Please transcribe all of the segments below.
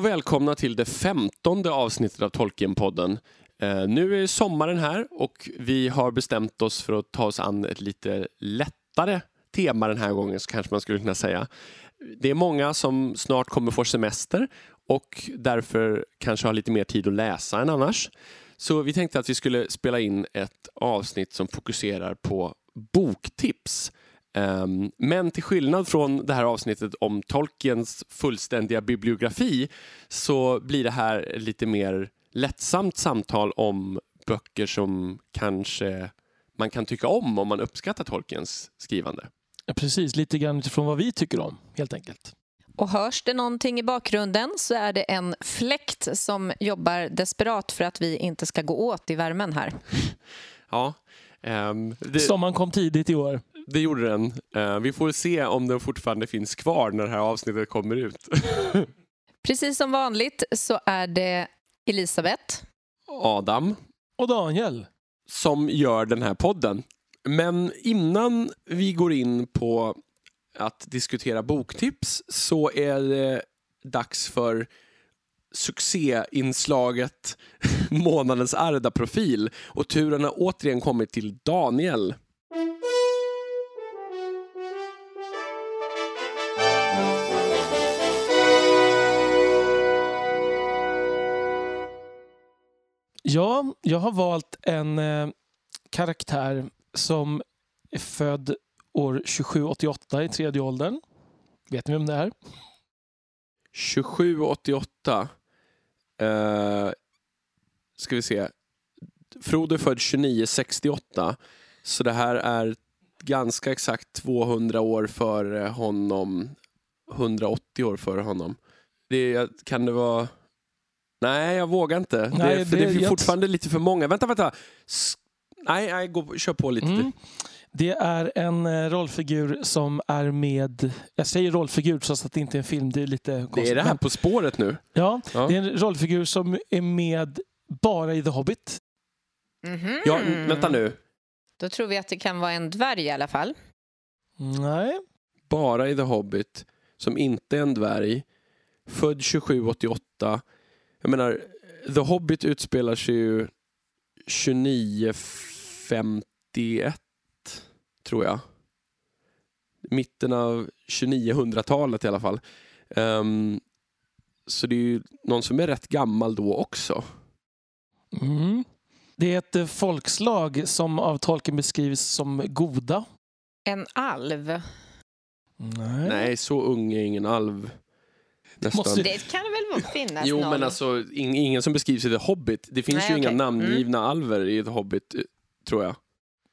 Hej och välkomna till det femtonde avsnittet av Tolkienpodden. Eh, nu är sommaren här och vi har bestämt oss för att ta oss an ett lite lättare tema den här gången, så kanske man skulle kunna säga. Det är många som snart kommer få semester och därför kanske har lite mer tid att läsa än annars. Så vi tänkte att vi skulle spela in ett avsnitt som fokuserar på boktips. Um, men till skillnad från det här avsnittet om Tolkiens fullständiga bibliografi så blir det här lite mer lättsamt samtal om böcker som kanske man kan tycka om om man uppskattar Tolkiens skrivande. Ja, precis, lite grann utifrån vad vi tycker om helt enkelt. Och hörs det någonting i bakgrunden så är det en fläkt som jobbar desperat för att vi inte ska gå åt i värmen här. Ja. Um, det... Sommaren kom tidigt i år. Det gjorde den. Uh, vi får se om den fortfarande finns kvar när det här avsnittet kommer ut. Precis som vanligt så är det Elisabeth. Adam. Och Daniel. Som gör den här podden. Men innan vi går in på att diskutera boktips så är det dags för succéinslaget månadens Arda-profil och turen har återigen kommit till Daniel. Ja, jag har valt en eh, karaktär som är född år 2788 i tredje åldern. Vet ni vem det är? 2788. Uh, eh, ska vi se. Frodo är född 2968. Så det här är ganska exakt 200 år före honom. 180 år före honom. Det, kan det vara... Nej, jag vågar inte. Nej, det, för det, det är fortfarande lite för många. Vänta, vänta. Nej, nej gå, kör på lite. Mm. Det är en eh, rollfigur som är med... Jag säger rollfigur trots att det inte är en film. Det är lite konstigt. Det är det här På spåret nu? Ja, ja, det är en rollfigur som är med bara i The Hobbit. Mm -hmm. Ja, vänta nu. Då tror vi att det kan vara en dvärg i alla fall. Nej. Bara i The Hobbit, som inte är en dvärg. Född 2788. Jag menar, The Hobbit utspelar sig ju 2951 tror jag. Mitten av 2900-talet i alla fall. Um, så det är ju någon som är rätt gammal då också. Mm. Det är ett eh, folkslag som av tolken beskrivs som goda. En alv? Nej, Nej så ung är ingen alv. Nästan. Det kan väl finnas Jo, någon? men alltså ingen som beskrivs i The Hobbit. Det finns Nej, ju okay. inga namngivna mm. alver i The Hobbit, eh, tror jag.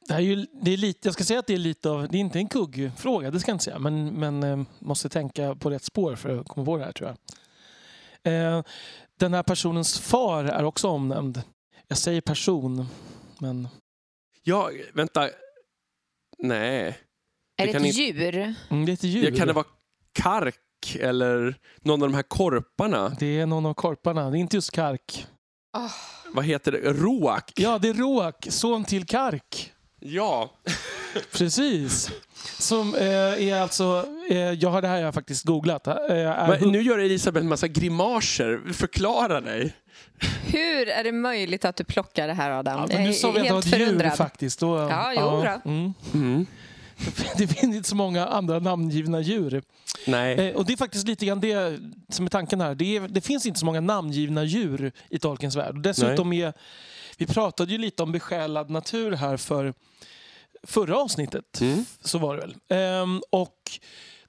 Det är ju, det är lite, jag ska säga att det är lite av, det är inte en kuggfråga, det ska jag inte säga, men, men eh, måste tänka på rätt spår för att komma på det här tror jag. Eh, den här personens far är också omnämnd. Jag säger person, men... Ja, vänta. Nej. Är det, det ett inte... djur? Mm, det är ett djur. Ja, kan det vara kark eller någon av de här korparna? Det är någon av korparna, det är inte just kark. Oh. Vad heter det? Roak? Ja, det är Roak, son till Kark. Ja. Precis. Som eh, är alltså, eh, jag har det här jag har faktiskt googlat. Eh, Men nu gör Elisabeth en massa grimaser. Förklara dig. Hur är det möjligt att du plockar det här Adam? Ja, nu sa vi att det var ett djur faktiskt. Då, ja, jo, ja, mm. Mm. Det finns inte så många andra namngivna djur. Nej. Eh, och Det är faktiskt lite grann det som är tanken här. Det, är, det finns inte så många namngivna djur i Tolkiens värld. Dessutom är vi pratade ju lite om besjälad natur här för förra avsnittet. Mm. Så var det väl. Ehm, och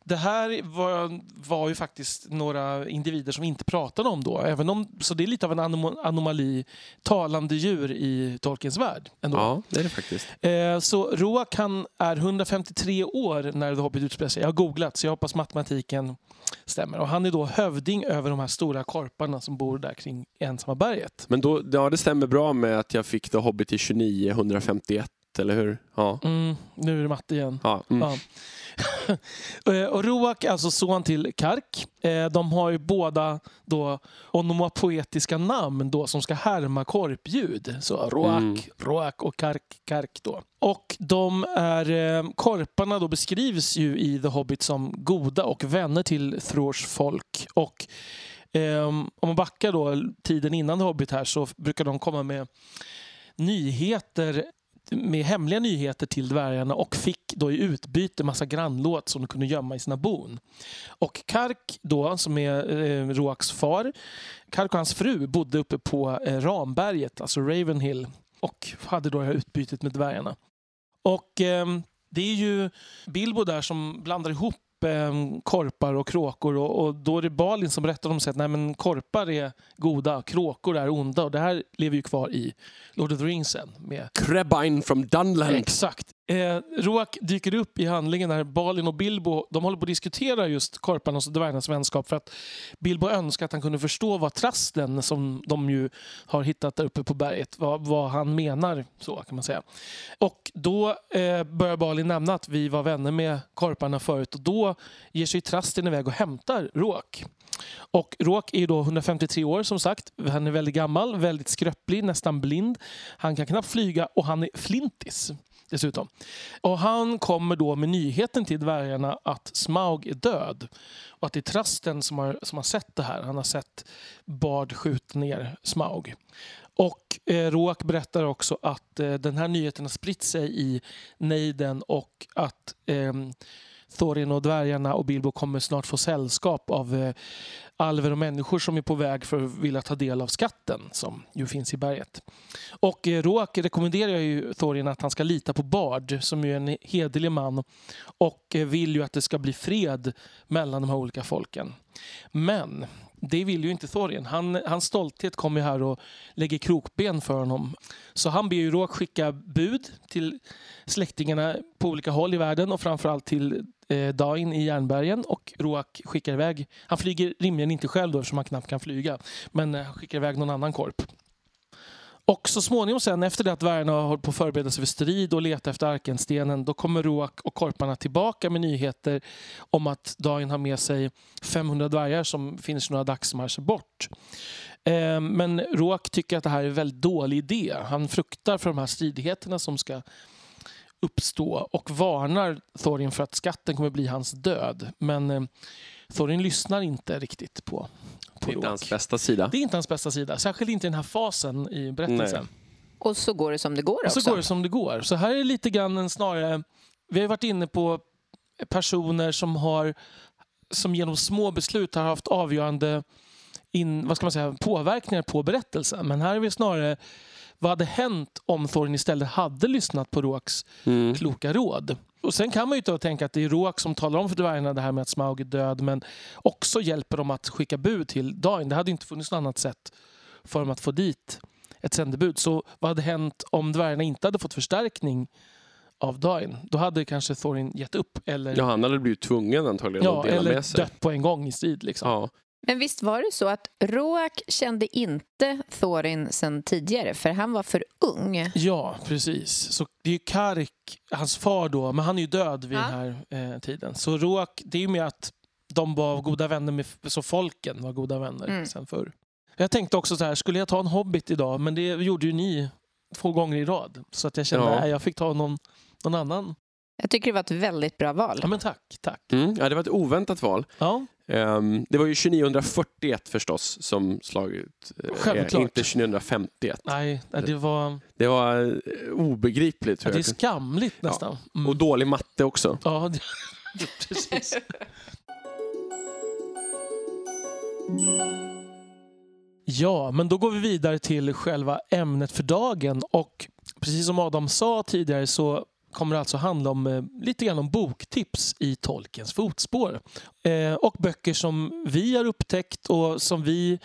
det här var, var ju faktiskt några individer som vi inte pratade om då. Även om, så det är lite av en anom anomali, talande djur i Tolkiens värld. Ändå. Ja, det är det faktiskt. Eh, så Roak han är 153 år när The Hobbit utspelar sig. Jag har googlat så jag hoppas matematiken stämmer. Och han är då hövding över de här stora korparna som bor där kring ensamma berget. Men då, ja, det stämmer bra med att jag fick The Hobbit till 2951 eller hur? Ja. Mm, nu är det matte igen. Ja, mm. ja. Eh, och Roak är alltså son till Kark. Eh, de har ju båda då onomapoetiska namn då som ska härma korpljud. Så Roak, mm. Roak och Kark, Kark då. Och de är, eh, korparna då beskrivs ju i The Hobbit som goda och vänner till Thrors folk. Och Eh, om man backar då tiden innan Hobbit här så brukar de komma med nyheter med hemliga nyheter till dvärgarna och fick då i utbyte massa grannlåt som de kunde gömma i sina bon. Och Kark då, som är eh, Roaks far, Kark och hans fru bodde uppe på eh, Ramberget, alltså Ravenhill och hade då det här utbytet med dvärgarna. Och eh, det är ju Bilbo där som blandar ihop eh, korpar och kråkor och, och, då är det Balin som berättar om sig att nej, men korpar är goda, kråkor är onda och det här lever ju kvar i Lord of the Rings sen. Med... Krebine from Dunland. Exakt. Eh, Roak dyker upp i handlingen när Balin och Bilbo de håller på att diskutera just korparnas och dvärgarnas vänskap för att Bilbo önskar att han kunde förstå vad trasten som de ju har hittat där uppe på berget, vad, vad han menar. så kan man säga. Och då eh, börjar Balin nämna att vi var vänner med korparna förut och då ger sig trasten iväg och hämtar Roak. Och Råk är då 153 år som sagt. Han är väldigt gammal, väldigt skröplig, nästan blind. Han kan knappt flyga och han är flintis dessutom. Och han kommer då med nyheten till dvärgarna att Smaug är död. Och att det är Trasten som har, som har sett det här. Han har sett Bard skjuta ner Smaug. Och eh, Roak berättar också att eh, den här nyheten har spritt sig i nejden och att eh, Thorin och dvärgarna och Bilbo kommer snart få sällskap av eh, alver och människor som är på väg för att vilja ta del av skatten som ju finns i berget. Och eh, Roak rekommenderar ju Thorin att han ska lita på Bard som är en hederlig man och eh, vill ju att det ska bli fred mellan de här olika folken. Men det vill ju inte Thorin. Han, hans stolthet kommer här och lägger krokben för honom. Så han ber ju Roak skicka bud till släktingarna på olika håll i världen och framförallt till eh, Dain i Järnbergen och Roak skickar iväg. Han flyger rimligen inte själv då eftersom han knappt kan flyga. Men eh, skickar iväg någon annan korp. Och så småningom sen efter det att dvärgarna har hållit på att förbereda sig för strid och leta efter Arkenstenen då kommer Roak och korparna tillbaka med nyheter om att Dain har med sig 500 dvärgar som finns några dagsmarscher bort. Eh, men Roak tycker att det här är en väldigt dålig idé. Han fruktar för de här stridigheterna som ska uppstå och varnar Thorin för att skatten kommer bli hans död. Men eh, Thorin lyssnar inte riktigt på, på Det är inte hans bästa sida. Det är inte hans bästa sida, särskilt inte i den här fasen i berättelsen. Nej. Och så går det som det går också. Och så går det som det går. Så här är lite grann en snarare... Vi har varit inne på personer som har som genom små beslut har haft avgörande in, vad ska man säga, påverkningar på berättelsen. Men här är vi snarare vad hade hänt om Thorin istället hade lyssnat på Roaks mm. kloka råd? Och Sen kan man ju tänka att det är Roak som talar om för dvärgarna det här med att Smaug är död men också hjälper dem att skicka bud till Dain. Det hade inte funnits något annat sätt för dem att få dit ett sändebud. Så vad hade hänt om dvärgarna inte hade fått förstärkning av Dain? Då hade kanske Thorin gett upp. Eller... Ja, han hade blivit tvungen antagligen ja, att dela eller med sig. dött på en gång i strid. Liksom. Ja. Men visst var det så att Roak kände inte Thorin sen tidigare för han var för ung? Ja, precis. Så det är ju Kark, hans far då, men han är ju död vid ja. den här eh, tiden. Så Roak, det är ju med att de var goda vänner med, så folken var goda vänner mm. sen förr. Jag tänkte också så här, skulle jag ta en Hobbit idag? Men det gjorde ju ni två gånger i rad. Så att jag kände att ja. jag fick ta någon, någon annan. Jag tycker det var ett väldigt bra val. Ja, men tack. tack. Mm, ja, det var ett oväntat val. Ja. Um, det var ju 2941 förstås som slaget, eh, Självklart. inte 2951. Nej, det var... Det var eh, obegripligt. Ja, det är skamligt nästan. Ja. Och dålig matte också. Ja, det, precis. Ja, men då går vi vidare till själva ämnet för dagen. Och precis som Adam sa tidigare så kommer alltså handla om eh, lite grann om boktips i Tolkiens fotspår. Eh, och böcker som vi har upptäckt och som vi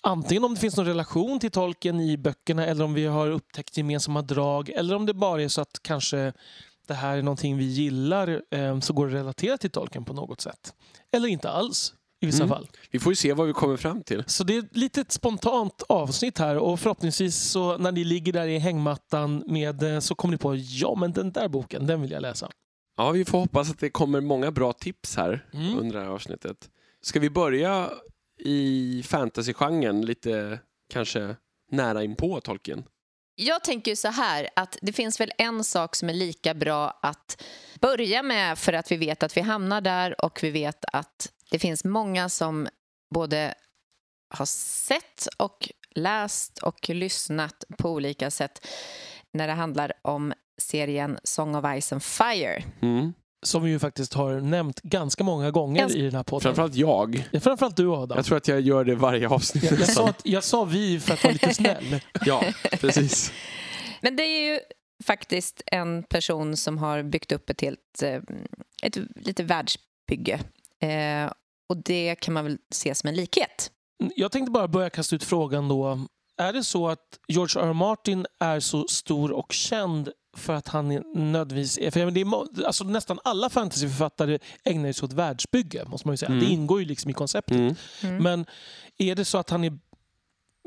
Antingen om det finns någon relation till tolken i böckerna eller om vi har upptäckt gemensamma drag eller om det bara är så att kanske det här är någonting vi gillar eh, så går det relatera till tolken på något sätt. Eller inte alls i vissa mm. fall. Vi får ju se vad vi kommer fram till. Så det är ett litet spontant avsnitt här och förhoppningsvis så när ni ligger där i hängmattan med eh, så kommer ni på ja men den där boken, den vill jag läsa. Ja, vi får hoppas att det kommer många bra tips här mm. under det här avsnittet. Ska vi börja i fantasygenren lite kanske nära inpå Tolkien? Jag tänker så här att det finns väl en sak som är lika bra att börja med för att vi vet att vi hamnar där och vi vet att det finns många som både har sett och läst och lyssnat på olika sätt när det handlar om serien Song of Ice and Fire. Mm. Som vi ju faktiskt har nämnt ganska många gånger Ganska- i den här podden. Framförallt jag. Ja, Framförallt du Adam. Jag tror att jag gör det varje avsnitt. jag, jag, sa att, jag sa vi för att vara lite snäll. Ja, precis. Men det är ju faktiskt en person som har byggt upp ett helt eh, ett lite världsbygge. Eh, och det kan man väl se som en likhet. Jag tänkte bara börja kasta ut frågan då. Är det så att George R. R. Martin är så stor och känd för att han är nödvändigtvis är... För det är, alltså nästan alla fantasyförfattare ägnar sig åt världsbygge, måste man ju säga. Mm. Det ingår ju liksom i konceptet. Mm. Mm. Men är det så att han är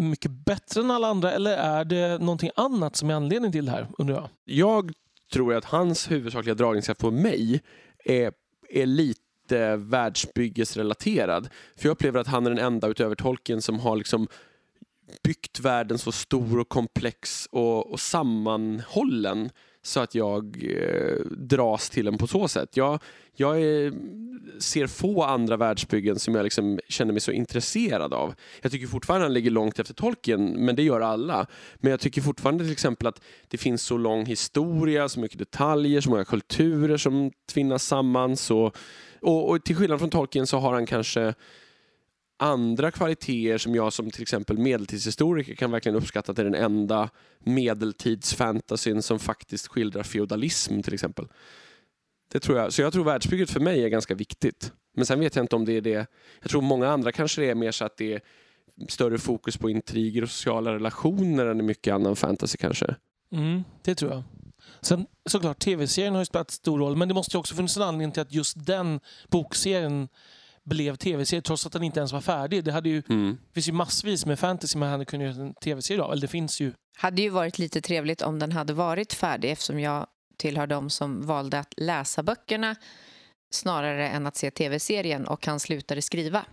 mycket bättre än alla andra eller är det någonting annat som är anledningen till det här, undrar jag? Jag tror att hans huvudsakliga dragningskraft på mig är, är lite världsbyggesrelaterad. För jag upplever att han är den enda utöver Tolkien som har liksom byggt världen så stor och komplex och, och sammanhållen så att jag eh, dras till den på så sätt. Jag, jag är, ser få andra världsbyggen som jag liksom känner mig så intresserad av. Jag tycker fortfarande han ligger långt efter Tolkien, men det gör alla. Men jag tycker fortfarande till exempel att det finns så lång historia, så mycket detaljer, så många kulturer som tvinnas samman. Så, och, och till skillnad från Tolkien så har han kanske andra kvaliteter som jag som till exempel medeltidshistoriker kan verkligen uppskatta att det är den enda medeltidsfantasyn som faktiskt skildrar feodalism till exempel. Det tror jag. Så jag tror världsbygget för mig är ganska viktigt. Men sen vet jag inte om det är det. Jag tror många andra kanske det är mer så att det är större fokus på intriger och sociala relationer än i mycket annan fantasy kanske. Mm, det tror jag. Sen såklart, tv-serien har ju spelat stor roll, men det måste ju också funnits en anledning till att just den bokserien blev tv-serie trots att den inte ens var färdig. Det, hade ju, Mm. det finns ju massvis med fantasy man hade kunnat göra en tv-serie av. Eller det finns ju. hade ju varit lite trevligt om den hade varit färdig eftersom jag tillhör de som valde att läsa böckerna snarare än att se tv-serien och han slutade skriva.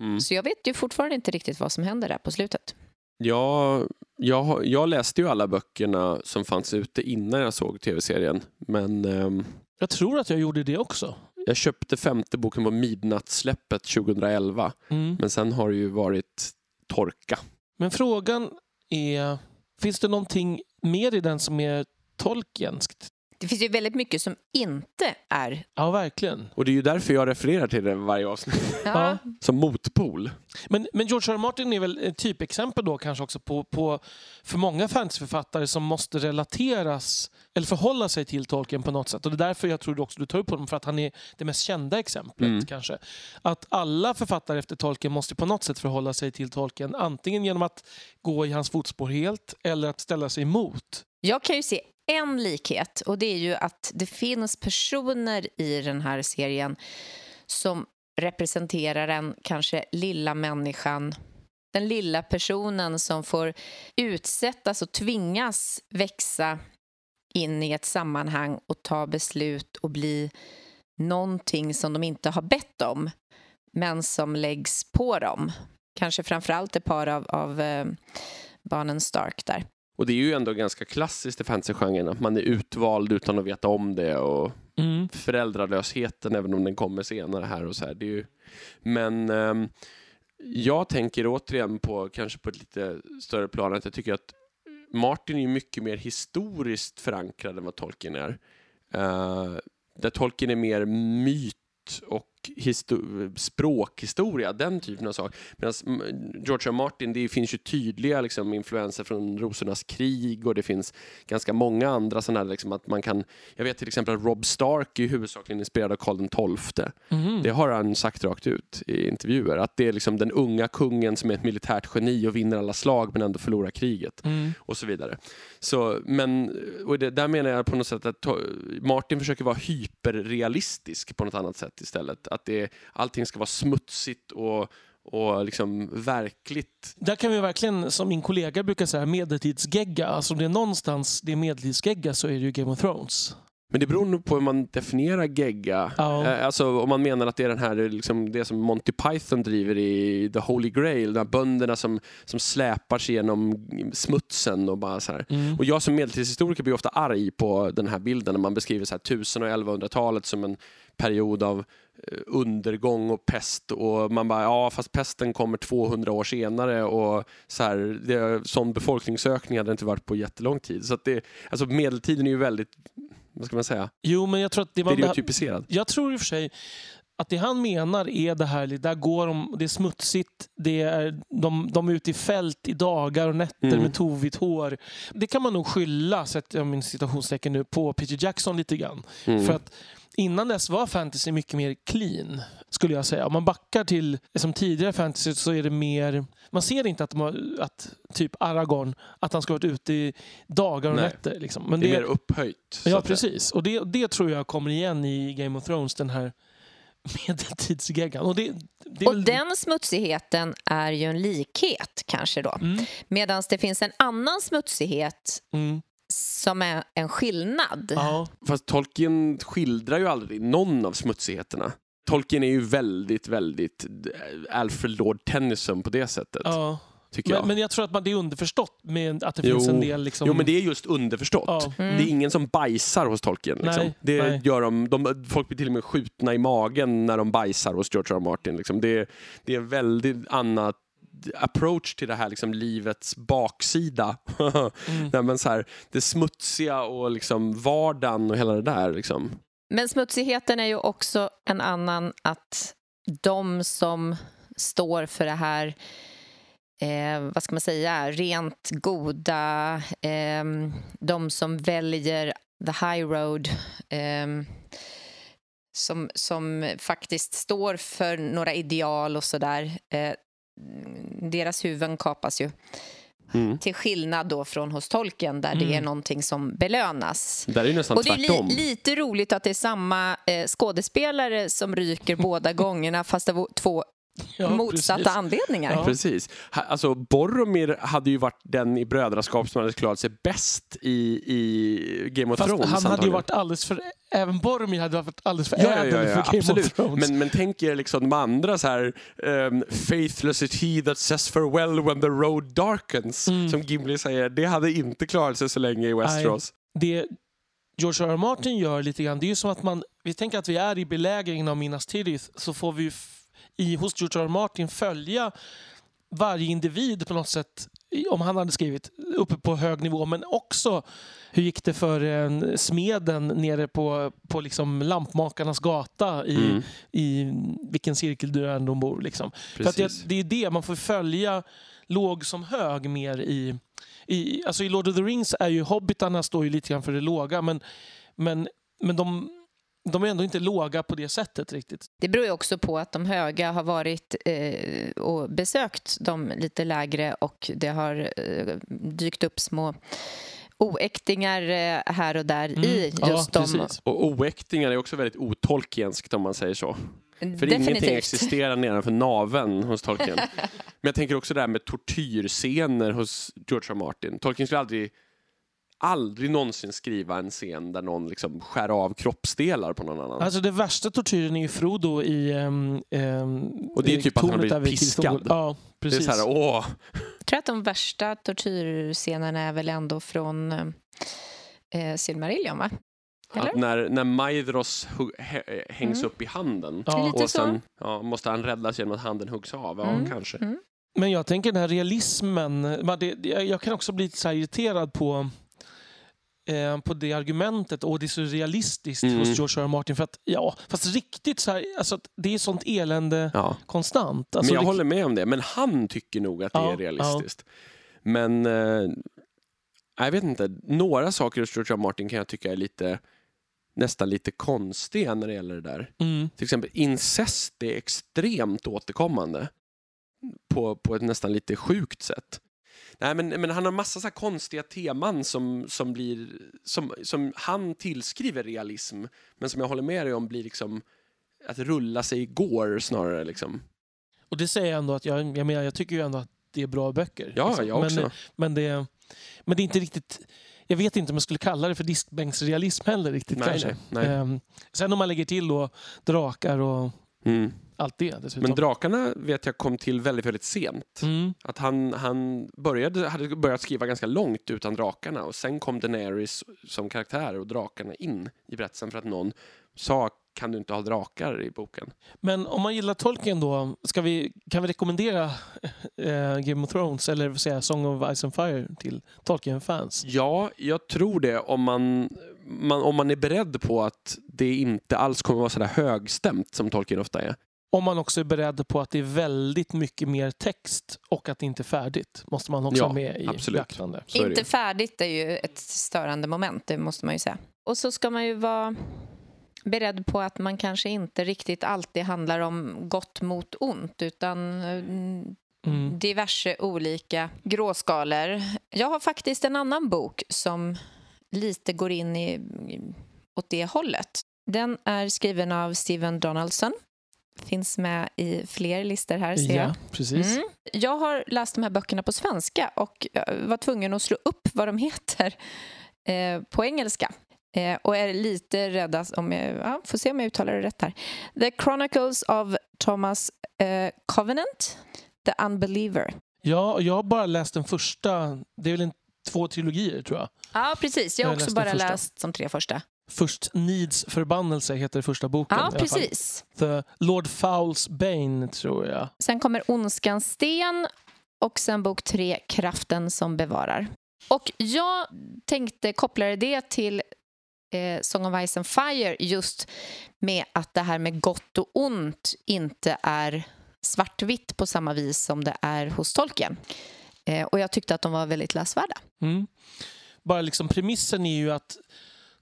Mm. Så jag vet ju fortfarande inte riktigt vad som händer där på slutet. Jag, jag, jag läste ju alla böckerna som fanns ute innan jag såg tv-serien. Men ehm, Jag tror att jag gjorde det också. Jag köpte femte boken på midnattssläppet 2011. Mm. Men sen har det ju varit torka. Men frågan är, finns det någonting mer i den som är Tolkienskt? Det finns ju väldigt mycket som inte är... Ja, verkligen. Och det är ju därför jag refererar till det varje avsnitt. Ja, Som motpol. Men, men George R. R. Martin är väl ett typexempel då kanske också på, på för många fantasyförfattare som måste relateras eller förhålla sig till Tolkien på något sätt. Och det är därför jag tror också du tar upp honom, för att han är det mest kända exemplet Mm. kanske. Att alla författare efter Tolkien måste på något sätt förhålla sig till Tolkien, antingen genom att gå i hans fotspår helt eller att ställa sig emot. Jag kan ju se en likhet och det är ju att det finns personer i den här serien som representerar den kanske lilla människan den lilla personen som får utsättas och tvingas växa in i ett sammanhang och ta beslut och bli någonting som de inte har bett om men som läggs på dem. Kanske framförallt ett par av, av eh, barnen Stark där. Och det är ju ändå ganska klassiskt i fantasygenren att man är utvald utan att veta om det och Mm. föräldralösheten även om den kommer senare här och så här. Det är ju... Men ehm, jag tänker återigen på kanske på ett lite större plan att jag tycker att Martin är mycket mer historiskt förankrad än vad Tolkien är. Uh, där Tolkien är mer myt och språkhistoria, den typen av sak. Medan George R. Martin, det finns ju tydliga liksom, influenser från Rosornas krig och det finns ganska många andra sådana här, liksom, att man kan, jag vet till exempel att Rob Stark är huvudsakligen inspirerad av Karl XII. Mhm. Det har han sagt rakt ut i intervjuer, att det är liksom den unga kungen som är ett militärt geni och vinner alla slag men ändå förlorar kriget Mm. och så vidare. Så, men, och det, där menar jag på något sätt att Martin försöker vara hyperrealistisk på något annat sätt istället. Att det, allting ska vara smutsigt och, och liksom verkligt. Där kan vi verkligen, som min kollega brukar säga, medeltidsgegga. Alltså om det är någonstans det är medeltidsgegga så är det ju Game of Thrones. Men det beror nog på hur man definierar gegga. Eh, Alltså om man menar att det är den här, liksom, det som Monty Python driver i The Holy Grail, de här bönderna som, som släpar sig genom smutsen och bara så. Mm. Och jag som medeltidshistoriker blir ofta arg på den här bilden när man beskriver så här 1000 och 1100-talet som en period av undergång och pest och man bara, ja fast pesten kommer 200 år senare och så här, det, sån befolkningsökning hade det inte varit på jättelång tid. Så att det, alltså medeltiden är ju väldigt, vad ska man säga, Jo, men jag tror att det man... stereotypiserad. Jag tror i och för sig att det han menar är det här, där går de, det är smutsigt, det är, de, de är ute i fält i dagar och nätter Mm. med tovigt hår. Det kan man nog skylla, sätter jag min citationstecken nu, på Peter Jackson lite grann. Mm. För att innan dess var fantasy mycket mer clean, skulle jag säga. Om man backar till som tidigare fantasy så är det mer... Man ser inte att, har, att typ Aragorn, att han ska ha varit ute i dagar och Nej. nätter. Liksom. Men det är mer upphöjt. Ja, precis. Och det, det tror jag kommer igen i Game of Thrones, den här medeltidsgeggan. Och, det, det är Och väl- den smutsigheten är ju en likhet kanske då. Mm, Medan det finns en annan smutsighet mm, som är en skillnad. ja. Fast Tolkien skildrar ju aldrig någon av smutsigheterna. Tolkien är ju väldigt, väldigt eh, Alfred Lord Tennyson på det sättet, ja. tycker jag. Men, men jag tror att man, det är underförstått med att det Jo. finns en del... Liksom, Jo, men det är just underförstått. Ja. Mm. Det är ingen som bajsar hos Tolkien. Liksom. Nej, det nej. Gör de, de, folk blir till och med skjutna i magen när de bajsar hos George R. R. Martin. Liksom. Det, det är väldigt annat approach till det här liksom, livets baksida. Mm. Nej, men så här, det smutsiga och liksom, vardagen och hela det där. Liksom. Men smutsigheten är ju också en annan att de som står för det här eh, vad ska man säga, rent goda, eh, de som väljer the high road eh, som, som faktiskt står för några ideal och sådär. Eh, deras huvuden kapas ju. Mm. Till skillnad då från hos tolken där det Mm. är någonting som belönas. Där är det nästan Och det är li- lite roligt att det är samma eh, skådespelare som ryker båda gångerna fast av två Ja, motsatta precis. anledningar. Ja. Precis. Alltså, Boromir hade ju varit den i brödraskap som hade klarat sig bäst i, i Game of Fast Thrones. han hade ju varit alldeles för... Även Boromir hade varit alldeles för Ja, ädel ja, ja, för Game absolut. of Thrones. Men, men tänk er liksom de andra så här um, Faithless is he that says farewell when the road darkens. Mm. Som Gimli säger, det hade inte klarat sig så länge i Westeros. det George R. R. Martin gör lite grann, det är ju som att man... Vi tänker att vi är i belägringen av Minas Tirith så får vi i, hos George R. R. Martin följa varje individ på något sätt, om han hade skrivit, uppe på hög nivå. Men också hur gick det för en smeden nere på, på liksom lampmakarnas gata i, Mm. i vilken cirkel du än de bor. Liksom. För det, det är det, man får följa låg som hög mer i... i alltså I Lord of the Rings är ju hobbitarna står ju lite grann för det låga men, men, men de, de är ändå inte låga på det sättet riktigt. Det beror ju också på att de höga har varit eh, och besökt de lite lägre och det har eh, dykt upp små oäktingar eh, här och där i Mm. Ja, just de. precis. Och oäktingar är också väldigt otolkienskt om man säger så. För ingenting Definitivt. existerar nedanför naveln hos Tolkien. Men jag tänker också det här med tortyrscener hos George. R. Martin. Tolkien skulle aldrig, aldrig någonsin skriva en scen där någon liksom skär av kroppsdelar på någon annan. Alltså det värsta tortyren är ju Frodo i... Um, Och det är typ att han vid piskad. Ja, det är precis. så här, åh, Jag tror att de värsta tortyrscenerna är väl ändå från eh, Silmarillion, va? Eller? att när, när Maidros hä- hängs Mm. upp i handen Ja. Och sen ja, måste han räddas genom att handen huggs av. Ja, Mm. kanske. Mm. Men jag tänker den här realismen. men Det, jag kan också bli så här irriterad på, eh, på det argumentet. Och det är så realistiskt Mm. hos George R. R. Martin. För att, ja, fast riktigt så här, alltså, det är sånt elände Ja. konstant. Alltså, men jag det, håller med om det. Men han tycker nog att det Ja, är realistiskt. Men eh, jag vet inte. Några saker hos George R. R. Martin kan jag tycka är lite nästan lite konstiga när det gäller det där. Mm, Till exempel incest är extremt återkommande på, på ett nästan lite sjukt sätt. Nej, men, men han har massa så här konstiga teman som, som, blir, som, som han tillskriver realism, men som jag håller med dig om blir liksom att rulla sig går snarare. Liksom. och det säger jag ändå att jag, jag menar, jag tycker ju ändå att det är bra böcker. Ja, liksom. jag också. Men, men, det, men det är inte riktigt... jag vet inte om jag skulle kalla det för diskbänksrealism heller riktigt. Nej, nej. Ehm, sen om man lägger till då drakar och Mm. Allt det dessutom. Men drakarna vet jag kom till väldigt, väldigt sent. mm. Att han, han började, hade börjat skriva ganska långt utan drakarna och sen kom Daenerys som karaktär och drakarna in i berättelsen för att någon sa kan du inte ha drakar i boken? Men om man gillar Tolkien då, ska vi, kan vi rekommendera eh, Game of Thrones eller jag, Song of Ice and Fire till Tolkien-fans? Ja, jag tror det om man, man, om man är beredd på att det inte alls kommer vara så där högstämt som Tolkien ofta är. Om man också är beredd på att det är väldigt mycket mer text och att det inte är färdigt. Måste man också Ja, ha med i absolut. beaktande. Inte färdigt är ju ett störande moment, det måste man ju säga. Och så ska man ju vara beredd på att man kanske inte riktigt alltid handlar om gott mot ont utan mm, Mm. diverse olika gråskalor. Jag har faktiskt en annan bok som lite går in i, åt det hållet. Den är skriven av Steven Donaldson. Finns med i fler listor här, ser jag. Ja, precis. Mm. Jag har läst de här böckerna på svenska och jag var tvungen att slå upp vad de heter eh, på engelska. Eh, och är lite rädd om jag ja, får se om jag uttalar det rätt här. The Chronicles of Thomas eh, Covenant, The Unbeliever. Ja, jag har bara läst den första. Det är väl en, två trilogier tror jag. Ja, precis. Jag har Jag också läste bara läst de tre första. Först Needs förbannelse heter första boken. Ja, precis. The Lord Fowls Bane tror jag. Sen kommer Ondskans sten och sen bok tre, Kraften som bevarar. Och jag tänkte koppla det till eh, Song of Ice and Fire just med att det här med gott och ont inte är svartvitt på samma vis som det är hos Tolkien. Eh, och jag tyckte att de var väldigt läsvärda. Mm. Bara liksom premissen är ju att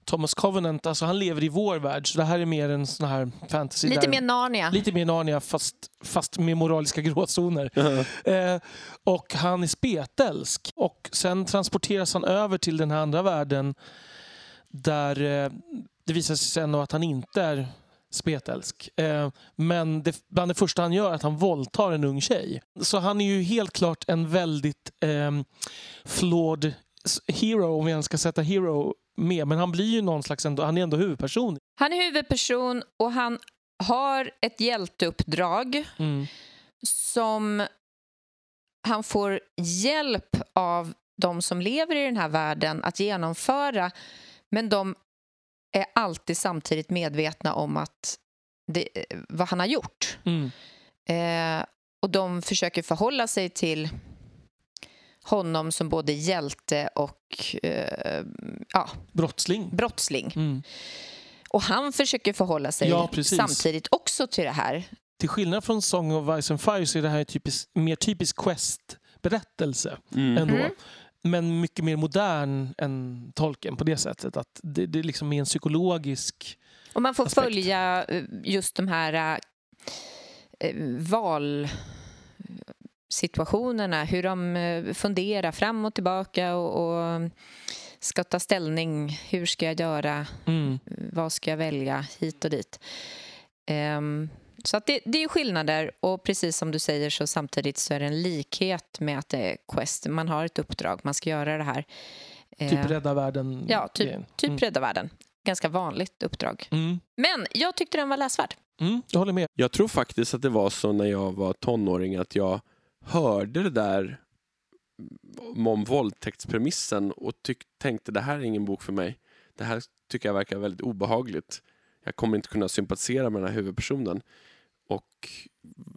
Thomas Covenant, alltså han lever i vår värld. Så det här är mer en sån här fantasy. Lite där, mer Narnia. Lite mer Narnia fast, fast med moraliska gråzoner. Eh, och han är spetälsk. Och sen transporteras han över till den här andra världen där eh, det visar sig sen att han inte är spetälsk. Eh, men det, bland det första han gör är att han våldtar en ung tjej. Så han är ju helt klart en väldigt eh, flawed hero, om vi ens ska sätta hero med. Men han blir ju någon slags, ändå, han är ändå huvudperson. Han är huvudperson och han har ett hjälteuppdrag Mm. som han får hjälp av de som lever i den här världen att genomföra. Men de är alltid samtidigt medvetna om att det, vad han har gjort. Mm. Eh, och de försöker förhålla sig till honom som både hjälte och eh, ja, Brottsling. brottsling. Mm. Och han försöker förhålla sig Ja, samtidigt också till det här. Till skillnad från Song of Ice and Fire så är det här typisk, mer typisk Quest-berättelse. Mm. ändå. Mm. Men mycket mer modern än Tolkien på det sättet. Att det, det liksom är en psykologisk... Och man får aspekt. följa eh, just de här eh, valsituationerna, hur de eh, funderar fram och tillbaka och, och ska ta ställning. Hur ska jag göra? Mm. Vad ska jag välja? Hit och dit. Ehm, så att det, det är ju skillnader och precis som du säger så samtidigt så är det en likhet med att det är Quest. Man har ett uppdrag, man ska göra det här. Typ Ehm, rädda världen. Ja, typ, typ Mm. rädda världen. Ganska vanligt uppdrag. Mm. Men jag tyckte den var läsvärd. Mm. Jag håller med. Jag tror faktiskt att det var så när jag var tonåring att jag hörde det där om våldtäktspremissen och tyck- tänkte det här är ingen bok för mig. Det här tycker jag verkar väldigt obehagligt. Jag kommer inte kunna sympatisera med den här huvudpersonen. Och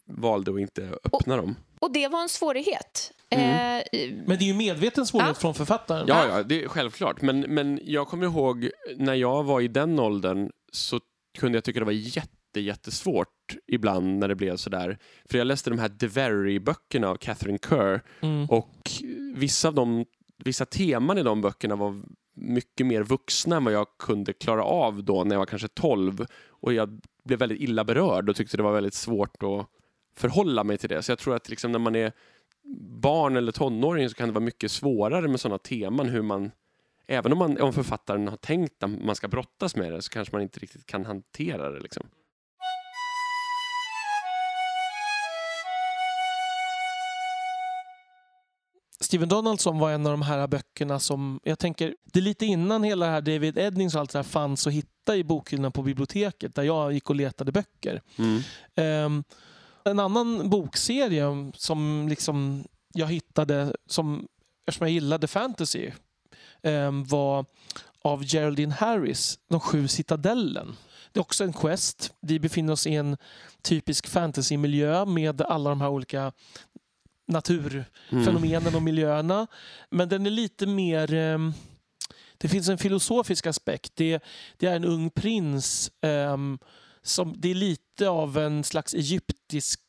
valde att inte öppna dem. Och det var en svårighet. Mm. Eh, Men det är ju medveten svårighet Ja. från författaren. Ja, ja, det är självklart. Men, men jag kommer ihåg när jag var i den åldern så kunde jag tycka det var jätte, jättesvårt ibland när det blev sådär. För jag läste de här Devery-böckerna av Catherine Kerr Mm. och vissa av dem, vissa teman i de böckerna var mycket mer vuxna än vad jag kunde klara av då när jag var kanske 12 och jag blev väldigt illa berörd och tyckte det var väldigt svårt att förhålla mig till det. Så jag tror att liksom när man är barn eller tonåring så kan det vara mycket svårare med sådana teman hur man Även om, man, om författaren har tänkt att man ska brottas med det så kanske man inte riktigt kan hantera det. Liksom. Steven Donaldson var en av de här böckerna som, jag tänker, det är lite innan hela det här David Eddings och allt det här fanns att hitta i bokhyllorna på biblioteket där jag gick och letade böcker. Mm. Um, en annan bokserie som liksom jag hittade, som, eftersom jag gillade fantasy, um, var av Geraldine Harris, De sju citadellen. Det är också en quest. Vi befinner oss i en typisk fantasymiljö med alla de här olika naturfenomenen Mm. och miljöerna. Men den är lite mer... ehm, det finns en filosofisk aspekt. Det, det är en ung prins. ehm, som, det är lite av en slags egyptisk...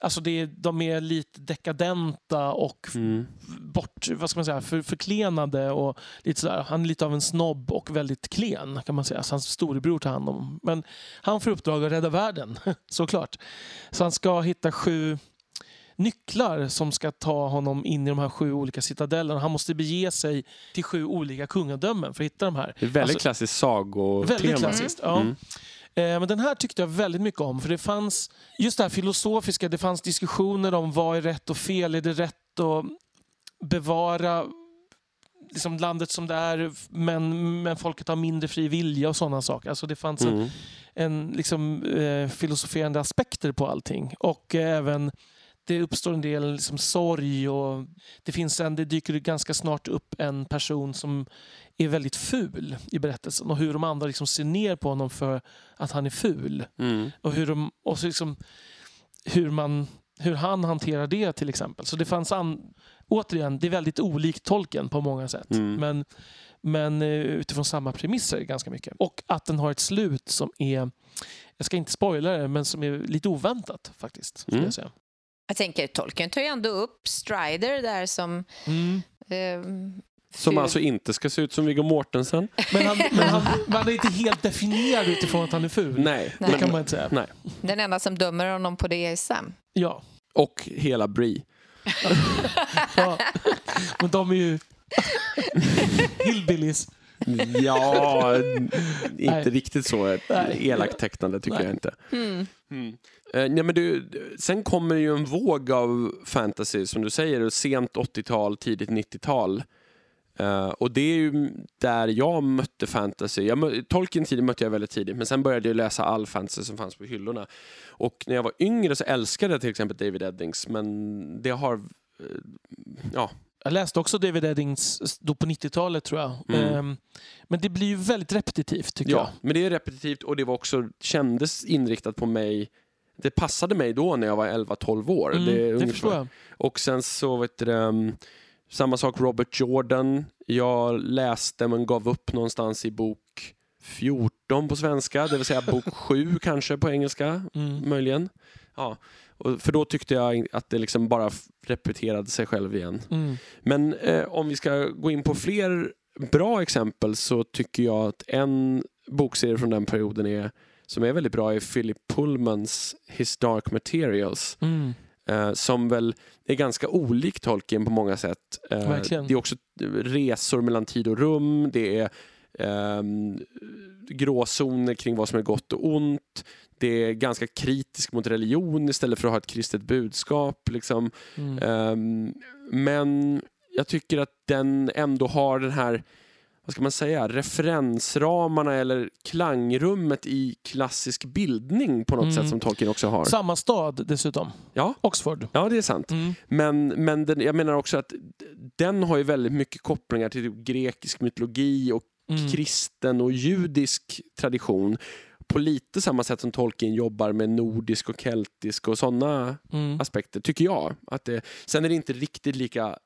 Alltså det är, de är lite dekadenta och Mm. bort, vad ska man säga, för, förklenade. Och lite sådär. Han är lite av en snobb och väldigt klen kan man säga. Så hans storebror tar hand om. Men han får uppdrag att rädda världen, såklart. Så han ska hitta sju nycklar som ska ta honom in i de här sju olika citadellerna. Han måste bege sig till sju olika kungadömen för att hitta de här. Det är väldigt Alltså- klassiskt sagotema. Väldigt klassiskt. Ja. Mm. Eh, Men den här tyckte jag väldigt mycket om. För det fanns just det här filosofiska. Det fanns diskussioner om vad är rätt och fel. Är det rätt att bevara liksom landet som det är men, men folket har mindre fri vilja och sådana saker. Alltså det fanns en, Mm. en liksom, eh, filosoferande aspekter på allting. Och eh, även det uppstår en del liksom, sorg och det, finns en, det dyker ganska snart upp en person som är väldigt ful i berättelsen och hur de andra liksom ser ner på honom för att han är ful. Mm. Och hur, de, och så liksom, hur, man, hur han hanterar det till exempel. Så det fanns an, återigen, det är väldigt olikt tolken på många sätt. Mm. Men, men eh, utifrån samma premisser ganska mycket. Och att den har ett slut som är, jag ska inte spoila det, men som är lite oväntat faktiskt. Mm. jag säga. Jag tänker, Tolkien tar ju ändå upp Strider där som... Mm. ehm, Som alltså inte ska se ut som Viggo Mortensen. Men, han, men han, man är inte helt definierad utifrån att han är ful. Nej. Det Nej. kan man inte säga. Nej. Den enda som dömer honom på det är Sam. Ja. Och hela Brie. ja. Men de är ju hillbillies. Ja, inte Nej. riktigt så elakt tecknande tycker Nej. jag inte. Mm. Mm. Eh, nej, men du, sen kommer ju en våg av fantasy, som du säger, sent 80-tal, tidigt 90-tal. Eh, och det är ju där jag mötte fantasy. Jag mö- Tolkien-tiden mötte jag väldigt tidigt, men sen började jag läsa all fantasy som fanns på hyllorna. Och när jag var yngre så älskade jag till exempel David Eddings, men det har... eh, ja, Jag läste också David Eddings då på 90-talet tror jag. Mm. Ehm, Men det blir ju väldigt repetitivt tycker ja, men det är repetitivt och det var också, kändes inriktat på mig det passade mig då när jag var 11-12 år. jag. Mm, det det, förstår jag. Och sen så vet du, um, samma sak Robert Jordan. Jag läste men gav upp någonstans i bok 14 på svenska, det vill säga bok 7 kanske på engelska, Mm. möjligen. Ja. Och för då tyckte jag att det liksom bara repeterade sig själv igen. Mm. Men eh, om vi ska gå in på fler bra exempel så tycker jag att en bokserie från den perioden är, som är väldigt bra är Philip Pullmans His Dark Materials. Mm. Eh, som väl är ganska olik Tolkien på många sätt. Eh. Det är också resor mellan tid och rum, det är ehm, gråzoner kring vad som är gott och ont. Det är ganska kritisk mot religion istället för att ha ett kristet budskap. Liksom. Mm. Ehm, men jag tycker att den ändå har den här vad ska man säga, referensramarna eller klangrummet i klassisk bildning på något Mm. sätt som Tolkien också har. Samma stad dessutom. Ja. Oxford. Ja, det är sant. Mm. Men, men den, jag menar också att den har ju väldigt mycket kopplingar till grekisk mytologi och Mm. kristen och judisk tradition på lite samma sätt som Tolkien jobbar med nordisk och keltisk och sådana Mm. aspekter, tycker jag. Att det, sen är det inte riktigt lika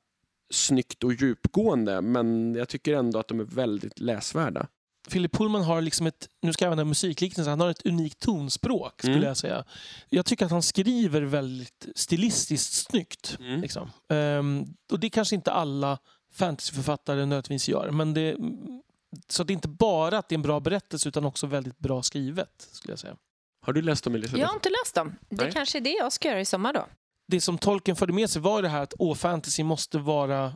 snyggt och djupgående, men jag tycker ändå att de är väldigt läsvärda. Philip Pullman har liksom ett, nu ska jag använda musikliknelse, han har ett unikt tonspråk skulle Mm. jag säga. Jag tycker att han skriver väldigt stilistiskt snyggt. Mm. Liksom. Ehm, och det kanske inte alla fantasyförfattare nödvändigtvis gör. Men det, så det är inte bara att det är en bra berättelse utan också väldigt bra skrivet. skulle jag säga. Har du läst dem, Elisabeth? Jag har inte läst dem. Det Nej. kanske är det jag ska göra i sommar då. Det som Tolkien förde med sig var det här att åh, fantasy måste vara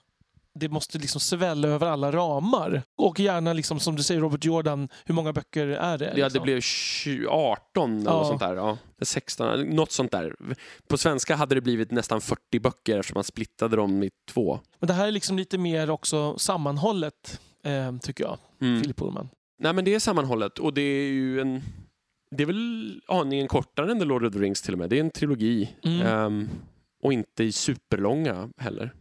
det måste liksom svälla över alla ramar. Och gärna, liksom, som du säger Robert Jordan, hur många böcker är det? Ja, liksom? det blev 20, 18 eller Ja. något sånt där. Ja, 16, något sånt där. På svenska hade det blivit nästan 40 böcker eftersom man splittade dem i två. Men det här är liksom lite mer också sammanhållet, eh, tycker jag, Mm. Philip Pullman. Nej, men det är sammanhållet och det är ju en... Det är väl aningen kortare än The Lord of the Rings till och med. Det är en trilogi. Mm. Ehm, och inte i superlånga heller.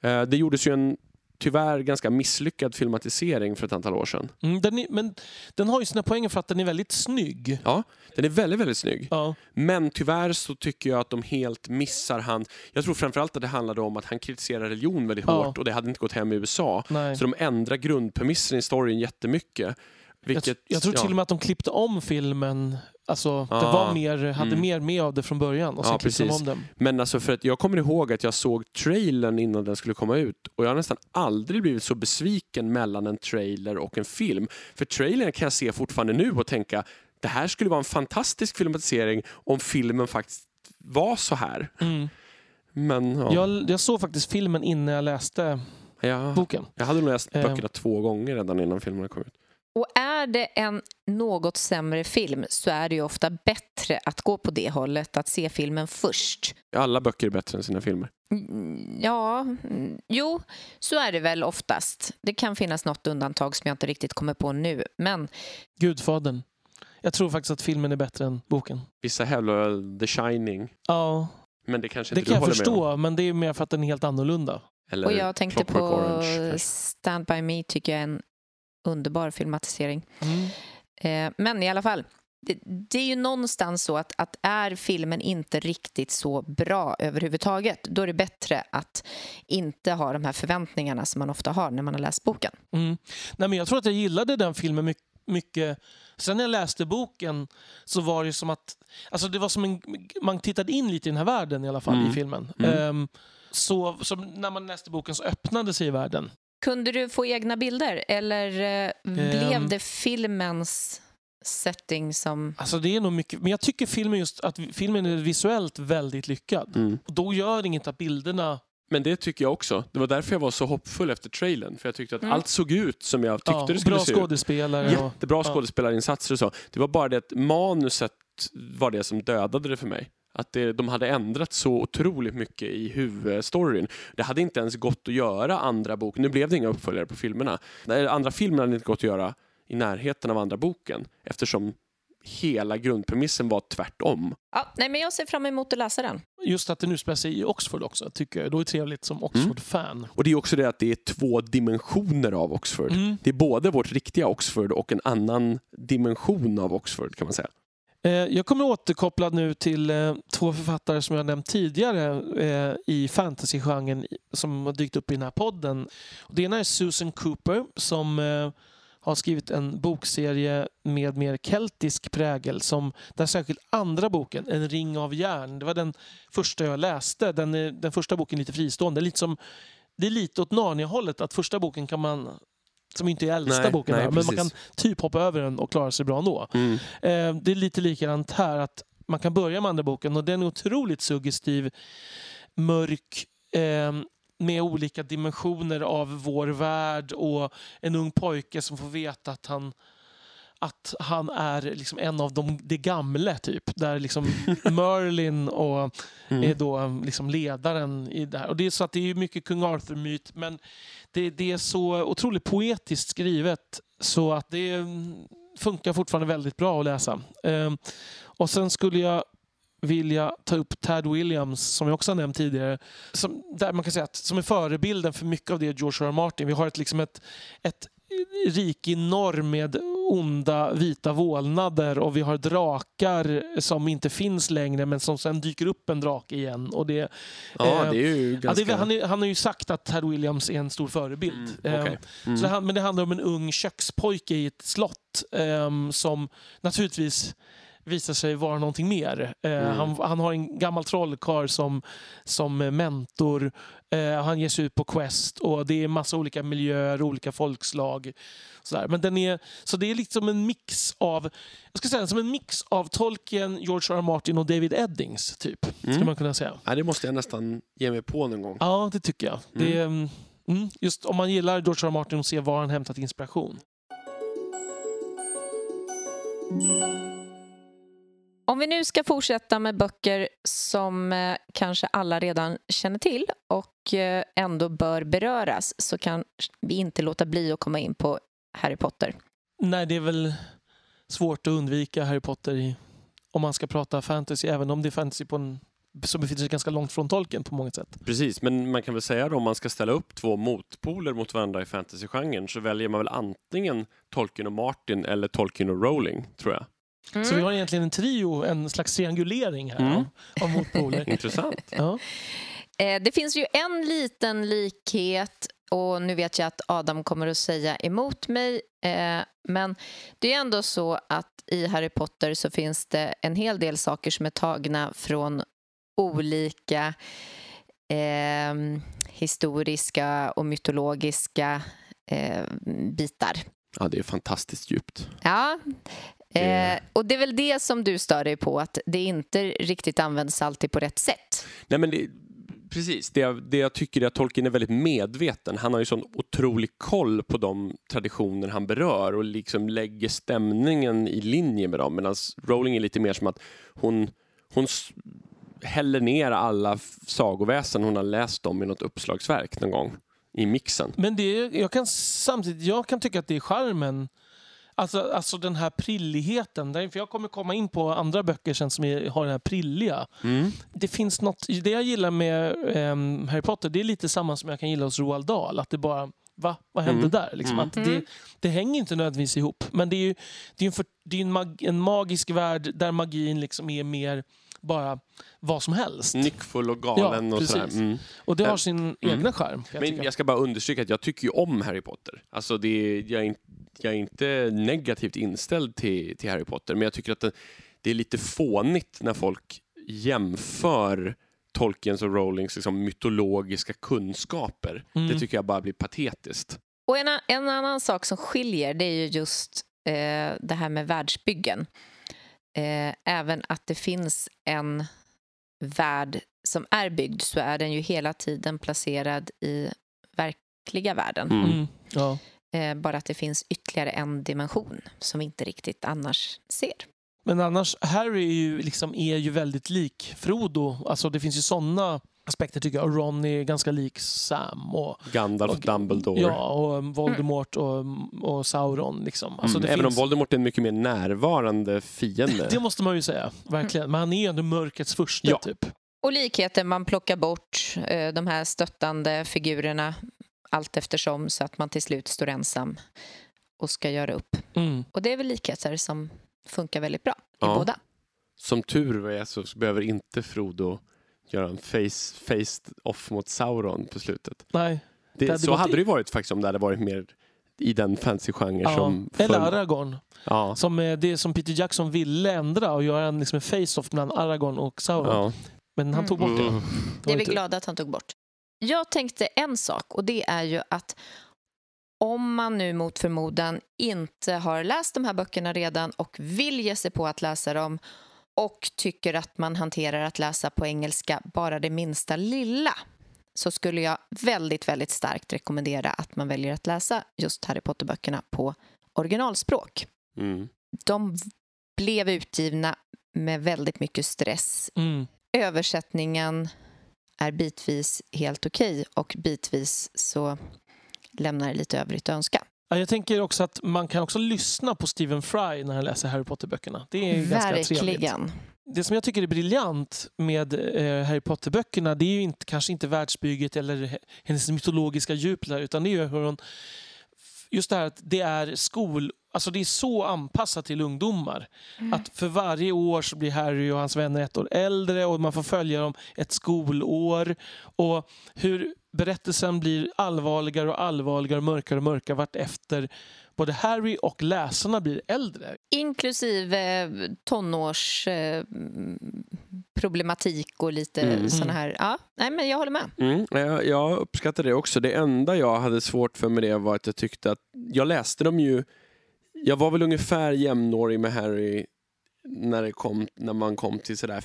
Eh, det gjordes ju en tyvärr ganska misslyckad filmatisering för ett antal år sedan. Mm, den är, men den har ju sina poänger för att den är väldigt snygg. Ja, den är väldigt, väldigt snygg. Ja. Men tyvärr så tycker jag att de helt missar han. Jag tror framförallt att det handlade om att han kritiserar religion väldigt Ja. hårt och det hade inte gått hem i USA. Nej. Så de ändrar grundpremissen i storyn jättemycket. Jag, Vilket, jag tror till och med att de klippte om filmen. Alltså, det Ah, var mer, hade mm. mer med av det från början och sen Ja, klippte de om den. Men alltså för att jag kommer ihåg att jag såg trailern innan den skulle komma ut och jag har nästan aldrig blivit så besviken mellan en trailer och en film. För trailern kan jag se fortfarande nu och tänka det här skulle vara en fantastisk filmatisering om filmen faktiskt var så här. Mm. Men ja, Jag, jag såg faktiskt filmen innan jag läste jag, boken. jag hade nog läst Eh. böckerna två gånger redan innan filmerna kom ut. Och är det en något sämre film så är det ju ofta bättre att gå på det hållet, att se filmen först. Alla böcker är bättre än sina filmer. Mm, Ja, mm, jo, så är det väl oftast. Det kan finnas något undantag som jag inte riktigt kommer på nu. Men Gudfadern. Jag tror faktiskt att filmen är bättre än boken. Vissa hävdar The Shining, Ja, men det kanske det inte kan du jag håller med om. förstå, men det är mer för att den är helt annorlunda. Eller och jag tänkte Clockwork på Orange. Stand By Me tycker jag är en underbar filmatisering. Mm. Eh, men i alla fall, det, det är ju någonstans så att, att är filmen inte riktigt så bra överhuvudtaget, då är det bättre att inte ha de här förväntningarna som man ofta har när man har läst boken. Mm. Nej, men jag tror att jag gillade den filmen mycket. mycket. Sen när jag läste boken så var det som att... Alltså det var som en, man tittade in lite i den här världen i alla fall Mm. i filmen. Mm. Ehm, så när man läste boken så öppnade sig världen. Kunde du få egna bilder eller eh, blev Ehm. det filmens setting som... Alltså det är nog mycket, men jag tycker filmen just att filmen är visuellt väldigt lyckad. Mm. Och då gör inget att bilderna... Men det tycker jag också. Det var därför jag var så hoppfull efter trailern. För jag tyckte att Mm. allt såg ut som jag tyckte Ja, det skulle bra se ut. skådespelare. Och, Jättebra skådespelarinsatser och så. Det var bara det att manuset var det som dödade det för mig. Att det, de hade ändrat så otroligt mycket i huvudstoryn. Det hade inte ens gått att göra andra boken. Nu blev det inga uppföljare på filmerna. Nej, Andra filmer hade inte gått att göra i närheten av andra boken eftersom hela grundpremissen var tvärtom. Ja, nej, men jag ser fram emot att läsa den. Just att den utspelar sig i Oxford också, tycker jag. Då är det trevligt som Mm. Oxford-fan. Och det är också det att det är två dimensioner av Oxford. Mm. Det är både vårt riktiga Oxford och en annan dimension av Oxford kan man säga. Eh, jag kommer återkoppla nu till eh, två författare som jag nämnt tidigare eh, i fantasygenren som har dykt upp i den här podden. Det ena är Susan Cooper som har skrivit en bokserie med mer keltisk prägel. Som, där särskilt andra boken, En ring av järn, det var den första jag läste. Den, är, den första boken är lite fristående. Lite som, det är lite åt Narnia-hållet, att första boken kan man som inte är äldsta Nej, boken, nej, men man kan typ hoppa över den och klara sig bra ändå. Mm. Eh, det är lite likadant här. att Man kan börja med andra boken och den är otroligt suggestiv, mörk, eh, med olika dimensioner av vår värld och en ung pojke som får veta att han att han är liksom en av de, de gamla, typ. Där liksom Merlin och Mm. är då liksom ledaren i det här. Och det är så att det är mycket kung Arthur-myt, men det, det är så otroligt poetiskt skrivet så att det mm, funkar fortfarande väldigt bra att läsa. Ehm, och sen skulle jag vilja ta upp Tad Williams, som jag också har nämnt tidigare, som, där man kan säga att, som är förebilden för mycket av det George R. R. Martin. Vi har ett, liksom ett, ett rike i norr med onda vita vålnader och vi har drakar som inte finns längre men som sen dyker upp en drake igen. Och det, Ja, Eh, det är ju ja, ganska... det, han, är, han har ju sagt att Tad Williams är en stor förebild. Mm, Ehm, okej. Mm. så det, men det handlar om en ung kökspojke i ett slott ehm, som naturligtvis visar sig vara någonting mer. Eh, Mm. han, han har en gammal trollkarl som, som mentor. Eh, han ger sig ut på quest och det är massa olika miljöer, olika folkslag. Sådär. Men den är, så det är liksom en mix av jag ska säga som en mix av Tolkien, George R. R. Martin och David Eddings, typ. Mm. Skulle man kunna säga. Ja, det måste jag nästan ge mig på någon gång. Ja, det tycker jag. Det är, mm, Mm, just om man gillar George R. R. Martin och ser var han hämtat inspiration. Om vi nu ska fortsätta med böcker som eh, kanske alla redan känner till och eh, ändå bör beröras så kan vi inte låta bli att komma in på Harry Potter. Nej, det är väl svårt att undvika Harry Potter i, om man ska prata fantasy, även om det är fantasy på en, som befinner sig ganska långt från tolken på många sätt. Precis, men man kan väl säga då om man ska ställa upp två motpoler mot varandra i fantasygenren så väljer man väl antingen Tolkien och Martin eller Tolkien och Rowling, tror jag. Mm. Så vi har egentligen en trio, en slags triangulering här Mm. av, motpoler. Intressant. ja. Eh, Det finns ju en liten likhet och nu vet jag att Adam kommer att säga emot mig eh, men det är ändå så att i Harry Potter så finns det en hel del saker som är tagna från olika eh, historiska och mytologiska eh, bitar. Ja, det är fantastiskt djupt. Ja, eh, och det är väl det som du stör dig på, att det inte riktigt används alltid på rätt sätt. Nej, men det, precis. Det, jag- det jag tycker är att Tolkien är väldigt medveten. Han har ju sån otrolig koll på de traditioner han berör och liksom lägger stämningen i linje med dem. Medan Rowling är lite mer som att hon, hon häller ner alla sagoväsen hon har läst om i något uppslagsverk någon gång i mixen. Men det, jag kan samtidigt jag kan tycka att det är charmen. Alltså, alltså den här prilligheten. För jag kommer komma in på andra böcker sen som är, har den här prilliga. Mm. Det finns något, det jag gillar med ehm, Harry Potter det är lite samma som jag kan gilla hos Roald Dahl. Att det bara, va? Vad hände Mm. där? Liksom, Mm. det, det hänger inte nödvändigtvis ihop. Men det är ju det är en, för, det är en, mag, en magisk värld där magin liksom är mer bara vad som helst. Nyckfull och galen Ja, och sådär. Mm. Och det har Mm. sin egna charm. kan jag Men jag ska bara understryka att jag tycker ju om Harry Potter. Alltså det är, jag, är, in- jag är inte negativt inställd till, till Harry Potter, men jag tycker att det, det är lite fånigt när folk jämför Tolkiens och Rowlings liksom, mytologiska kunskaper. Mm. Det tycker jag bara blir patetiskt. Och en, en annan sak som skiljer det är ju just eh, det här med världsbyggen. Eh, även att det finns en värld som är byggd så är den ju hela tiden placerad i verkliga världen. Mm. Mm. Ja. Eh, bara att det finns ytterligare en dimension som vi inte riktigt annars ser. Men annars, Harry är ju, liksom, är ju väldigt lik Frodo. Alltså, det finns ju såna aspekter tycker jag. Och Ron är ganska lik Sam. Och, Gandalf, Och- Dumbledore. ja, och um, Voldemort och, och Sauron. Liksom. Alltså, mm. det Även finns, om Voldemort är en mycket mer närvarande fiende. Det måste man ju säga, verkligen. Men han är ju ändå mörkrets första, Ja. typ. Och likheten, man plockar bort eh, de här stöttande figurerna allt eftersom så att man till slut står ensam och ska göra upp. Mm. Och det är väl likheter som funkar väldigt bra i Ja. båda. Som tur är så behöver inte Frodo göra en face, face off mot Sauron på slutet. Nej. Det, Det hade så hade det ju varit faktiskt om det hade varit mer i den fantasy-genre Ja. som Eller föll- Aragorn. Ja. Som eh, det som Peter Jackson ville ändra och göra en, liksom en face-off mellan Aragorn och Sauron. ja. Men han tog bort det. Mm. Det är vi glada att han tog bort. Jag tänkte en sak och det är ju att om man nu mot förmodan inte har läst de här böckerna redan och vill ge sig på att läsa dem och tycker att man hanterar att läsa på engelska bara det minsta lilla så skulle jag väldigt, väldigt starkt rekommendera att man väljer att läsa just Harry Potter-böckerna på originalspråk. Mm. De blev utgivna med väldigt mycket stress Mm. översättningen är bitvis helt okej och bitvis så lämnar det lite övrigt att önska. Ja, jag tänker också att man kan också lyssna på Stephen Fry när han läser Harry Potter-böckerna. Det är ganska trevligt. Verkligen. Det som jag tycker är briljant med eh, Harry Potter-böckerna det är ju inte, kanske inte världsbygget eller he- hennes mytologiska djup där, utan det är ju hur hon... Just det här att det är skol... Alltså det är så anpassat till ungdomar. Att för varje år så blir Harry och hans vänner ett år äldre och man får följa dem ett skolår. Och hur berättelsen blir allvarligare och allvarligare och mörkare och mörkare vart efter både Harry och läsarna blir äldre. Inklusive tonårsproblematik och lite Mm. såna här... Ja, nej, men jag håller med. Mm. Jag, jag uppskattar det också. Det enda jag hade svårt för med det var att jag tyckte att jag läste dem ju jag var väl ungefär jämnårig med Harry när, det kom, när man kom till sådär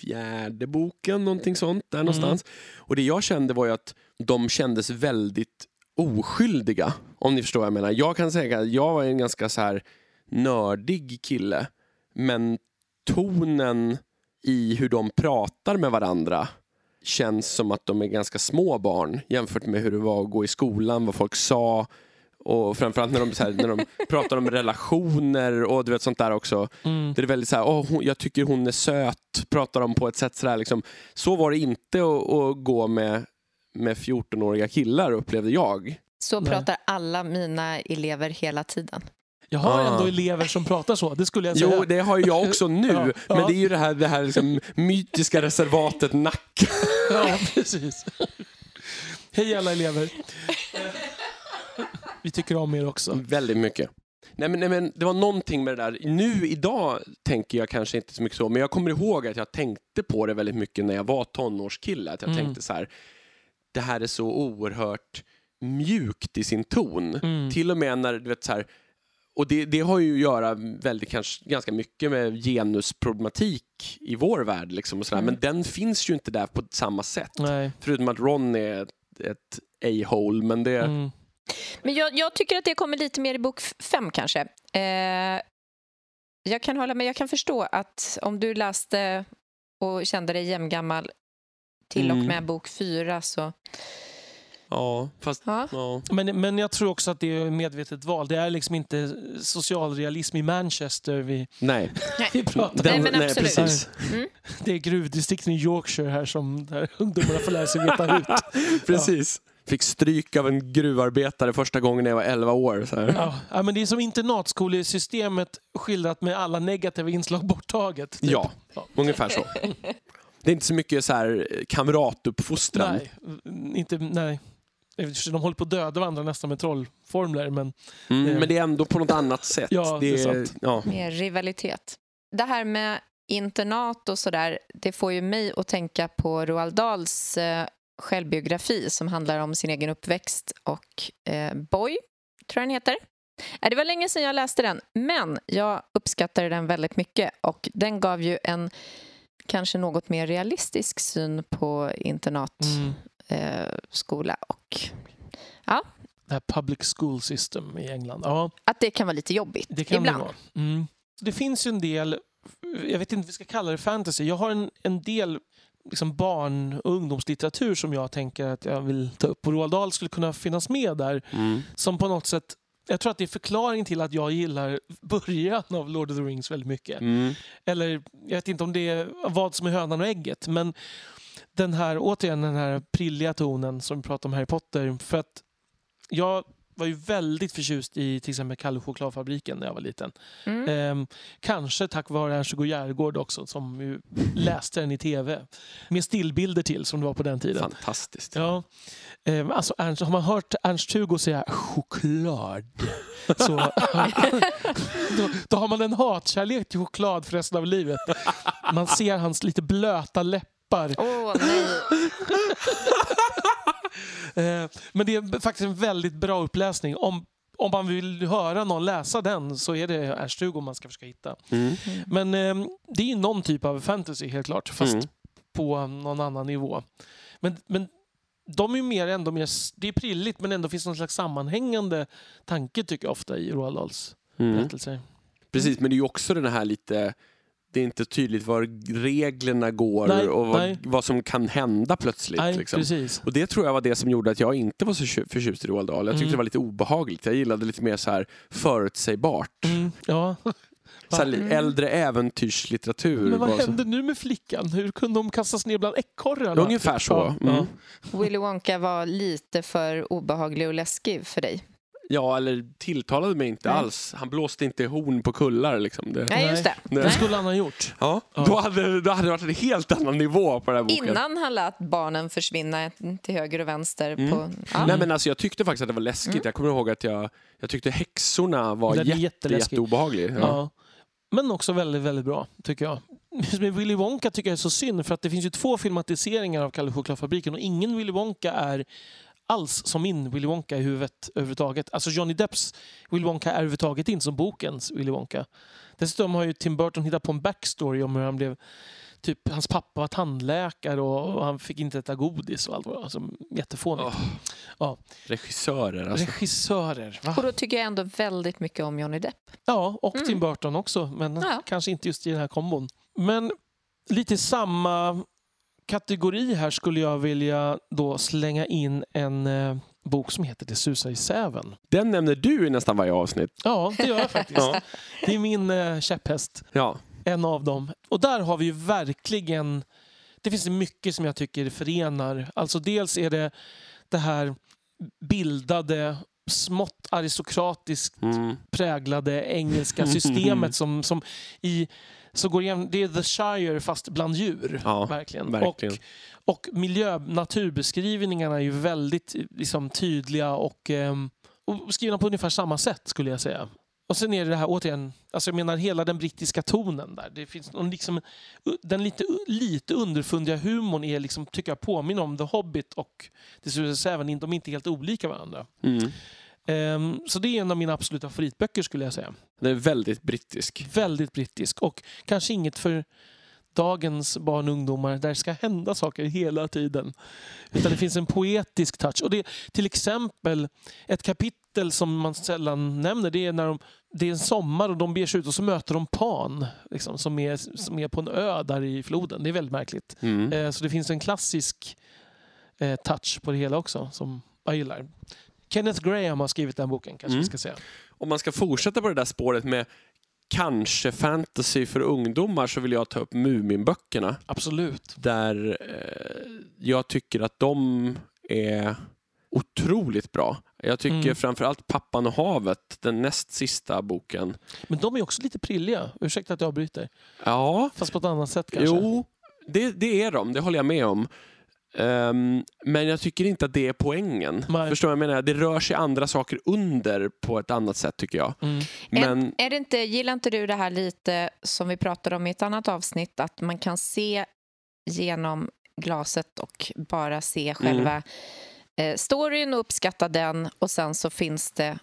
fjärde boken, någonting sånt. där någonstans. Och det jag kände var att de kändes väldigt oskyldiga. Om ni förstår vad jag menar. Jag kan säga att jag var en ganska så här nördig kille. Men tonen i hur de pratar med varandra känns som att de är ganska små barn jämfört med hur det var att gå i skolan, vad folk sa och framförallt när de, så här, när de pratar om relationer och du vet sånt där också. Mm. Det är väldigt så här, oh, hon, jag tycker hon är söt, pratar de på ett sätt sådär liksom. Så var det inte att, att gå med, med 14-åriga killar upplevde jag. Så Nej. pratar alla mina elever hela tiden. Jag har Ah. ändå elever som pratar så, det skulle jag säga. Jo, det har jag också nu. Ja, ja. Men det är ju det här, det här liksom mytiska reservatet Nacka. Ja, precis. Hej alla elever. Vi tycker om er också. Väldigt mycket. Nej men, nej men det var någonting med det där. Nu idag tänker jag kanske inte så mycket så, men jag kommer ihåg att jag tänkte på det väldigt mycket när jag var tonårskille. Att jag Mm. tänkte så här, det här är så oerhört mjukt i sin ton. Mm. Till och med när, du vet så här, och det, det har ju att göra väldigt, kanske, ganska mycket med genusproblematik i vår värld. Liksom och sådär. Mm. Men den finns ju inte där på samma sätt. Nej. Förutom att Ron är ett, ett a-hole. Men det, Mm. Men jag, jag tycker att det kommer lite mer i bok fem kanske. Eh, jag kan hålla med, jag kan förstå att om du läste och kände dig jämngammal till och Mm. med bok fyra så... ja, fast... Ja. Ja. Men, men jag tror också att det är medvetet val. Det är liksom inte socialrealism i Manchester vi, Nej. vi pratar Nej, om. men absolut. precis. Det är gruvdistrikten i Yorkshire här som där ungdomarna får lära sig veta ut. Precis. Fick stryk av en gruvarbetare första gången när jag var 11 år. Så här. Ja, men det är som internatskolesystemet skildrat med alla negativa inslag borttaget. typ. Ja, Ja. ungefär så. Det är inte så mycket så här eh, kamratuppfostran. Nej, inte, nej. De håller på att döda varandra nästan med trollformler. Men Mm, Det- men det är ändå på något annat sätt. Ja, det är ja. Mer rivalitet. Det här med internat och sådär, det får ju mig att tänka på Roald Dahls eh, självbiografi som handlar om sin egen uppväxt och eh, Boy, tror jag den heter. Eh, Det var länge sedan jag läste den, men jag uppskattade den väldigt mycket och den gav ju en kanske något mer realistisk syn på internatskola mm, eh, och det här public school system i England. Ja, att det kan vara lite jobbigt det kan ibland. det vara. Mm. Det finns ju en del, jag vet inte om vi ska kalla det fantasy. Jag har en, en del liksom barn och ungdomslitteratur som jag tänker att jag vill ta upp. Och Roald Dahl skulle kunna finnas med där. Mm. Som på något sätt, jag tror att det är förklaring till att jag gillar början av Lord of the Rings väldigt mycket. Mm. Eller jag vet inte om det är vad som är hönan och ägget. Men den här, återigen den här prilliga tonen som vi pratar om Harry Potter. För att jag var ju väldigt förtjust i till exempel Kalle chokladfabriken när jag var liten. Mm. Ehm, kanske tack vare Ernst-Hugo Järegård också som ju läste den i tv. Med stillbilder till som det var på den tiden. Fantastiskt. Ja. Ehm, alltså Ernst, har man hört Ernst-Hugo säga choklad så då, då har man en hatkärlek till choklad för resten av livet. Man ser hans lite blöta läppar. Åh, nej. Ehm, men det är faktiskt en väldigt bra uppläsning. Om, om man vill höra någon läsa den så är det Ernst-Hugo man ska försöka hitta. Mm. Men ehm, det är någon typ av fantasy helt klart, fast Mm. på någon annan nivå. Men, men de är mer ändå mer, det är prilligt men ändå finns någon slags sammanhängande tanke tycker jag ofta i Roald Dahls Mm. berättelser. Precis, men det är ju också den här lite det är inte tydligt var reglerna går Nej, och vad, vad som kan hända plötsligt. Nej, liksom. precis. Och det tror jag var det som gjorde att jag inte var så förtjust i Roald Dahl. Jag tyckte Mm. det var lite obehagligt. Jag gillade lite mer så här förutsägbart. Mm, ja. Så här, Mm. Äldre äventyrslitteratur. Men vad hände nu med flickan? Hur kunde de kastas ner bland ekorrarna? Ungefär så. Mm. Willy Wonka var lite för obehaglig och läskig för dig. Ja, eller tilltalade mig inte Nej. alls. Han blåste inte horn på kullar. Liksom. Det... Nej, just det. Nej. Det skulle han ha gjort. Ja, Ja. Då, hade, då hade det varit en helt annan nivå på den här boken. Innan han lät barnen försvinna till höger och vänster. Mm. På, ja. Nej, men alltså, jag tyckte faktiskt att det var läskigt. Mm. Jag kommer ihåg att jag, jag tyckte häxorna var jätte, jätteobehaglig. Ja. Ja. Men också väldigt, väldigt bra, tycker jag. Med Willy Wonka tycker jag är så synd, för att det finns ju två filmatiseringar av Kalle och chokladfabriken och ingen Willy Wonka är alls som min Willy Wonka i huvudet överhuvudtaget. Alltså Johnny Depps Willy Wonka är överhuvudtaget inte som bokens Willy Wonka. Dessutom har ju Tim Burton hittat på en backstory om hur han blev typ hans pappa var tandläkare och, han fick inte äta godis och allt vad. Alltså, jättefånigt. Åh. Ja. Regissörer alltså. Regissörer. Va? Och då tycker jag ändå väldigt mycket om Johnny Depp. Ja, och Mm. Tim Burton också, men Ja. kanske inte just i den här kombon. Men lite samma kategori här skulle jag vilja då slänga in en eh, bok som heter Det susar i säven. Den nämner du i nästan varje avsnitt. Ja, det gör jag faktiskt. Ja. Det är min eh, käpphäst. Ja. En av dem. Och där har vi ju verkligen... Det finns mycket som jag tycker förenar. Alltså dels är det det här bildade, smått aristokratiskt Mm. präglade engelska systemet som, som i så går igen, det är The Shire fast bland djur. Ja, verkligen. verkligen. Och, och miljö, naturbeskrivningarna är ju väldigt liksom, tydliga och, ehm, och skrivna på ungefär samma sätt skulle jag säga. Och sen är det det här återigen, alltså jag menar hela den brittiska tonen där. Det finns någon liksom, den lite, lite underfundiga humorn är liksom, tycker jag påminner om The Hobbit och The Suicide Seven. De är inte helt olika varandra. Mm. Ehm, så det är en av mina absoluta favoritböcker skulle jag säga. Den är väldigt brittisk. Väldigt brittisk och kanske inget för dagens barn och ungdomar där det ska hända saker hela tiden. Utan det finns en poetisk touch. Och det till exempel ett kapitel som man sällan nämner. Det är när de, det är en sommar och de ber sig ut och så möter de Pan liksom, som, är, som är på en ö där i floden. Det är väldigt märkligt. Mm. Eh, så det finns en klassisk eh, touch på det hela också som jag gillar. Kenneth Graham har skrivit den boken kanske Mm. vi ska säga. Om man ska fortsätta på det där spåret med kanske fantasy för ungdomar så vill jag ta upp Muminböckerna. Absolut. Där eh, jag tycker att de är otroligt bra. Jag tycker Mm. framförallt Pappan och havet, den näst sista boken. Men de är också lite prilliga. Ursäkta att jag avbryter. Ja, Fast på ett annat sätt kanske. jo, det, det är de. Det håller jag med om. Ehm, men jag tycker inte att det är poängen. Nej. Förstår jag menar? Det rör sig andra saker under på ett annat sätt tycker jag. Mm. Men Är, är det inte, gillar inte du det här lite som vi pratade om i ett annat avsnitt, att man kan se genom glaset och bara se själva eh, storyn och uppskatta den och sen så finns det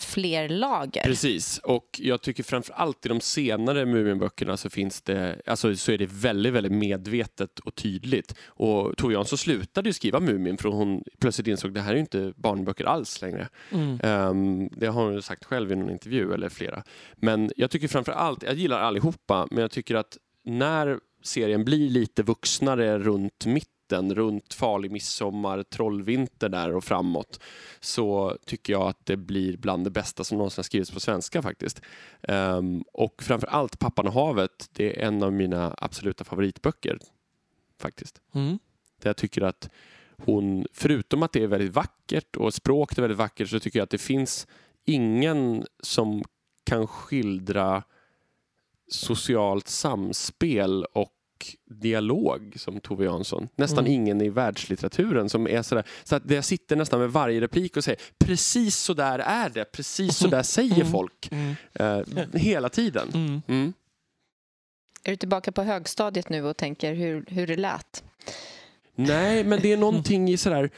fler lager. Precis, och jag tycker framför allt i de senare Muminböckerna så finns det, alltså så är det väldigt, väldigt medvetet och tydligt. Och Tove Jansson slutade ju skriva Mumin för hon plötsligt insåg att det här är ju inte barnböcker alls längre. Mm. Ehm, det har hon ju sagt själv i någon intervju eller flera. Men jag tycker framför allt, jag gillar allihopa, men jag tycker att när serien blir lite vuxnare runt mitten, runt Farlig midsommar, Trollvinter där och framåt, så tycker jag att det blir bland det bästa som någonsin har skrivits på svenska faktiskt. Ehm, och framför allt Pappan och havet, det är en av mina absoluta favoritböcker faktiskt. Mm. Där jag tycker att hon, förutom att det är väldigt vackert och språket är väldigt vackert, så tycker jag att det finns ingen som kan skildra socialt samspel och dialog som Tove Jansson. Nästan Mm. ingen i världslitteraturen som är sådär, så att jag sitter nästan med varje replik och säger precis så där är det, precis så där säger Mm. folk Mm. eh, hela tiden. Mm. Mm. Är du tillbaka på högstadiet nu och tänker hur, hur det lät? Nej, men det är någonting i sådär,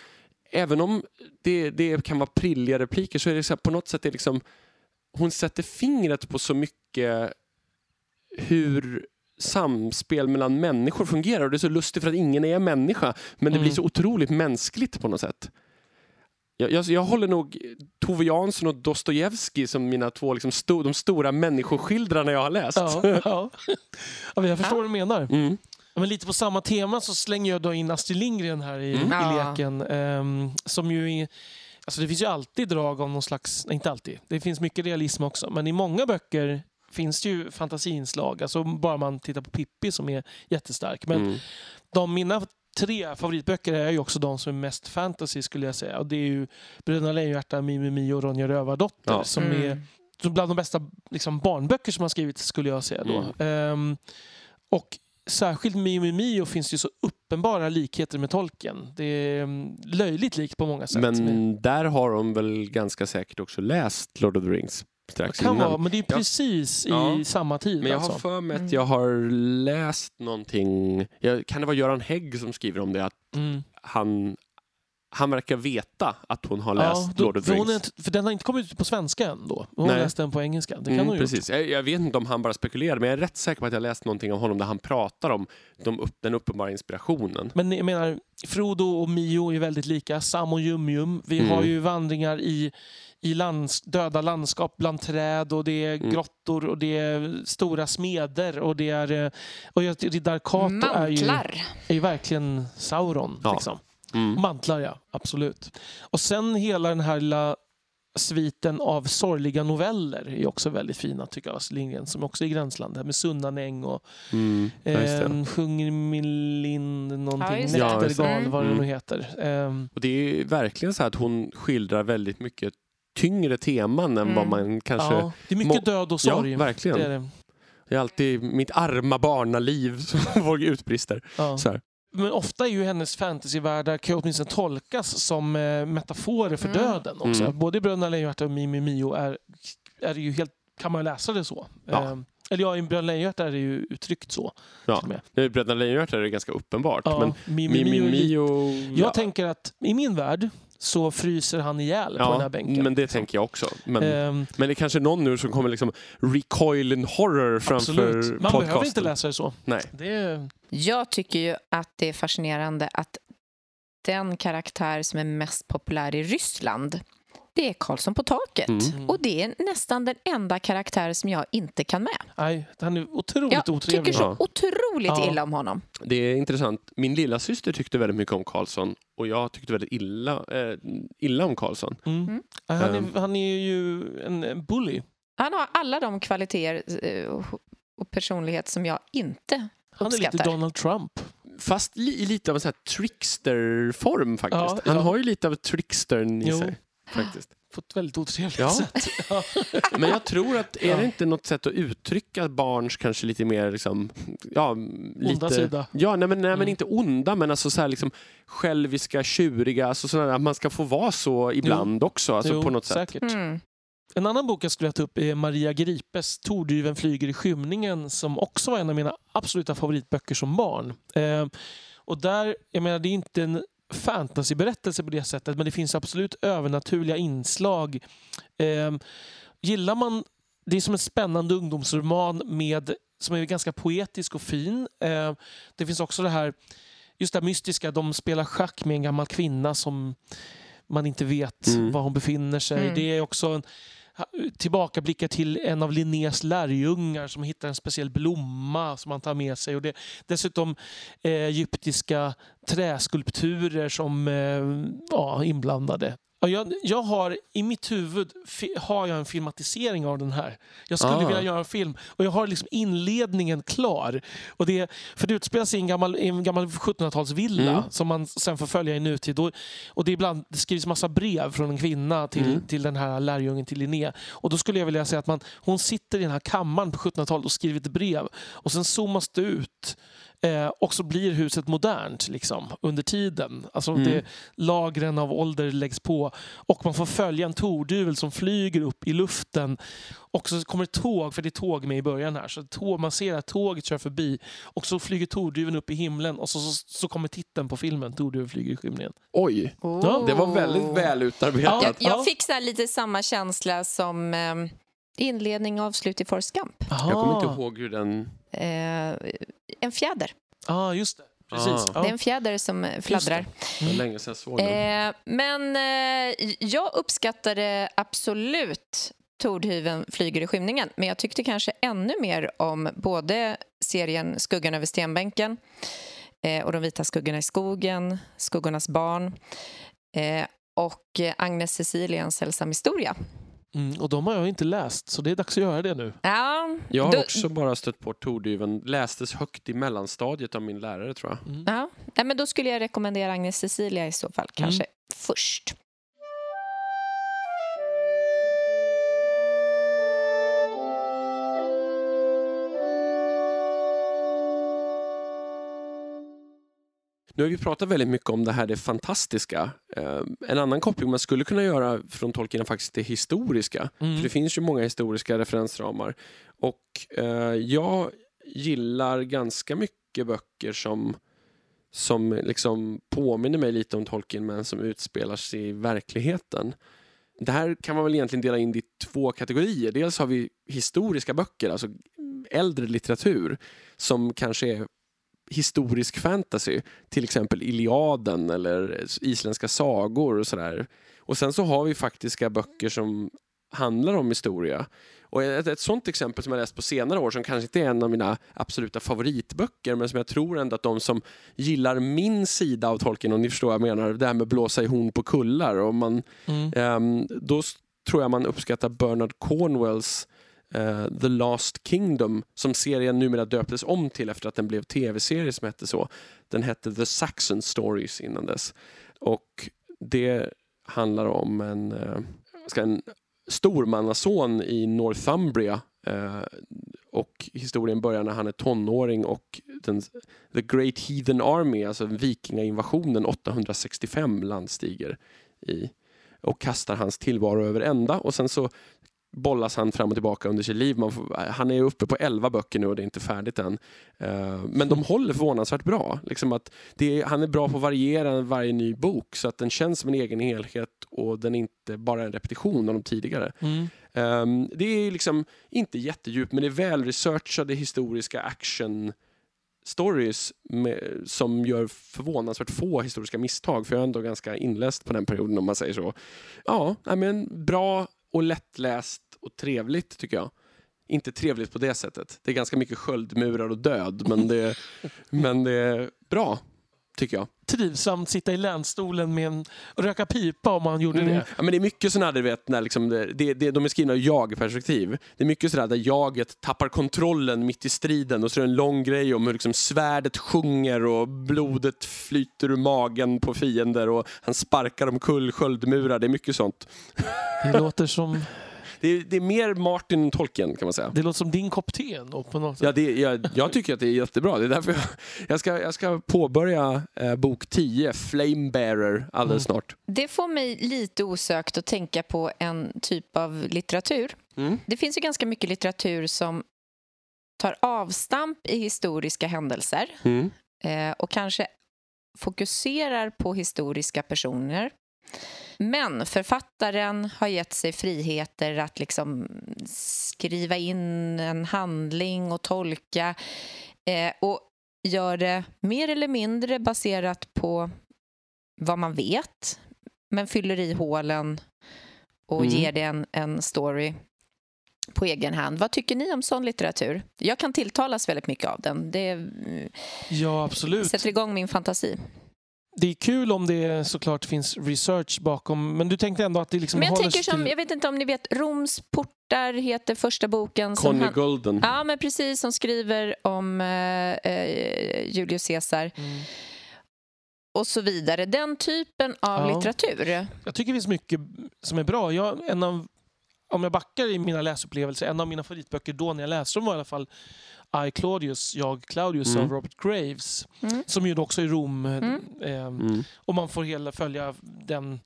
även om det, det kan vara prilliga repliker så är det så här, på något sätt är liksom, hon sätter fingret på så mycket hur samspel mellan människor fungerar och det är så lustigt för att ingen är människa men det Mm. blir så otroligt mänskligt på något sätt. Jag, jag, jag håller nog Tove Jansson och Dostojevskij som mina två liksom sto, de stora människoskildrarna jag har läst. Ja, ja. jag förstår vad du menar. Mm. Men lite på samma tema så slänger jag då in Astrid Lindgren här i, Mm. i leken. ehm, som ju är, alltså det finns ju alltid drag av någon slags, nej inte alltid, det finns mycket realism också. Men i många böcker finns det ju fantasiinslag. Alltså bara man tittar på Pippi som är jättestark. Men Mm. de, mina tre favoritböcker är ju också de som är mest fantasy skulle jag säga. Och det är ju Bröderna Lejonhjärta, Mimimi och Ronja Rövardotter Ja. som Mm. är som bland de bästa liksom, barnböcker som har skrivits skulle jag säga då. Mm. Ehm, och särskilt Mio Mio finns det ju så uppenbara likheter med tolken. Det är mm, löjligt likt på många sätt. Men där har de väl ganska säkert också läst Lord of the Rings det strax kan innan. vara, men det är Ja. precis Ja. i samma tid. Men jag har alltså. för mig att Mm. jag har läst någonting, jag, kan det vara Göran Hägg som skriver om det, att mm. han, han verkar veta att hon har läst då- Lord of the Rings. är, för den har inte kommit ut på svenska än då. Hon har Nej. läst den på engelska. Det kan Mm, hon ju gjort. precis. Jag, jag vet inte om han bara spekulerar, men jag är rätt säker på att jag läst någonting om honom där han pratar om de upp, den uppenbara inspirationen. Men jag menar, Frodo och Mio är väldigt lika. Sam och Jum-Jum. Vi Mm. har ju vandringar i, i lands, döda landskap bland träd och det är Mm. grottor och det är stora smeder och det är... eh, Och Riddar Kato är ju, är ju verkligen Sauron. Ja. Liksom. Mm. Mantlar, ja. Absolut. Och sen hela den här lilla sviten av sorgliga noveller är också väldigt fina tycker jag. Astrid Lindgren, som också är i gränsland. Med Sunnanäng och Mm. Ja, eh, Sjunger min lind Ja, någonting. Ja, Näktergal. Mm. vad det Mm. nu heter. Ehm, Och det är verkligen så här att hon skildrar väldigt mycket tyngre teman än Mm. vad man kanske... ja, det är mycket död och Ja, sorg. verkligen. det är det. Det är alltid mitt arma barnaliv som folk utbrister. Ja. Så här. Men ofta är ju hennes fantasyvärldar kan åtminstone tolkas som eh, metaforer för Mm. döden också. Mm. Både Bröderna Lejonhjärta och Mimi Mio är, är ju helt, kan man läsa det så. Ja. Ehm, eller ja, i Bröderna Lejonhjärta är det ju uttryckt så. Ja. i Bröderna Lejonhjärta är det ganska uppenbart. Ja, men Mimi, Mio... Jag ja. tänker att i min värld så fryser han ihjäl på den här bänken. men det tänker jag också. Men, Ehm, men det är kanske någon nu som kommer liksom recoil in horror framför absolut. Man podcasten. behöver inte läsa det så. Nej. Det är, Jag tycker ju att det är fascinerande att den karaktär som är mest populär i Ryssland det är Karlsson på taket. Mm. Och det är nästan den enda karaktär som jag inte kan med. nej, han är otroligt Jag tycker otrevlig. så Ja. otroligt Ja. illa om honom. Det är intressant. Min lilla syster tyckte väldigt mycket om Karlsson och jag tyckte väldigt illa, eh, illa om Karlsson. Mm. Mm. Han, Ehm. är, han är ju en bully. Han har alla de kvaliteter eh, och- personlighet som jag inte Han är lite uppskattar. Donald Trump. Fast li, i lite av en sån här trickster-form faktiskt. Ja, Han ja. har ju lite av trickstern i Jo. sig. Faktiskt. På ett väldigt otrevligt Ja. sätt. Ja. Men jag tror att, är Ja. det inte något sätt att uttrycka barns kanske lite mer liksom, ja, lite... sida. Ja, nej men, nej, men Mm. inte onda, men alltså så här liksom själviska, tjuriga, alltså sådana, att man ska få vara så ibland också, alltså Jo, på något sätt. säkert. Mm. En annan bok jag skulle ta upp är Maria Gripes Tordyven flyger i skymningen som också var en av mina absoluta favoritböcker som barn. Eh, och där, jag menar det är inte en fantasyberättelse på det sättet men det finns absolut övernaturliga inslag. Eh, gillar man, det är som en spännande ungdomsroman med, som är ganska poetisk och fin. Eh, det finns också det här just det här mystiska, de spelar schack med en gammal kvinna som man inte vet Mm. var hon befinner sig. Mm. Det är också en tillbakablickar till en av Linnés lärjungar som hittar en speciell blomma som han tar med sig. Och det, dessutom eh, egyptiska träskulpturer som eh, ja, inblandade. Ja, jag, jag har i mitt huvud har jag en filmatisering av den här. Jag skulle Ah. vilja göra en film och jag har liksom inledningen klar. Och det, för det utspelar sig i en gammal, i en gammal 1700-talsvilla Mm. som man sen får följa i nutid. Och, och det, ibland, det skrivs massa brev från en kvinna till, Mm. till den här lärjungen, till Linné. Och då skulle jag vilja säga att man, hon sitter i den här kammaren på 1700-talet och skriver ett brev. Och sen zoomas det ut. Eh, och så blir huset modernt liksom, under tiden. Alltså Mm. det, lagren av ålder läggs på. Och man får följa en torduvel som flyger upp i luften. Och så kommer ett tåg, för det är tåg med i början här. Så tåg, man ser att tåget kör förbi. Och så flyger torduveln upp i himlen och så, så, så kommer titeln på filmen, Torduveln flyger i skymningen. Oj, Oh. det var väldigt väl utarbetat. Jag, Ja. jag fick så här lite samma känsla som eh, inledning och avslut i Forrest Gump. Jag kommer inte ihåg hur den... Eh, en fjäder. Ja, ah, just det. Precis. Ah. Det är en fjäder som eh, fladdrar. Det var länge sedan jag såg den. Eh, men eh, jag uppskattade absolut Tordhyven flyger i skymningen. Men jag tyckte kanske ännu mer om både serien Skuggan över stenbänken eh, och De vita skuggorna i skogen, Skuggornas barn eh, och Agnes Cecilia, en sällsam historia. Mm, och de har jag inte läst, så det är dags att göra det nu. Ja, Jag har då- också bara stött på Tordyven. Lästes högt i mellanstadiet av min lärare tror jag. Mm. Ja, nej, men då skulle jag rekommendera Agnes Cecilia i så fall, kanske först. Nu har vi pratat väldigt mycket om det här det fantastiska. Eh, en annan koppling man skulle kunna göra från Tolkien är faktiskt det historiska. Mm. För det finns ju många historiska referensramar. Och eh, jag gillar ganska mycket böcker som, som liksom påminner mig lite om Tolkien men som utspelar sig i verkligheten. Det här kan man väl egentligen dela in i två kategorier. Dels har vi historiska böcker, alltså äldre litteratur som kanske är historisk fantasy, till exempel Iliaden eller isländska sagor och sådär. Och sen så har vi faktiska böcker som handlar om historia. Och ett, ett sånt exempel som jag läst på senare år som kanske inte är en av mina absoluta favoritböcker men som jag tror ändå att de som gillar min sida av Tolkien, om ni förstår vad jag menar, det här med blåsa i horn på kullar. Och man, mm. um, då tror jag man uppskattar Bernard Cornwells uh, The Last Kingdom som serien numera döptes om till efter att den blev tv-serie som hette så. Den hette The Saxon Stories innan dess. Och det handlar om en, uh, ska en stormannason i Northumbria uh, och historien börjar när han är tonåring och den, The Great Heathen Army, alltså vikingainvasionen 865 landstiger i och kastar hans tillvaro över ända och sen så bollas han fram och tillbaka under sitt liv. Får, han är uppe på 11 böcker nu och det är inte färdigt än. Uh, men de håller förvånansvärt bra. Liksom att är, han är bra på att variera varje ny bok så att den känns som en egen helhet och den är inte bara en repetition av de tidigare. Mm. Um, det är liksom inte jättedjupt men det är välresearchade historiska action stories med, som gör förvånansvärt få historiska misstag för jag är ändå ganska inläst på den perioden om man säger så. Ja, men bra och lättläst och trevligt tycker jag. Inte trevligt på det sättet. Det är ganska mycket sköldmurar och död men det, men det är bra tycker jag. Trivsamt sitta i länstolen med en, och röka pipa om man gjorde mm. det. Ja, men det är mycket sådana du vet, när liksom det, det, det, de är skrivna ur jag-perspektiv. Det är mycket sådär där jaget tappar kontrollen mitt i striden och så är det en lång grej om hur liksom svärdet sjunger och blodet flyter ur magen på fiender och han sparkar omkull sköldmurar. Det är mycket sånt. Det låter som det är, det är mer Martin Tolkien kan man säga. Det låter som din kopp te. På något Ja, det, jag, jag, tycker att det är jättebra. Det är därför jag, jag, ska, jag ska påbörja eh, bok 10, Flame Bearer, alldeles mm. snart. Det får mig lite osökt att tänka på en typ av litteratur. Mm. Det finns ju ganska mycket litteratur som tar avstamp i historiska händelser mm. eh, och kanske fokuserar på historiska personer men författaren har gett sig friheter att liksom skriva in en handling och tolka eh, och gör det mer eller mindre baserat på vad man vet men fyller i hålen och mm. ger det en, en story på egen hand. Vad tycker ni om sån litteratur? Jag kan tilltalas väldigt mycket av den. Det ja, absolut. sätter igång min fantasi det är kul om det såklart finns research bakom, men du tänkte ändå att det liksom men jag tänker som, till... Jag vet inte om ni vet, Roms portar heter första boken. Conny han, Golden. Ja, men precis, som skriver om eh, eh, Julius Caesar. Mm. Och så vidare. Den typen av ja. litteratur. Jag tycker det finns mycket som är bra. Jag, en av, om jag backar i mina läsupplevelser, en av mina favoritböcker då när jag läste dem var i alla fall i Claudius, jag Claudius mm. av Robert Graves. Mm. Som ju också är Rom. Mm. Eh, och man får hela följa den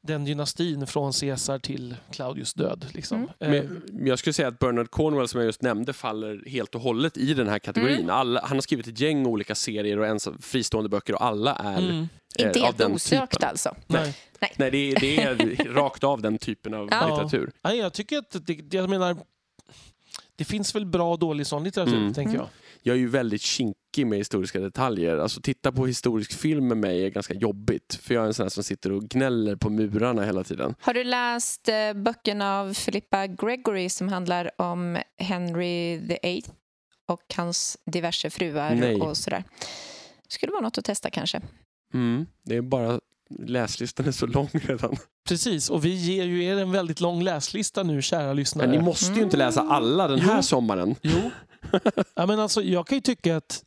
den dynastin från Caesar till Claudius död. Liksom. Mm. Men jag skulle säga att Bernard Cornwell som jag just nämnde faller helt och hållet i den här kategorin. Mm. Alla, han har skrivit ett gäng olika serier och en fristående böcker och alla är mm. eh, Inte helt osökt typen. alltså? Nej, Nej. Nej det, är, det är rakt av den typen av ja. litteratur. Ja, jag tycker att, det, jag menar, det finns väl bra och dålig sån litteratur, mm. tänker jag. Jag är ju väldigt kinkig med historiska detaljer. Alltså titta på historisk film med mig är ganska jobbigt. För jag är en sån här som sitter och gnäller på murarna hela tiden. Har du läst eh, böckerna av Philippa Gregory som handlar om Henry VIII och hans diverse fruar Nej. och sådär? Det skulle vara något att testa kanske. Mm, det är bara läslistan är så lång redan. Precis, och vi ger ju er en väldigt lång läslista nu, kära lyssnare. Men ni måste ju inte läsa alla den här jo. sommaren. Jo. ja, men alltså, jag kan ju tycka att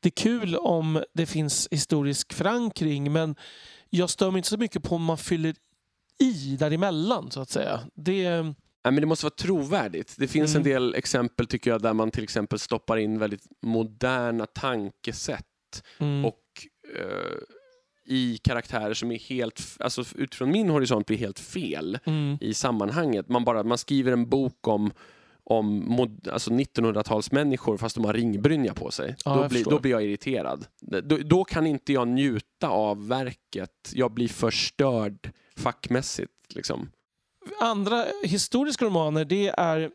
det är kul om det finns historisk förankring, men jag stör mig inte så mycket på om man fyller i däremellan, så att säga. Det... Ja, men det måste vara trovärdigt. Det finns mm. en del exempel tycker jag där man till exempel stoppar in väldigt moderna tankesätt mm. och eh, i karaktärer som är helt, alltså utifrån min horisont blir helt fel mm. i sammanhanget. Man, bara, man skriver en bok om om mod, alltså 1900-talsmänniskor fast de har ringbrynja på sig. Ja, då, blir, då blir jag irriterad. Då, då kan inte jag njuta av verket. Jag blir förstörd fackmässigt. Liksom. Andra historiska romaner det är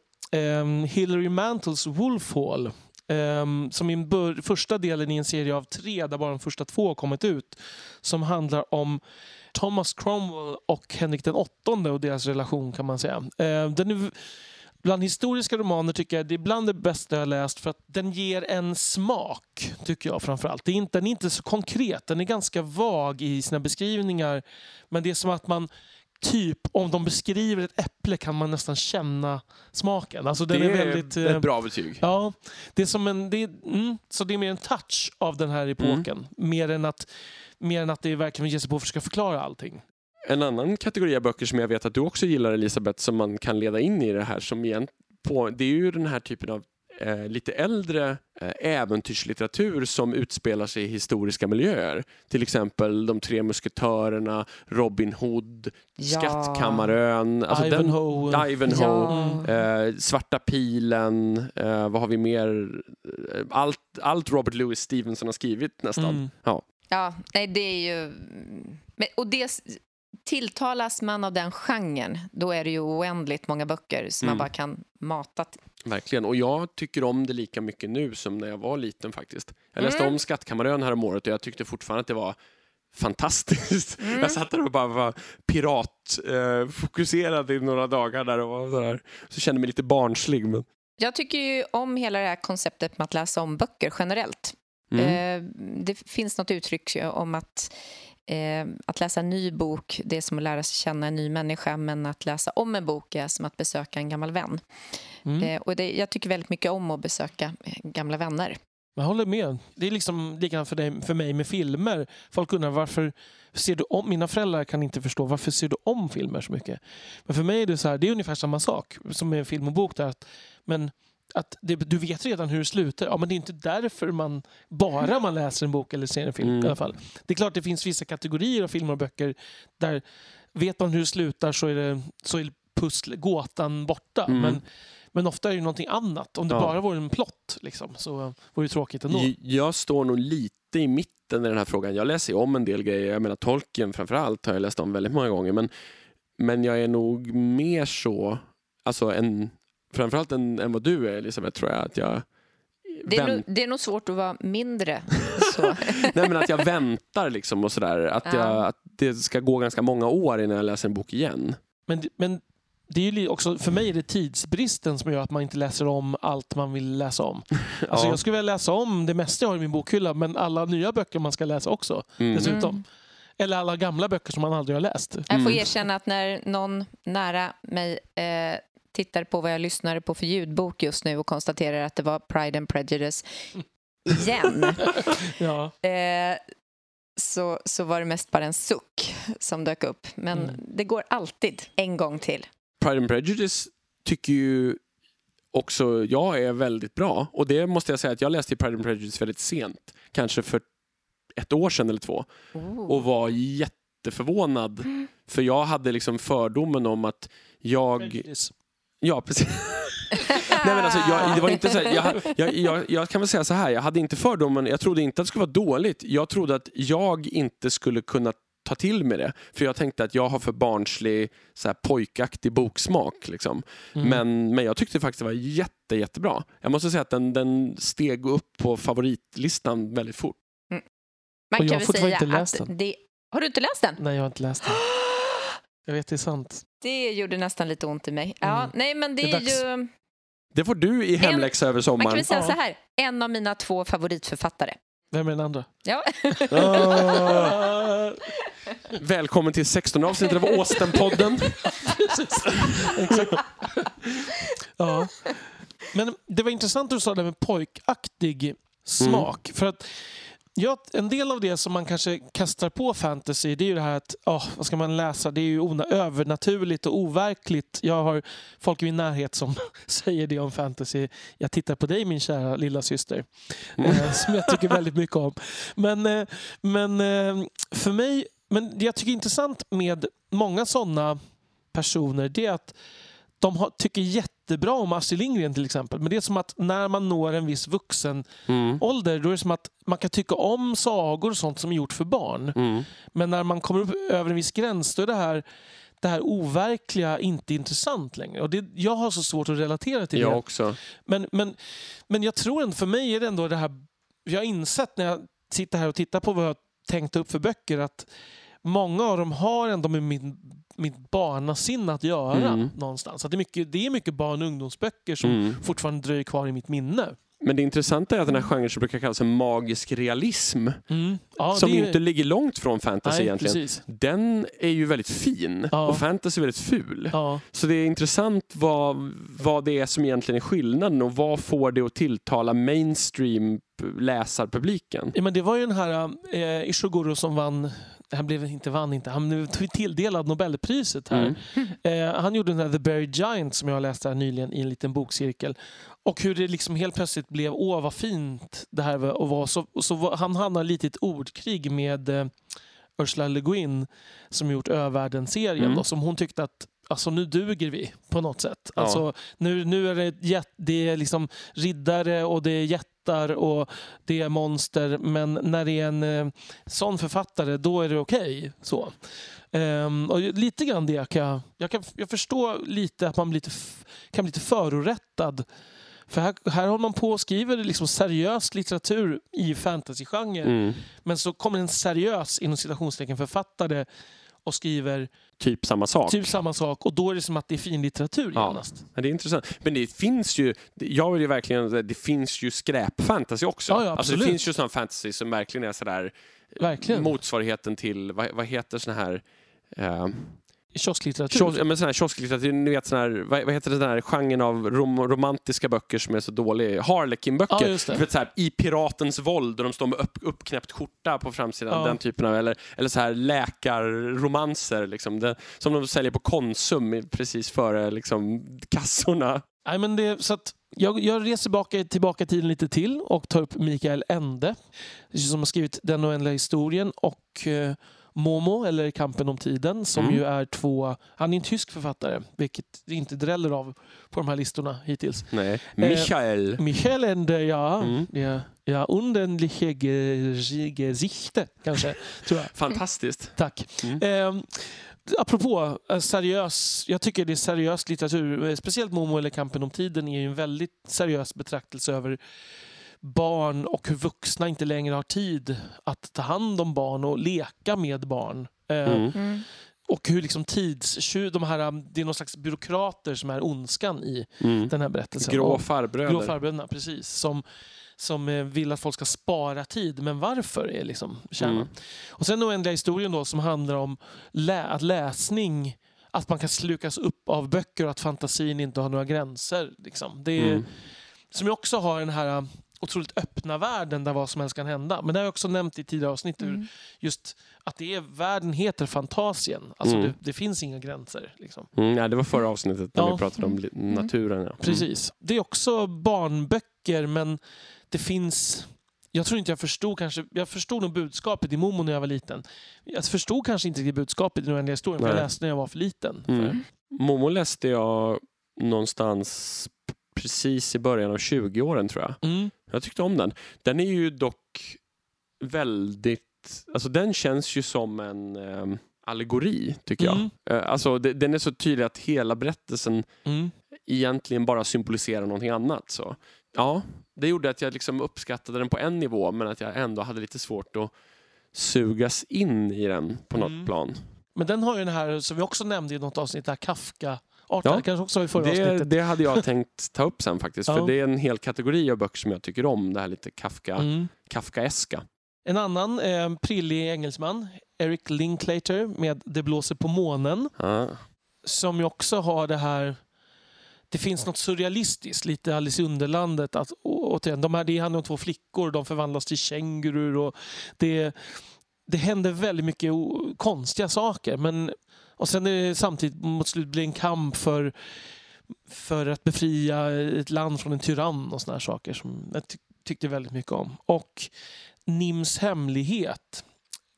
um, Hilary Mantles Wolfhall. Um, som är bör- första delen i en serie av tre där bara de första två har kommit ut. Som handlar om Thomas Cromwell och Henrik den åttonde och deras relation kan man säga. Ehm, den är, bland historiska romaner tycker jag det är bland det bästa jag har läst för att den ger en smak, tycker jag framförallt. Det är inte, den är inte så konkret, den är ganska vag i sina beskrivningar. Men det är som att man typ, om de beskriver ett äpple kan man nästan känna smaken. Alltså den det är väldigt... eh, ett bra betyg. Ja, det är som en, det är, mm, så det är mer en touch av den här epoken. Mer, än att, mer än att det verkligen ger sig på att försöka förklara allting. En annan kategori av böcker som jag vet att du också gillar Elisabeth som man kan leda in i det här som igen på, det är ju den här typen av eh, lite äldre eh, äventyrslitteratur som utspelar sig i historiska miljöer. Till exempel De tre musketörerna, Robin Hood, Ja. Skattkammarön, alltså den, Ivanhoe. Ivanhoe, Ja. eh, Svarta pilen, eh, vad har vi mer? Eh, Allt, allt Robert Louis Stevenson har skrivit nästan. Mm. Ja. Ja, nej, det är ju... Men, och det, tilltalas man av den genren, då är det ju oändligt många böcker som Mm. man bara kan mata. Verkligen. Och jag tycker om det lika mycket nu som när jag var liten faktiskt. Jag läste Mm. om Skattkammarön här om året och jag tyckte fortfarande att det var fantastiskt. Mm. Jag satt där och bara var piratfokuserad eh, i några dagar där och var sådär. Så kände mig lite barnslig. Men... Jag tycker ju om hela det här konceptet med att läsa om böcker generellt. Mm. Eh, det finns något uttryck om att eh, att läsa en ny bok det är som att lära sig känna en ny människa men att läsa om en bok är som att besöka en gammal vän. Mm. Eh, och det, jag tycker väldigt mycket om att besöka eh, gamla vänner. Jag håller med. Det är liksom likadant för, dig, för mig med filmer. Folk undrar varför ser du om... Mina föräldrar kan inte förstå varför ser du om filmer så mycket. Men för mig är det så här, det är ungefär samma sak som med en film och bok. Där, men att det, du vet redan hur det slutar. Ja, men det är inte därför man bara man läser en bok eller ser en film Mm. i alla fall. Det är klart det finns vissa kategorier av filmer och böcker där vet man hur det slutar så är, det, så är pussel, gåtan borta. Mm. Men, men ofta är det någonting annat. Om det Ja. bara vore en plott liksom, så vore det tråkigt ändå. Jag står nog lite i mitten i den här frågan. Jag läser ju om en del grejer. Jag menar Tolkien framförallt har jag läst om väldigt många gånger. Men, men jag är nog mer så, alltså en, framförallt än, än vad du är Elisabeth tror jag. Att jag Det är, nog, det är nog svårt att vara mindre så. Nej, men att jag väntar liksom och sådär. Att, Ja. att det ska gå ganska många år innan jag läser en bok igen. Men, men det är ju också, för mig är det tidsbristen som gör att man inte läser om allt man vill läsa om. Alltså Ja. Jag skulle vilja läsa om det mesta jag har i min bokhylla men alla nya böcker man ska läsa också. Mm. Dessutom. Mm. Eller alla gamla böcker som man aldrig har läst. Jag får Mm. erkänna att när någon nära mig eh, tittar på vad jag lyssnar på för ljudbok just nu och konstaterar att det var Pride and Prejudice igen Ja. eh, så, så var det mest bara en suck som dök upp. Men Mm. det går alltid en gång till. Pride and Prejudice tycker ju också jag är väldigt bra. Och det måste jag säga att jag läste Pride and Prejudice väldigt sent. Kanske för ett år sedan eller två. Och var jätteförvånad. För jag hade liksom fördomen om att jag... Prejudice. Ja, precis. Nej, men alltså, jag, det var inte så här, jag, jag, jag, jag kan väl säga så här, jag hade inte fördomen, jag trodde inte att det skulle vara dåligt. Jag trodde att jag inte skulle kunna ta till mig det. För jag tänkte att jag har för barnslig, så här, pojkaktig boksmak. Liksom. Mm. Men, men jag tyckte faktiskt det var jätte, jättebra. Jag måste säga att den, den steg upp på favoritlistan väldigt fort. Man Och jag har fortfarande inte läst den. det... Har du inte läst den? Nej, jag har inte läst den. Jag vet, det är sant. Det gjorde nästan lite ont i mig. Ja, Mm. nej, men det, Det är är ju... Det får du i hemläxa över Man kan sommaren. väl säga Ja. så här, en av mina två favoritförfattare. Vem är den andra? Ja. Ah. Välkommen till 16 avsnittet av. Exakt. Ja. Men det var intressant att du sa det med pojkaktig smak. För att ja, en del av det som man kanske kastar på fantasy det är ju det här att åh, vad ska man läsa? Det är ju övernaturligt och overkligt. Jag har folk i min närhet som säger det om fantasy. Jag tittar på dig min kära lilla syster. Eh, som jag tycker väldigt mycket om. Men, eh, men eh, för mig, men det jag tycker är intressant med många sådana personer det är att de har, tycker jättebra om Astrid Lindgren till exempel. Men det är som att när man når en viss vuxen Mm. ålder då är det som att man kan tycka om sagor och sånt som är gjort för barn. Mm. Men när man kommer upp över en viss gräns då är det här, det här overkliga inte intressant längre. Och det, jag har så svårt att relatera till Jag det. också. Men, men, men jag tror ändå, för mig är det ändå det här... Jag har insett när jag sitter här och tittar på vad jag tänkt upp för böcker att många av dem har ändå med min, mitt barnasinne att göra Mm. någonstans. Att det, är mycket, det är mycket barn och ungdomsböcker som Mm. fortfarande dröjer kvar i mitt minne. Men det intressanta är att den här genren som brukar kallas magisk realism, Ja, som är- inte ligger långt från fantasy Nej, egentligen, precis. den är ju väldigt fin Ja. och fantasy är väldigt ful. Ja. Så det är intressant vad, vad det är som egentligen är skillnaden och vad får det att tilltala mainstream läsarpubliken? Ja, men det var ju den här eh, Ishiguro som vann, han blev inte vann inte, han blev tilldelad Nobelpriset här. Mm. Eh, han gjorde den här The Buried Giant som jag läste här nyligen i en liten bokcirkel. Och hur det liksom helt plötsligt blev, åh vad fint det här var. Och var. Så, så var, han hamnade lite i ett ordkrig med eh, Ursula Le Guin som gjort Övärlden-serien. Mm. då, Som hon tyckte att Alltså nu duger vi på något sätt. Ja. Alltså, nu, nu är det, jät- det är liksom riddare och det är jättar och det är monster. Men när det är en eh, sån författare, då är det okej. Så. Ehm, och lite grann det kan jag, kan, jag förstår lite att man blir lite, kan bli lite förorättad. För här, här håller man på och skriver liksom seriös litteratur i fantasygenre. Mm. Men så kommer en seriös, inom citationstecken, författare och skriver Typ samma sak. typ samma sak. Och då är det som att det är fin litteratur Ja. genast. Ja, det är intressant. Men det finns ju, jag vill ju verkligen, det finns ju skräpfantasy också. Ja, ja, alltså det absolut. finns ju sån fantasy som verkligen är sådär Verkligen. motsvarigheten till, vad, vad heter sån här eh, Kiosklitteratur. Kios, ja, men sån här kiosklitteratur, ni vet sån här, vad, vad heter det, den här genren av rom, romantiska böcker som är så dålig? Harlequin-böcker. Ja. Du vet, så här, I piratens våld och de står med upp, uppknäppt skjorta på framsidan. Ja. Den typen av, eller, eller så här läkarromanser liksom, det, som de säljer på Konsum precis före liksom, kassorna. Nej, men det, så att jag, jag reser tillbaka, tillbaka i tiden lite till och tar upp Mikael Ende som har skrivit Den oändliga historien och eh, Momo, eller Kampen om tiden, som Mm. ju är två... Han är en tysk författare, vilket det inte dräller av på de här listorna hittills. Nej. Michael. Michael Ende, ja. Mm. ja, ja undenliche Ge- Gesichte, kanske, tror jag. Fantastiskt. Tack. Mm. Eh, apropå eh, seriös, jag tycker det är seriös litteratur. Eh, Speciellt Momo eller Kampen om tiden är ju en väldigt seriös betraktelse över barn och hur vuxna inte längre har tid att ta hand om barn och leka med barn. Eh, Mm. Mm. Och hur liksom tidstjuv, de här, um, det är någon slags byråkrater som är ondskan i Mm. den här berättelsen. Grå farbröder. Grå farbröderna, precis. Som, som eh, vill att folk ska spara tid. Men varför är liksom kärnan. Mm. Och sen oändliga historien då som handlar om lä att läsning, att man kan slukas upp av böcker och att fantasin inte har några gränser. Liksom. Det är, Mm. Som också har den här uh, otroligt öppna världen där vad som helst kan hända. Men det har jag också nämnt i tidigare avsnitt. hur Mm. Just att det är, världen heter Fantasien. Alltså Mm. det, det finns inga gränser. Liksom. Mm, ja, det var förra avsnittet när Ja. vi pratade om li- naturen. Ja. Mm. Precis. Det är också barnböcker men det finns... Jag tror inte jag förstod kanske... Jag förstod nog budskapet i Momo när jag var liten. Jag förstod kanske inte riktigt budskapet i den oändliga historien för jag läste när jag var för liten. Mm. För, Momo läste jag någonstans precis i början av 20-åren tror jag. mm, Jag tyckte om den. Den är ju dock väldigt... Alltså den känns ju som en eh, allegori, tycker jag. Mm. Eh, alltså det, den är så tydlig att hela berättelsen mm. egentligen bara symboliserar någonting annat. Så. Ja, det gjorde att jag liksom uppskattade den på en nivå men att jag ändå hade lite svårt att sugas in i den på något Mm. plan. Men den har ju den här, som vi också nämnde i något avsnitt, det här Kafka. Arten, Ja. kanske också i förra Det, avsnittet. det hade jag tänkt ta upp sen faktiskt. Ja. För det är en hel kategori av böcker som jag tycker om. Det här lite Kafka, Mm. Kafkaeska. En annan eh, prillig engelsman, Eric Linklater med Det blåser på månen. Ja. som ju också har det här... Det finns något surrealistiskt, lite Alice i Underlandet. Att, återigen, de här, det handlar om två flickor, de förvandlas till kängurur. Och det, det händer väldigt mycket konstiga saker. Men, och sen är det samtidigt mot slutet blir en kamp för, för att befria ett land från en tyrann och såna här saker som jag ty- tyckte väldigt mycket om. Och Nims hemlighet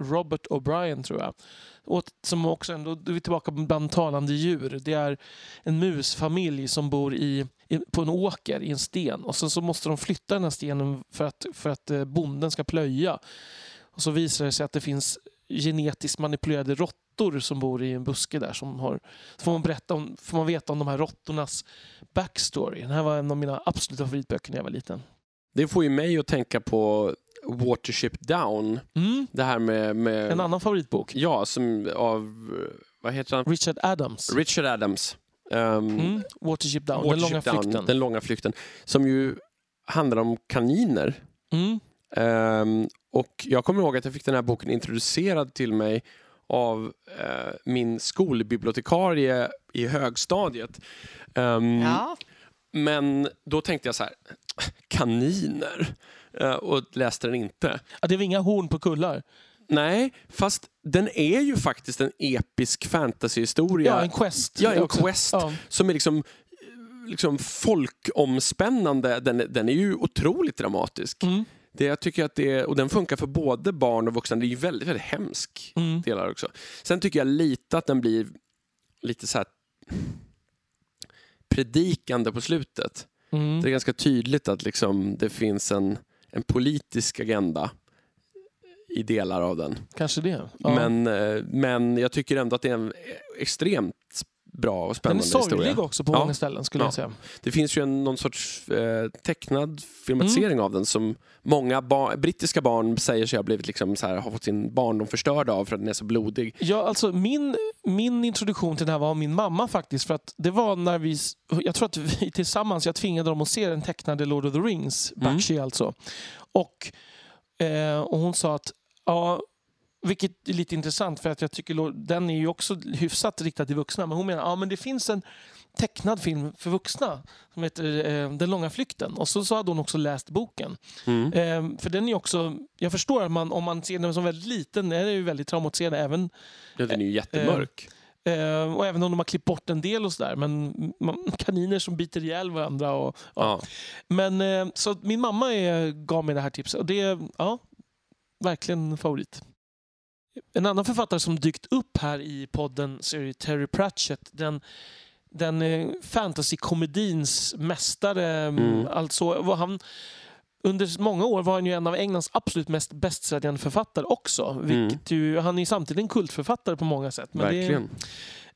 Robert O'Brien tror jag. Och, som också ändå, då är vi tillbaka bland talande djur. Det är en musfamilj som bor i, i, på en åker i en sten. Och sen så måste de flytta den här stenen för att, för att eh, bonden ska plöja. Och så visar det sig att det finns genetiskt manipulerade råttor som bor i en buske där. Som har, så får man, berätta om, får man veta om de här råttornas backstory. Den här var en av mina absoluta favoritböcker när jag var liten. Det får ju mig att tänka på Watership Down. Mm. Det här med... med En annan favoritbok. Ja, som av... Vad heter han? Richard Adams. Richard Adams. Um, Mm. Watership Down, Den Watership långa Down, flykten. Den långa flykten. Som ju handlar om kaniner. Mm. Ehm, och jag kommer ihåg att jag fick den här boken introducerad till mig av eh, min skolbibliotekarie i högstadiet. Ehm, Ja. Men då tänkte jag så här, kaniner? Eh, och läste den inte. Ja, det var inga horn på kullar. Nej, fast den är ju faktiskt en episk fantasyhistoria. Ja, en quest. Ja, en också. quest Ja. som är liksom, liksom folkomspännande. Den, är- den är ju otroligt dramatisk. Mm. Det, jag tycker att det, och den funkar för både barn och vuxna. Det är ju väldigt, väldigt hemsk Mm. delar också. Sen tycker jag lite att den blir lite så här predikande på slutet. Mm. Det är ganska tydligt att liksom det finns en, en politisk agenda i delar av den. Kanske det. Ja. Men, eh, men jag tycker ändå att det är en extremt bra och den är spännande sorglig historia. också på Ja. många ställen skulle Ja. jag säga. Det finns ju en, någon sorts eh, tecknad filmatisering Mm. av den som många ba- brittiska barn säger sig ha blivit liksom så här, har fått sin barndom förstörd av för att den är så blodig. Ja, alltså min, min introduktion till det här var min mamma faktiskt. För att det var när vi, jag tror att vi tillsammans, jag tvingade dem att se den tecknade Lord of the Rings, Mm. Bakshi alltså. Och, eh, och hon sa att, ja, vilket är lite intressant för att jag tycker den är ju också hyfsat riktad till vuxna. Men hon menar, ja men det finns en tecknad film för vuxna som heter eh, Den långa flykten. Och så, så hade hon också läst boken. Mm. Eh, för den är också, jag förstår att man, om man ser den som väldigt liten är det ju väldigt traumatiserande även Ja, den är ju jättemörk. Eh, och även om de har klippt bort en del och sådär. Men man, kaniner som biter ihjäl varandra. Och, ja. ja. Men eh, så att min mamma är, gav mig det här tipset och det är ja, verkligen favorit. En annan författare som dykt upp här i podden så är Terry Pratchett. Den, den eh, fantasykomedins mästare. Mm. Alltså, var han, under många år var han ju en av Englands absolut mest bästsäljande författare också. Vilket ju, han är ju samtidigt en kultförfattare på många sätt. Men det Verkligen.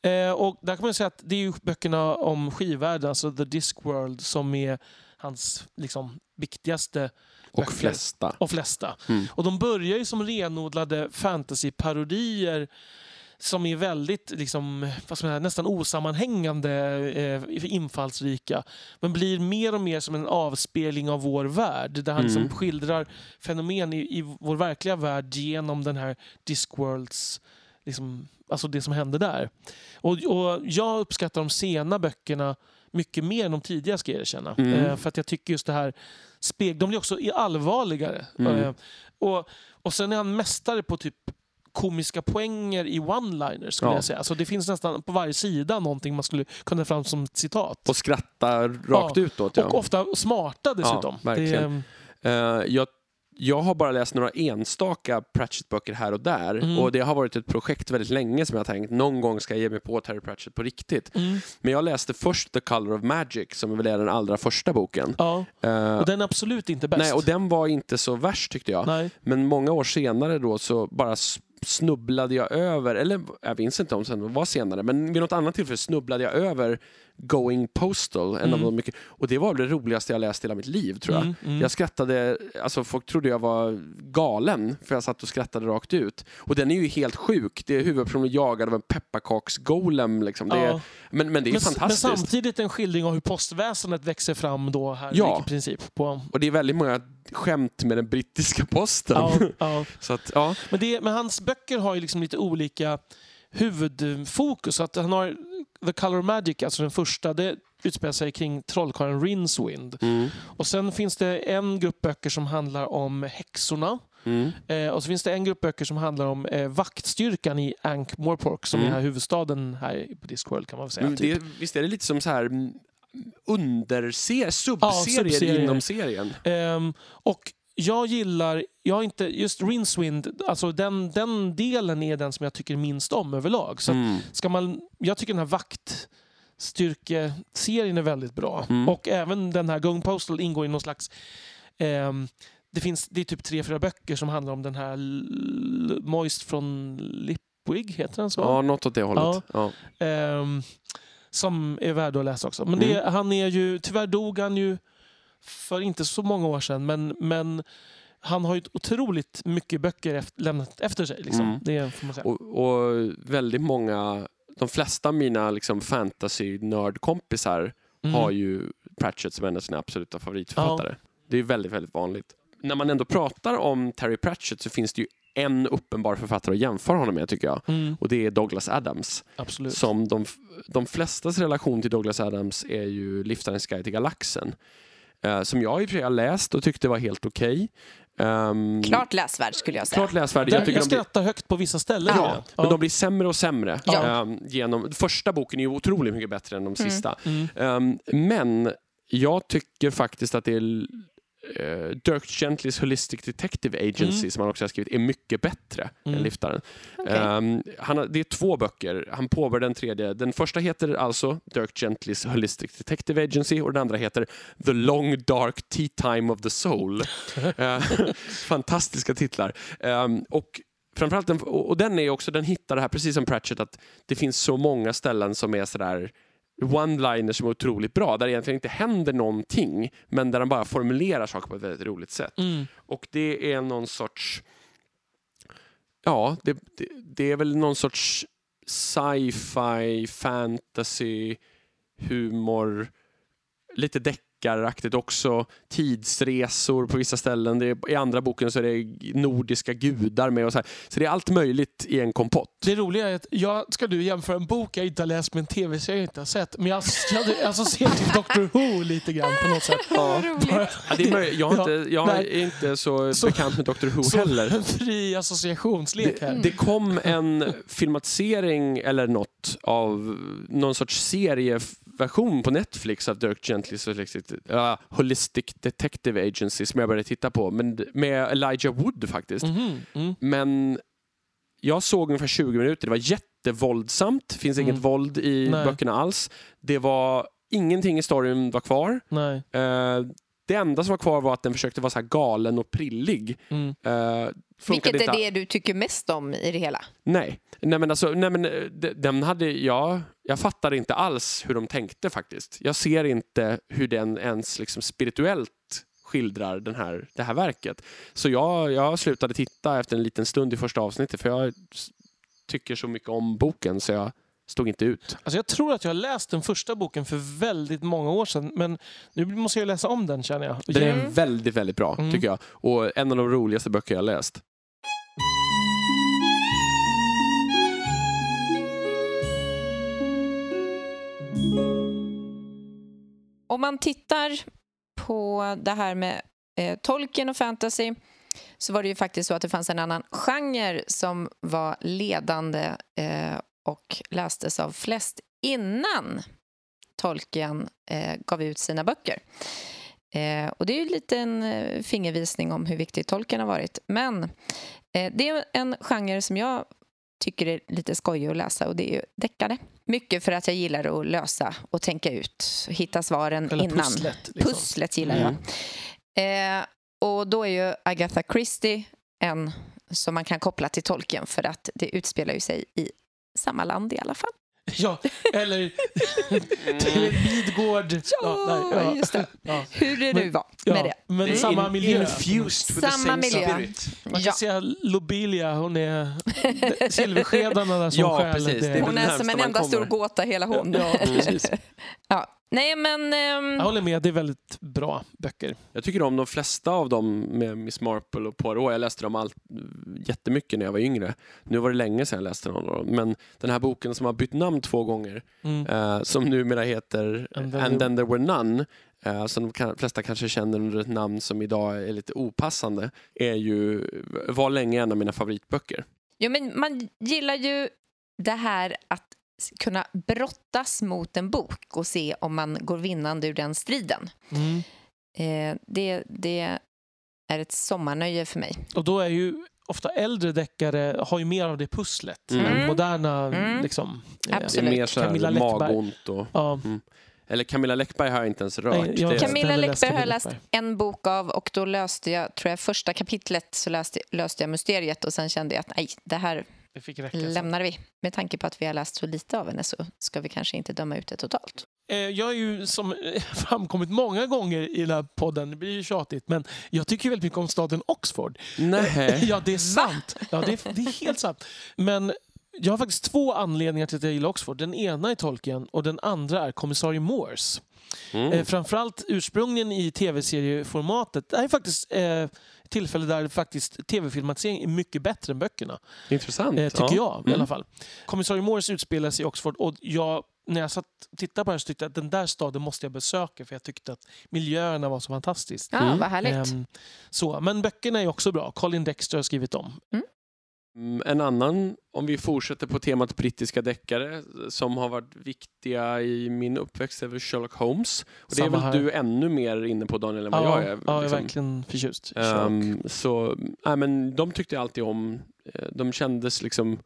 Eh, och där kan man säga att det är böckerna om skivvärlden, alltså The Discworld, som är hans liksom, viktigaste Och böcker. flesta. och flesta. Mm. Och de börjar ju som renodlade fantasyparodier som är väldigt liksom, vad ska man säga, nästan osammanhängande eh, infallsrika. Men blir mer och mer som en avspegling av vår värld. Där han liksom Mm. skildrar fenomen i, i vår verkliga värld genom den här Discworlds, liksom, alltså det som hände där. Och, och jag uppskattar de sena böckerna mycket mer än de tidiga ska jag erkänna. Mm. Eh, för att jag tycker just det här speg, de blir också allvarligare. Mm. Eh, och, och sen är han mästare på typ komiska poänger i one-liners skulle Ja. jag säga. Alltså det finns nästan på varje sida någonting man skulle kunna fram som citat. Och skratta rakt Ja. utåt. Ja. Och ofta smarta dessutom. verkligen. Det, Eh, jag, jag har bara läst några enstaka Pratchett-böcker här och där. Mm. Och det har varit ett projekt väldigt länge som jag har tänkt någon gång ska jag ge mig på Terry Pratchett på riktigt. mm, Men jag läste först The Color of Magic som väl är den allra första boken. ja. Eh, Och den är absolut inte bäst. nej, och den var inte så värst tyckte jag. Nej. Men många år senare då så bara snubblade jag över, eller jag minns inte om det var senare, men vid något annat tillfälle snubblade jag över Going Postal, en av Mm. de mycket, och det var det roligaste jag läst i hela mitt liv tror jag. Mm, mm. Jag skrattade, alltså folk trodde jag var galen för jag satt och skrattade rakt ut. Och den är ju helt sjuk, det är huvudpersonen jagad av en pepparkaksgolem liksom. Är, Ja. men, men det är men, fantastiskt. men samtidigt en skildring av hur postväsendet växer fram då här Ja. i princip. På, Och det är väldigt många skämt med den brittiska posten. ja, ja. Så att, ja. Men, det, men hans böcker har ju liksom lite olika huvudfokus. Att han har The Color Magic, alltså den första, det utspelar sig kring trollkarlen Rincewind. Mm. Och sen finns det en grupp böcker som handlar om häxorna. Mm. Eh, och så finns det en grupp böcker som handlar om eh, vaktstyrkan i Ankh-Morpork som Mm. är här huvudstaden här på Discworld kan man säga. Men typ. det, visst är det lite som så här mm, underserier, subserier subserier. inom serien? Ehm, och jag gillar jag inte, just Rincewind, alltså den, den delen är den som jag tycker minst om överlag. Så Mm. ska man, jag tycker den här vaktstyrkeserien är väldigt bra. Mm. Och även den här Going Postal ingår i någon slags... ehm, det, finns, det är typ tre, fyra böcker som handlar om den här Moist från Lipwig, heter den så? Ja, något åt det hållet. Ja. Ehm, som är värd att läsa också. Men det, Mm. han är ju, tyvärr dog han ju för inte så många år sedan. Men, men han har ju otroligt mycket böcker efter, lämnat efter sig. Liksom. Mm. Det får man säga. Och, och väldigt många, de flesta av mina liksom, fantasy-nördkompisar Mm. har ju Pratchett som en av sina absoluta favoritförfattare. Det är väldigt, väldigt vanligt. När man ändå pratar om Terry Pratchett så finns det ju en uppenbar författare att jämföra honom med tycker jag. Mm, Och det är Douglas Adams. absolut. Som de, de flestas relation till Douglas Adams är ju Liftarens guide till galaxen. Eh, som jag i och för sig har läst och tyckte var helt okej. Ehm, Klart läsvärd skulle jag säga. klart läsvärd. jag, Jag tycker jag de blir, skrattar högt på vissa ställen. ja, men de blir sämre och sämre. Ja. Ehm, genom, första boken är ju otroligt mycket bättre än de sista. Mm. Ehm, men jag tycker faktiskt att det är uh, Dirk Gentlys Holistic Detective Agency Mm. som han också har skrivit är mycket bättre Mm. än Liftaren. Okej. Ehm, han har, det är två böcker. Han påbörjade den tredje. Den första heter alltså Dirk Gentlys Holistic Detective Agency och den andra heter The Long Dark Tea Time of the Soul. Eh, Fantastiska titlar. Ehm, och framförallt den, och och den är också, den hittar det här precis som Pratchett att det finns så många ställen som är sådär one-liners som är otroligt bra, där det egentligen inte händer någonting, men där han bara formulerar saker på ett väldigt roligt sätt. Mm. Och det är någon sorts... Ja, det, det, det är väl någon sorts sci-fi, fantasy, humor, lite deckaraktigt också. Tidsresor på vissa ställen. Det är, I andra boken så är det nordiska gudar med. Och så, här. så det är allt möjligt i en kompott. Det roliga är att jag ska nu jämföra en bok jag inte har läst med en tv-serie jag inte har sett. Men jag, jag associerar till Doctor Who lite grann på något sätt. Roligt. Ja, det är. Jag, har Ja, inte, jag är inte så, Så- bekant med Doctor Who Så heller. en fri associationslek här. Det, det kom en filmatisering eller något av någon sorts serieversion på Netflix av Dirk Gentlys uh, Holistic Detective Agency som jag började titta på, men med Elijah Wood faktiskt. Mhm, mm. Men jag såg ungefär 20 minuter, det var jättevåldsamt, finns inget Mm. våld i Nej. böckerna alls. Det var ingenting i storyn var kvar. Nej. Eh, det enda som var kvar var att den försökte vara så här galen och prillig. Mm. Uh, Vilket är det du tycker mest om i det hela? Nej, nej men alltså, nej men eh, de- den hade jag, jag fattar inte alls hur de tänkte faktiskt. Jag ser inte hur den ens liksom spirituellt skildrar den här, det här verket. Så jag, jag slutade titta efter en liten stund i första avsnittet för jag tycker så mycket om boken så jag stod inte ut. Alltså jag tror att jag har läst den första boken för väldigt många år sedan. Men nu måste jag läsa om den känner jag. Den är Mm. väldigt, väldigt bra Mm. tycker jag. Och en av de roligaste böcker jag har läst. Om man tittar på det här med eh, Tolkien och fantasy så var det ju faktiskt så att det fanns en annan genre som var ledande eh, och lästes av flest innan Tolkien eh, gav ut sina böcker. Eh, och det är ju lite en eh, fingervisning om hur viktig Tolkien har varit. Men eh, det är en genre som jag tycker är lite skojig att läsa och det är ju deckare. Mycket för att jag gillar att lösa och tänka ut, hitta svaren Eller innan. pusslet. Liksom. Pusslet gillar Mm. jag. Eh, och då är ju Agatha Christie en som man kan koppla till Tolkien för att det utspelar ju sig i samma land i alla fall. Ja, eller Midgård. Ja, nej, just det. Ja, Hur det nu var ja, med det. Men samma miljö. Infused with Samma the same miljö. spirit. Man kan Ja. säga Lobelia, hon är silverskedarna där som Ja, precis. Det är Hon är som en enda kommer. stor gåta hela hon. Ja, precis. Ja. Nej men... ehm, Jag håller med, det är väldigt bra böcker. Jag tycker om de flesta av dem med Miss Marple och Poirot. Jag läste dem allt, jättemycket när jag var yngre. Nu var det länge sedan jag läste någon av dem. Men den här boken som har bytt namn två gånger, Mm. eh, som numera heter And And then then, there- were none, eh, som de kan, flesta kanske känner under ett namn som idag är lite opassande, är ju, var länge en av mina favoritböcker. Jo, men man gillar ju det här att kunna brottas mot en bok och se om man går vinnande ur den striden. Mm. Eh, det, det är ett sommarnöje för mig. Och då är ju ofta äldre deckare har ju mer av det pusslet. Mm. än Moderna Mm. liksom. eh, Det är Absolut. mer så Camilla här magont och... Ja. Eller Camilla Läckberg har jag inte ens rört. Nej, jag- Camilla Läckberg har jag läst en bok av och då löste jag, tror jag, första kapitlet så löste, löste jag mysteriet och sen kände jag att nej, det här Det fick räcka. lämnar vi. Med tanke på att vi har läst så lite av henne så ska vi kanske inte döma ut det totalt. Eh, Jag är ju, som eh, framkommit många gånger i den här podden, det blir ju tjatigt, men jag tycker väldigt mycket om staden Oxford. Nej. Ja, det är sant. Ja, det, är, det är helt sant. Men jag har faktiskt två anledningar till att jag gillar Oxford. Den ena är Tolkien och den andra är kommissarie Morse. Mm. Eh, framförallt ursprungligen i tv-serieformatet. Det här är faktiskt eh, tillfälle där faktiskt tv-filmatisering är mycket bättre än böckerna. Intressant. Eh, tycker ja. jag i Mm. alla fall. Kommissarie Morse utspelas i Oxford och jag, när jag satt och tittade på det här så tyckte jag att den där staden måste jag besöka för jag tyckte att miljöerna var så fantastiska. Ja, Mm. vad härligt. Ehm, så, men böckerna är också bra. Colin Dexter har skrivit dem. Mm, En annan, om vi fortsätter på temat brittiska deckare, som har varit viktiga i min uppväxt är väl Sherlock Holmes. Och det är väl här. du ännu mer inne på Daniel än vad Ja, jag är. ja, jag är liksom. verkligen förtjust. i. Ehm, så, nej, men de tyckte jag alltid om. Eh, De kändes liksom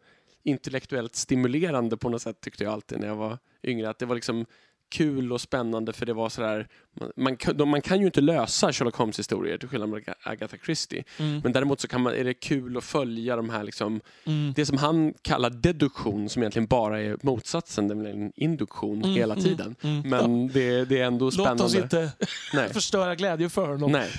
intellektuellt stimulerande på något sätt tyckte jag alltid när jag var yngre. Att det var liksom kul och spännande för det var sådär, man, man, kan- man kan ju inte lösa Sherlock Holmes historier till skillnad från Agatha Christie. Mm. Men däremot så kan man, är det kul att följa de här liksom, Mm. det som han kallar deduktion som egentligen bara är motsatsen, nämligen induktion Mm, hela mm, tiden. mm. Men det, det är ändå spännande. Låt oss inte förstöra glädje för honom. Nej.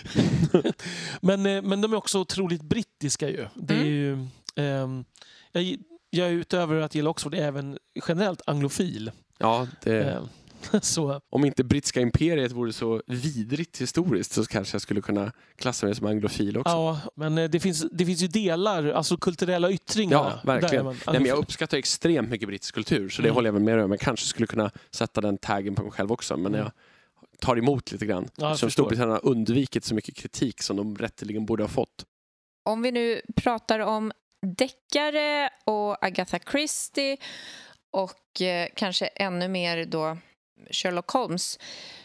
Men, eh, men de är också otroligt brittiska ju. Det är Mm. ju ehm, jag, jag är utöver att gilla Oxford även generellt anglofil. Ja, det, Ehm, så, om inte brittiska imperiet vore så vidrigt historiskt så kanske jag skulle kunna klassa mig som anglofil också. ja, men eh, det finns, det finns ju delar, alltså kulturella yttringar. Ja, verkligen. man Nej, men jag uppskattar extremt mycket brittisk kultur så det Mm. håller jag väl med om. Jag kanske skulle kunna sätta den taggen på mig själv också men Mm. jag tar emot lite grann. Ja, som. Storbritannien har undvikit så mycket kritik som de rätteligen borde ha fått. Om vi nu pratar om deckare och Agatha Christie och eh, kanske ännu mer då Sherlock Holmes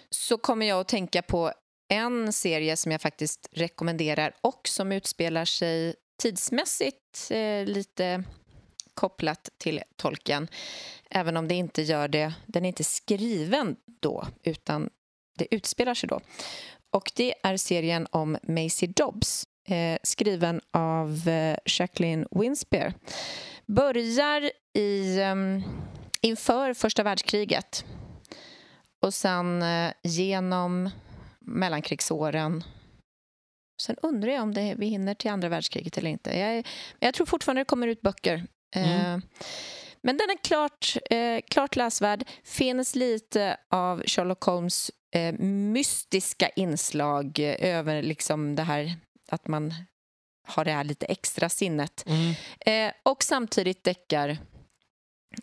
så kommer jag att tänka på en serie som jag faktiskt rekommenderar och som utspelar sig tidsmässigt eh, lite kopplat till tolken. Även om det inte gör det, den är inte skriven då utan det utspelar sig då. Och det är serien om Maisie Dobbs eh, skriven av eh, Jacqueline Winspear. Börjar i, eh, inför första världskriget och sen eh, genom mellankrigsåren. Sen undrar jag om det, vi hinner till andra världskriget eller inte. Jag, jag tror fortfarande det kommer ut böcker. Eh, Mm. men den är klart, eh, klart läsvärd. Finns lite av Sherlock Holmes mystiska inslag över liksom det här att man har det här lite extra sinnet. Mm. Och samtidigt deckar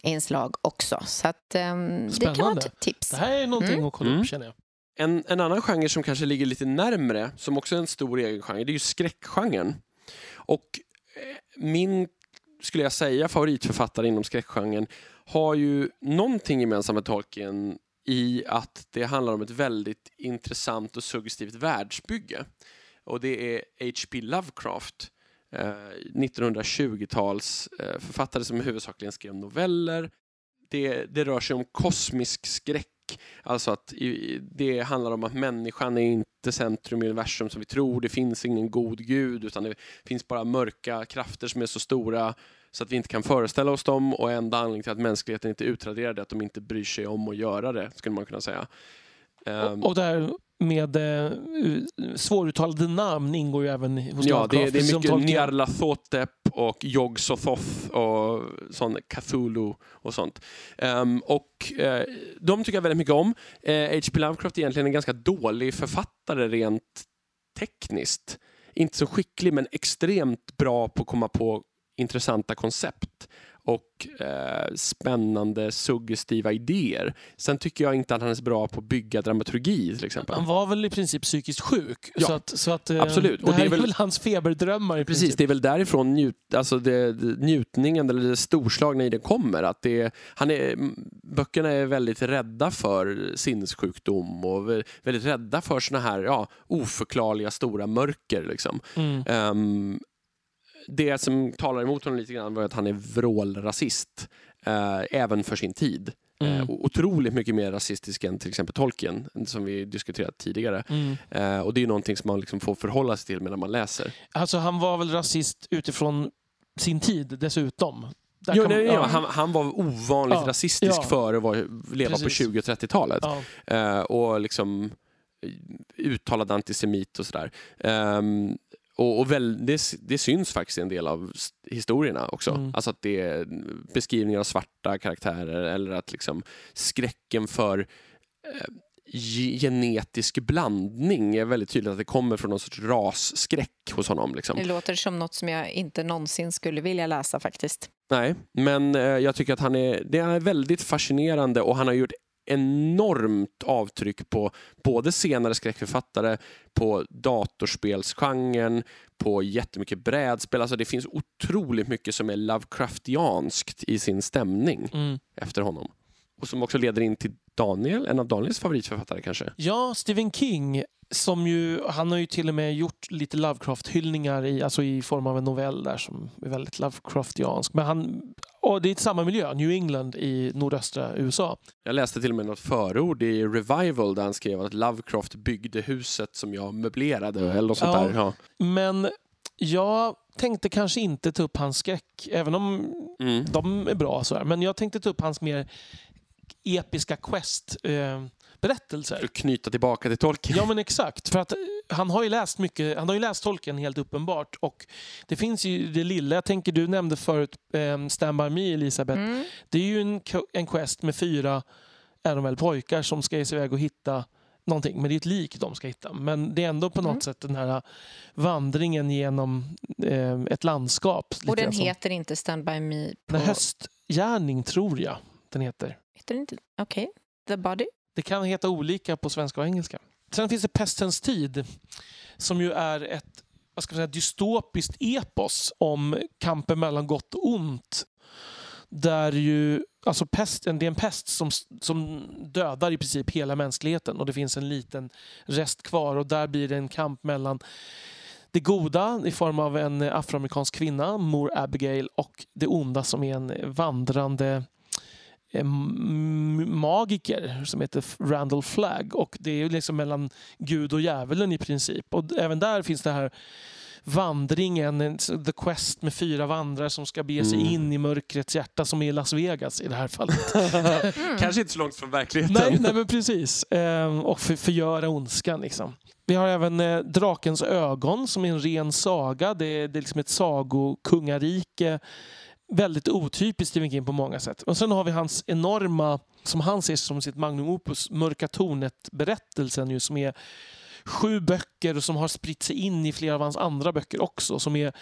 inslag också. Så att, ehm, det kan vara ett tips. Det här är någonting Mm. att kolla Mm. upp känner jag. En, en annan genre som kanske ligger lite närmre, som också är en stor egen genre, det är ju skräckgenren. Och eh, min, skulle jag säga, favoritförfattare inom skräckgenren har ju någonting gemensamt med Tolkien i att det handlar om ett väldigt intressant och suggestivt världsbygge. Och det är H.P. Lovecraft, Eh, 1920-tals eh, författare som huvudsakligen skrev noveller. Det, det rör sig om kosmisk skräck Alltså att i- det handlar om att människan är inte centrum i universum som vi tror. Det finns ingen god gud utan det finns bara mörka krafter som är så stora så att vi inte kan föreställa oss dem och enda anledningen till att mänskligheten inte är utraderad är att de inte bryr sig om att göra det, skulle man kunna säga. Och, Och där med eh, svåruttalade namn ingår ju även hos Ja, Lovecraft, det, det är mycket Tolkien. Nyarlathotep och Yog Sothoth och sån Cthulhu och sånt. Ehm, och eh, de tycker jag väldigt mycket om. Eh, H.P. Lovecraft är egentligen en ganska dålig författare rent tekniskt. Inte så skicklig men extremt bra på att komma på intressanta koncept och eh, spännande suggestiva idéer. Sen tycker jag inte att han är så bra på att bygga dramaturgi till exempel. Han var väl i princip psykiskt sjuk. Ja, så att, så att, eh, absolut. Det Och här det är är väl- väl hans feberdrömmar i Precis, princip. det är väl därifrån njut, alltså det, njutningen eller det storslagna i det kommer. Att det, han är, böckerna är väldigt rädda för sinnessjukdom och vä- väldigt rädda för såna här ja, oförklarliga stora mörker. Liksom. Mm. Ehm, det som talar emot honom lite grann var att han är vrålrasist, eh, även för sin tid. Mm. Eh, otroligt mycket mer rasistisk än till exempel Tolkien, som vi diskuterat tidigare. Mm. Eh, och det är någonting som man liksom får förhålla sig till medan man läser. Alltså han var väl rasist utifrån sin tid dessutom. Jo, kan- nej, ja. ja, han, han var ovanligt Ja, rasistisk ja. före att leva Precis. på 20 och 30-talet. Ja. Eh, och liksom eh, uttalad antisemit och sådär. Ehm, och och väl, det, det syns faktiskt i en del av historierna också. Mm. Alltså att det är beskrivningar av svarta karaktärer eller att liksom skräcken för eh, ge- genetisk blandning är väldigt tydligt att det kommer från någon sorts rasskräck hos honom. Liksom. Det låter som något som jag inte någonsin skulle vilja läsa faktiskt. Nej, men eh, jag tycker att han är, det är väldigt fascinerande och han har gjort enormt avtryck på både senare skräckförfattare, på datorspelsgenren, på jättemycket brädspel. Alltså det finns otroligt mycket som är Lovecraftianskt i sin stämning Mm. efter honom. Och som också leder in till Daniel, en av Daniels favoritförfattare kanske. Ja, Stephen King, som ju, han har ju till och med gjort lite Lovecraft-hyllningar i, alltså i form av en novell där som är väldigt Lovecraftiansk. Men han, och det är samma miljö, New England i nordöstra USA. Jag läste till och med något förord i Revival där han skrev att Lovecraft byggde huset som jag möblerade eller något sånt Ja. där. Ja. Men jag tänkte kanske inte ta upp hans skräck, även om Mm. de är bra. Så här. Men jag tänkte ta upp hans mer episka quest-berättelser. För att knyta tillbaka till Tolkien. Ja men exakt. För att eh, han har ju läst mycket, han har ju läst Tolkien helt uppenbart. Och det finns ju det lilla, jag tänker du nämnde förut eh, Stand By Me Elisabeth. Mm. Det är ju en, en quest med fyra, är de väl, pojkar som ska ge sig iväg och hitta någonting. Men det är ett lik de ska hitta. Men det är ändå på något Mm. sätt den här vandringen genom eh, ett landskap. Och den som- heter inte Stand By Me på... Höstgärning tror jag den heter. Heter den inte... Okej. The Body? Det kan heta olika på svenska och engelska. Sen finns det Pestens tid som ju är ett vad ska man säga, dystopiskt epos om kampen mellan gott och ont. Där ju, alltså pesten, det är en pest som, som dödar i princip hela mänskligheten och det finns en liten rest kvar och där blir det en kamp mellan det goda i form av en afroamerikansk kvinna, Mor Abigail, och det onda som är en vandrande magiker som heter Randall Flagg. Och det är liksom mellan Gud och djävulen i princip. Och även där finns det här vandringen, en- The Quest med fyra vandrare som ska bege sig Mm. in i mörkrets hjärta som är Las Vegas i det här fallet. Kanske inte så långt från verkligheten. nej, nej, men precis. Ehm, och för, förgöra ondskan. Liksom. Vi har även eh, Drakens ögon som är en ren saga. Det är, det är liksom ett sagokungarike. Väldigt otypiskt Stephen King på många sätt. Och sen har vi hans enorma, som han ser som sitt magnum opus, Mörka tornet-berättelsen ju, som är sju böcker som har spritt sig in i flera av hans andra böcker också. Som är,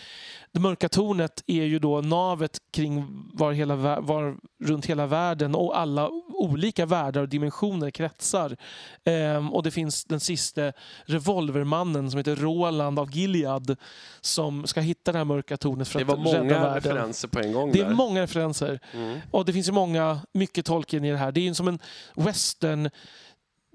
det mörka tornet är ju då navet kring var hela, var, runt hela världen och alla olika världar och dimensioner kretsar. Ehm, och det finns den sista revolvermannen som heter Roland av Gilead som ska hitta det här mörka tornet för Det var att rädda många världen. referenser på en gång Det är där. många referenser. Mm. Och det finns ju många, mycket Tolkien i det här. Det är ju som en western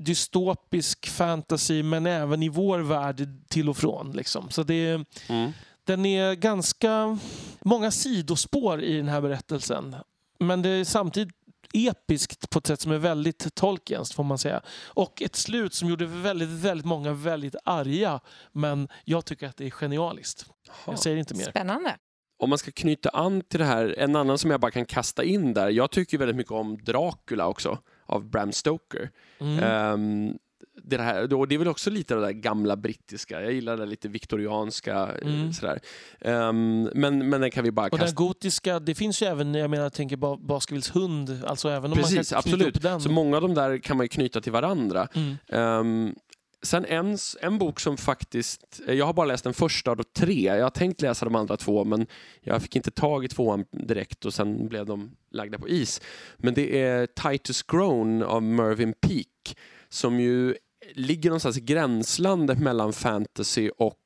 dystopisk fantasy men även i vår värld till och från. Liksom. Så det är, Mm. den är ganska många sidospår i den här berättelsen. Men det är samtidigt episkt på ett sätt som är väldigt Tolkienskt får man säga. Och ett slut som gjorde väldigt, väldigt många väldigt arga. Men jag tycker att det är genialiskt. Jag säger inte mer. Spännande. Om man ska knyta an till det här, en annan som jag bara kan kasta in där. Jag tycker väldigt mycket om Dracula också, av Bram Stoker. Mm. Ehm, det, här, och det är väl också lite det där gamla brittiska. Jag gillar det lite viktorianska. eh, Mm. Sådär. Ehm, men, men den kan vi bara Och den kasta. gotiska, det finns ju även, jag menar, jag tänker Baskervilles hund, alltså även om man Precis, kan knyta absolut. upp den. Så många av de där kan man ju knyta till varandra. Mm. Ehm, sen en, en bok som faktiskt, eh, jag har bara läst den första av de tre. Jag har tänkt läsa de andra två men jag fick inte tag i tvåan direkt och sen blev de lagda på is. Men det är Titus Grown av Mervyn Peake som ju ligger någonstans i gränslandet mellan fantasy och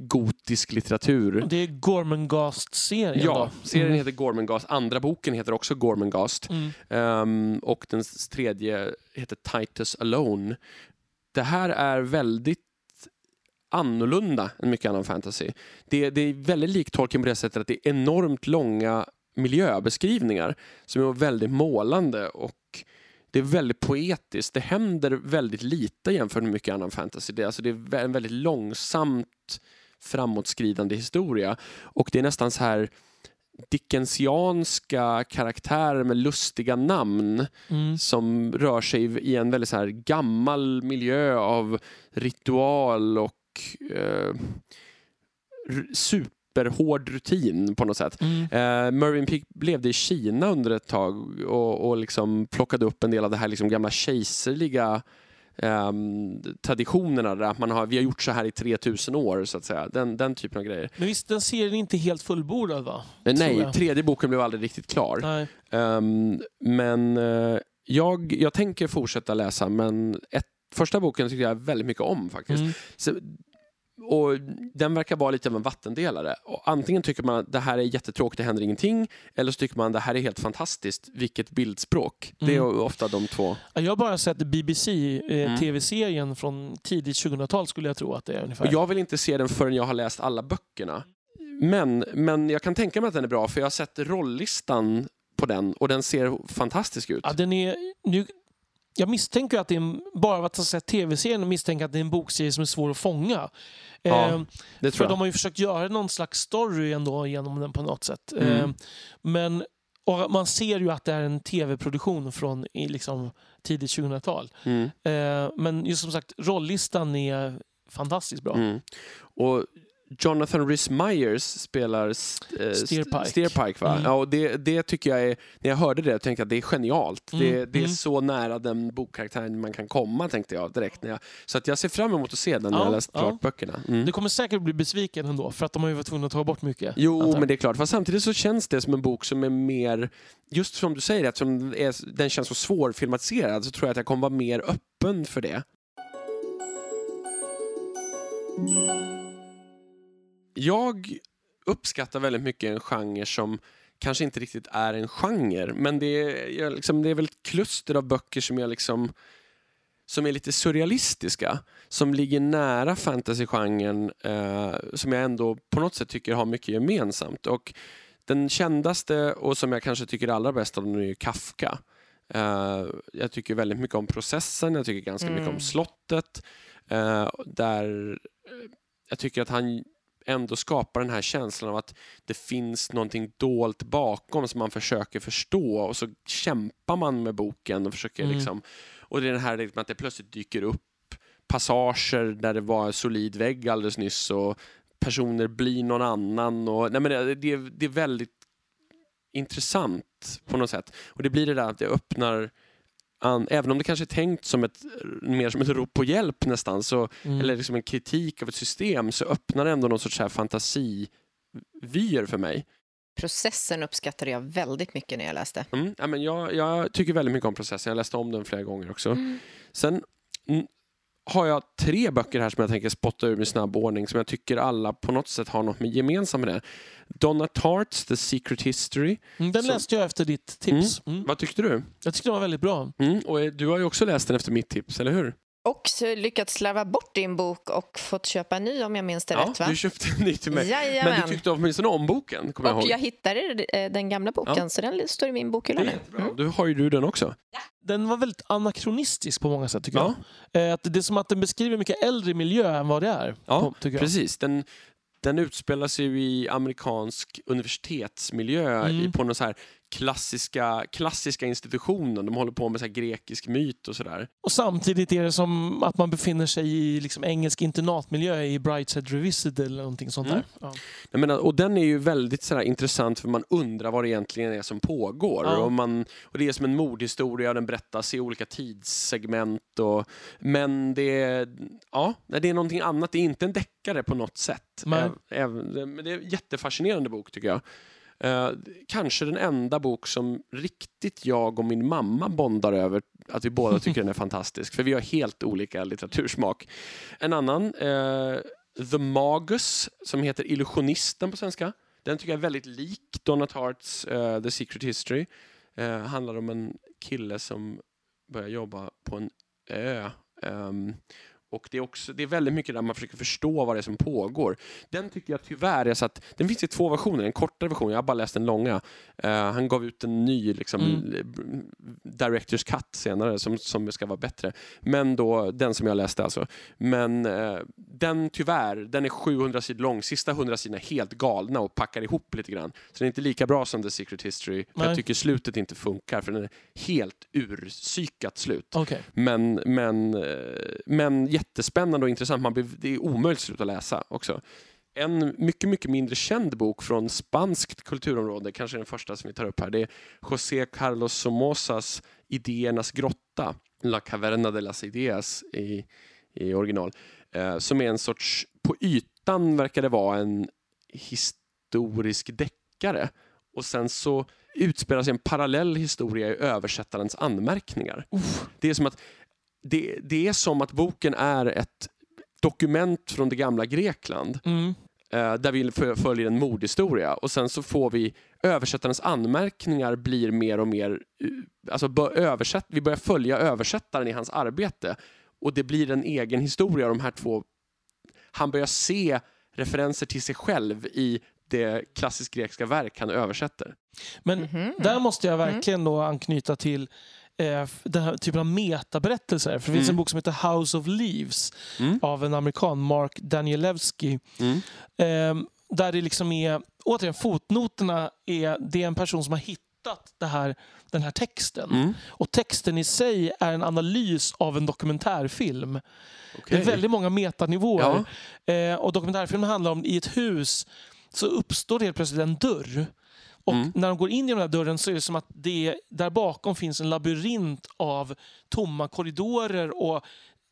gotisk litteratur. Det är Gormenghast-serien Ja, då? serien Mm. heter Gormenghast. Andra boken heter också Gormenghast. Mm. Ehm, och den tredje heter Titus Alone. Det här är väldigt annorlunda än mycket annan fantasy. Det, det är väldigt likt Tolkien på det sättet att det är enormt långa miljöbeskrivningar som är väldigt målande och det är väldigt poetiskt. Det händer väldigt lite jämfört med mycket annan fantasy. Det är, alltså det är en väldigt långsamt framåtskridande historia och det är nästan så här dickensianska karaktärer med lustiga namn Mm. som rör sig i en väldigt så här gammal miljö av ritual och eh, superhård rutin på något sätt. Mm. Eh, Mervyn Peake levde i Kina under ett tag och, och liksom plockade upp en del av det här liksom gamla kejserliga ehm, traditionerna där man har, vi har gjort så här i 3000 år så att säga. Den, den typen av grejer. Men visst, den serien är inte helt fullbordad va? Tror nej, tredje boken blev aldrig riktigt klar. Ehm, men eh, jag, jag tänker fortsätta läsa, men ett, första boken tycker jag väldigt mycket om faktiskt. Mm. Så, och den verkar vara lite av en vattendelare. Och antingen tycker man att det här är jättetråkigt, det händer ingenting. Eller så tycker man att det här är helt fantastiskt, vilket bildspråk. Det är Mm. ofta de två. Ja, Jag har bara sett BBC, eh, Mm. från tidigt 2000-tal skulle jag tro att det är ungefär. Och jag vill inte se den förrän jag har läst alla böckerna. Men, men jag kan tänka mig att den är bra, för jag har sett rolllistan på den och den ser fantastisk ut. Ja, den är, nu, jag misstänker att det är en, bara av att ha sett tv-serien misstänker att det är en bokserie som är svår att fånga. Ja, Eh, det för de har ju försökt göra någon slags story ändå genom den på något sätt. Mm. Eh, men och man ser ju att det är en tv-produktion från liksom tidigt 2000-tal. Mm. Eh, men just som sagt, rolllistan är fantastiskt bra. Mm. Och Jonathan Rhys Meyers spelar eh, st- Steerpike. Steerpike va? Mm. Ja, och det, det tycker jag är, när jag hörde det tänkte jag att det är genialt. Mm, Det, det är mm. så nära den bokkaraktären man kan komma tänkte jag direkt. När jag, så att jag ser fram emot att se den när Ja, jag läst ja. klart böckerna. Mm. Du kommer säkert bli besviken ändå för att de har ju varit tvungna att ta bort mycket. Jo, antar jag. men det är klart. Fast samtidigt så känns det som en bok som är mer, just som du säger, eftersom är- den känns så svårfilmatiserad så tror jag att jag kommer vara mer öppen för det. Jag uppskattar väldigt mycket en genre som kanske inte riktigt är en genre, men det är, liksom, det är väl ett kluster av böcker som jag liksom som är lite surrealistiska, som ligger nära fantasygenren, eh, som jag ändå på något sätt tycker har mycket gemensamt. Och den kändaste och som jag kanske tycker allra bäst av dem är Kafka. Eh, jag tycker väldigt mycket om processen, jag tycker ganska mycket om Mm. slottet. eh, där eh, jag tycker att han ändå skapar den här känslan av att det finns någonting dolt bakom som man försöker förstå och så kämpar man med boken och försöker Mm. liksom och det är den här liksom att det plötsligt dyker upp passager där det var en solid vägg alldeles nyss och personer blir någon annan och nej men det, det, är- det är väldigt intressant på något sätt och det blir det där att det öppnar an, även om det kanske är tänkt som ett mer som ett rop på hjälp nästan så Mm. eller liksom en kritik av ett system så öppnar det ändå någon sorts här fantasivyer för mig. Processen uppskattade jag väldigt mycket när jag läste. Mm, ja, men jag, jag tycker väldigt mycket om processen. Jag läste om den flera gånger också. Mm. Sen har jag tre böcker här som jag tänker spotta ur med snabb ordning som jag tycker alla på något sätt har något med gemensamt med det. Donna Tarts The Secret History. Mm, Den Så- läste jag efter ditt tips. Mm. Vad tyckte du? Jag tyckte den var väldigt bra. Mm, och eh, du har ju också läst den efter mitt tips, eller hur? Och lyckats slarva bort din bok och fått köpa en ny om jag minns det ja, rätt va? du köpte en ny till mig. Jajamän. Men du tyckte åtminstone om boken, kommer jag och ihåg. jag hittade eh, den gamla boken Ja. så den står i min Det bokhylla är nu. Mm. Du har ju du den också. Den var väldigt anakronistisk på många sätt tycker Ja. jag. Eh, Att det är som att den beskriver mycket äldre miljö än vad det är. Ja, på-. Precis. Den, den utspelar sig ju i amerikansk universitetsmiljö Mm. i, på någon så här klassiska, klassiska institutionen. De håller på med så grekisk myt och sådär. Och samtidigt är det som att man befinner sig i liksom engelsk internatmiljö i Brightside Revisited eller någonting sånt Mm. där. Ja. Jag menar, och den är ju väldigt sådär intressant för man undrar vad det egentligen är som pågår. Ja. Och, man, och det är som en mordhistoria, den berättas i olika tidssegment. Och, men det är, ja, det är någonting annat, det är inte en deckare på något sätt. Nej. Äv- äv- men det är en jättefascinerande bok tycker jag. Eh, kanske den enda bok som riktigt jag och min mamma bondar över att vi båda tycker den är fantastisk. För vi har helt olika litteratursmak. En annan, eh, The Magus, som heter Illusionisten på svenska. Den tycker jag är väldigt lik Donna Tartts eh, The Secret History. Eh, handlar om en kille som börjar jobba på en ö. Ehm, och det är, också, det är väldigt mycket där man försöker förstå vad det är som pågår. Den tycker jag tyvärr är så att, den finns i två versioner, en kortare version, jag har bara läst den långa. Eh, han gav ut en ny liksom, Mm. Directors Cut senare som, som ska vara bättre. Men då, den som jag läste alltså. Men eh, den tyvärr, den är 700 sidor lång. Sista 100 sidorna är helt galna och packar ihop lite grann. Så den är inte lika bra som The Secret History. Jag tycker slutet inte funkar för den är helt urpsykat slut. Okej. Men, men, eh, men jättespännande och intressant. Man blir, det är omöjligt att sluta läsa också. En mycket, mycket mindre känd bok från spanskt kulturområde, kanske den första som vi tar upp här, det är José Carlos Somozas Idéernas grotta, La Caverna de las Ideas i, i original, eh, som är en sorts, på ytan verkar det vara en historisk deckare och sen så utspelar sig en parallell historia i översättarens anmärkningar. Det är som att det, det är som att boken är ett dokument från det gamla Grekland Mm. eh, där vi följer en mordhistoria och sen så får vi översättarens anmärkningar blir mer och mer, eh, alltså bör, översätt, vi börjar följa översättaren i hans arbete och det blir en egen historia av de här två. Han börjar se referenser till sig själv i det klassiskt grekiska verk han översätter. Men Mhm. där måste jag Mm. verkligen då anknyta till eh, den här typen av metaberättelser. För det finns Mm. en bok som heter House of Leaves Mm. av en amerikan, Mark Danielewski. Mm. Eh, där det liksom är, återigen fotnoterna är, det är en person som har hittat det här, den här texten. Mm. Och texten i sig är en analys av en dokumentärfilm. Det Okej. är väldigt många metanivåer. Ja. Eh, och dokumentärfilmen handlar om i ett hus så uppstår helt plötsligt en dörr. Och Mm. när de går in genom den här dörren så är det som att det där bakom finns en labyrint av tomma korridorer och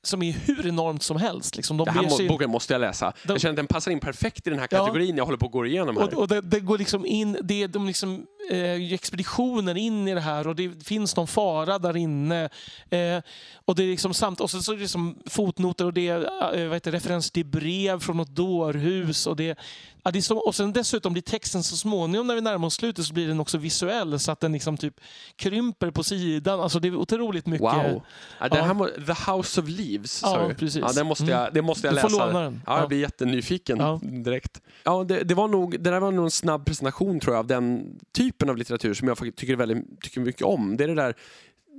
som är hur enormt som helst. Liksom. De Det här sig- boken måste jag läsa. De- Jag känner att den passar in perfekt i den här Ja. kategorin jag håller på att gå igenom här. Och, och det, det går liksom in, det är de liksom, eh, expeditioner in i det här och det finns någon fara där inne. Eh, och det är liksom samt, och sen så är det liksom fotnoter och det är eh, vad heter, det, referens till brev från något dårhus. Och, det, ja, det så, och sen dessutom blir texten så småningom när vi närmar oss slutet så blir den också visuell så att den liksom typ krymper på sidan. Alltså det är otroligt mycket. Wow. Ja, det Ja. här må, The House of Leaves, Ja, sa du? precis. Ja, det måste jag, det måste jag Du får läsa. låna den. Ja, jag Ja. blir jättenyfiken Ja. direkt. Ja, det, det, var nog, det där var nog en snabb presentation tror jag av den typen av litteratur som jag tycker, väldigt, tycker mycket om. Det är det där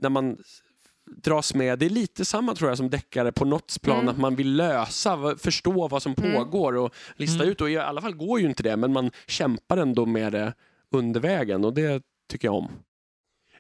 när man dras med, det är lite samma tror jag som deckare på något plan, Mm. att man vill lösa, förstå vad som Mm. pågår och lista Mm. ut. Och i alla fall går ju inte det, men man kämpar ändå med det under vägen och det tycker jag om.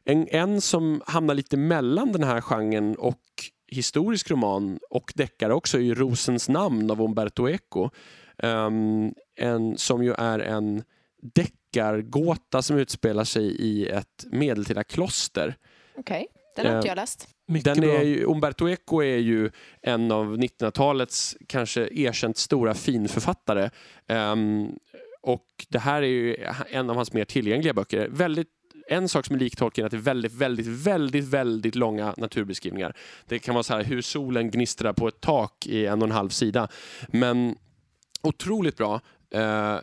En, en som hamnar lite mellan den här genren och historisk roman och deckare också är ju Rosens namn av Umberto Eco. Ehm, en, som ju är en deckargåta som utspelar sig i ett medeltida kloster. Okej, den har Eh, inte jag läst. Mycket Den är ju, Umberto Eco är ju en av 1900-talets kanske erkänt stora finförfattare. Ehm, och det här är ju en av hans mer tillgängliga böcker. Väldigt en sak som är lik Tolkien är att det är väldigt, väldigt, väldigt, väldigt långa naturbeskrivningar. Det kan vara så här hur solen gnistrar på ett tak i en och en halv sida. Men otroligt bra. Eh,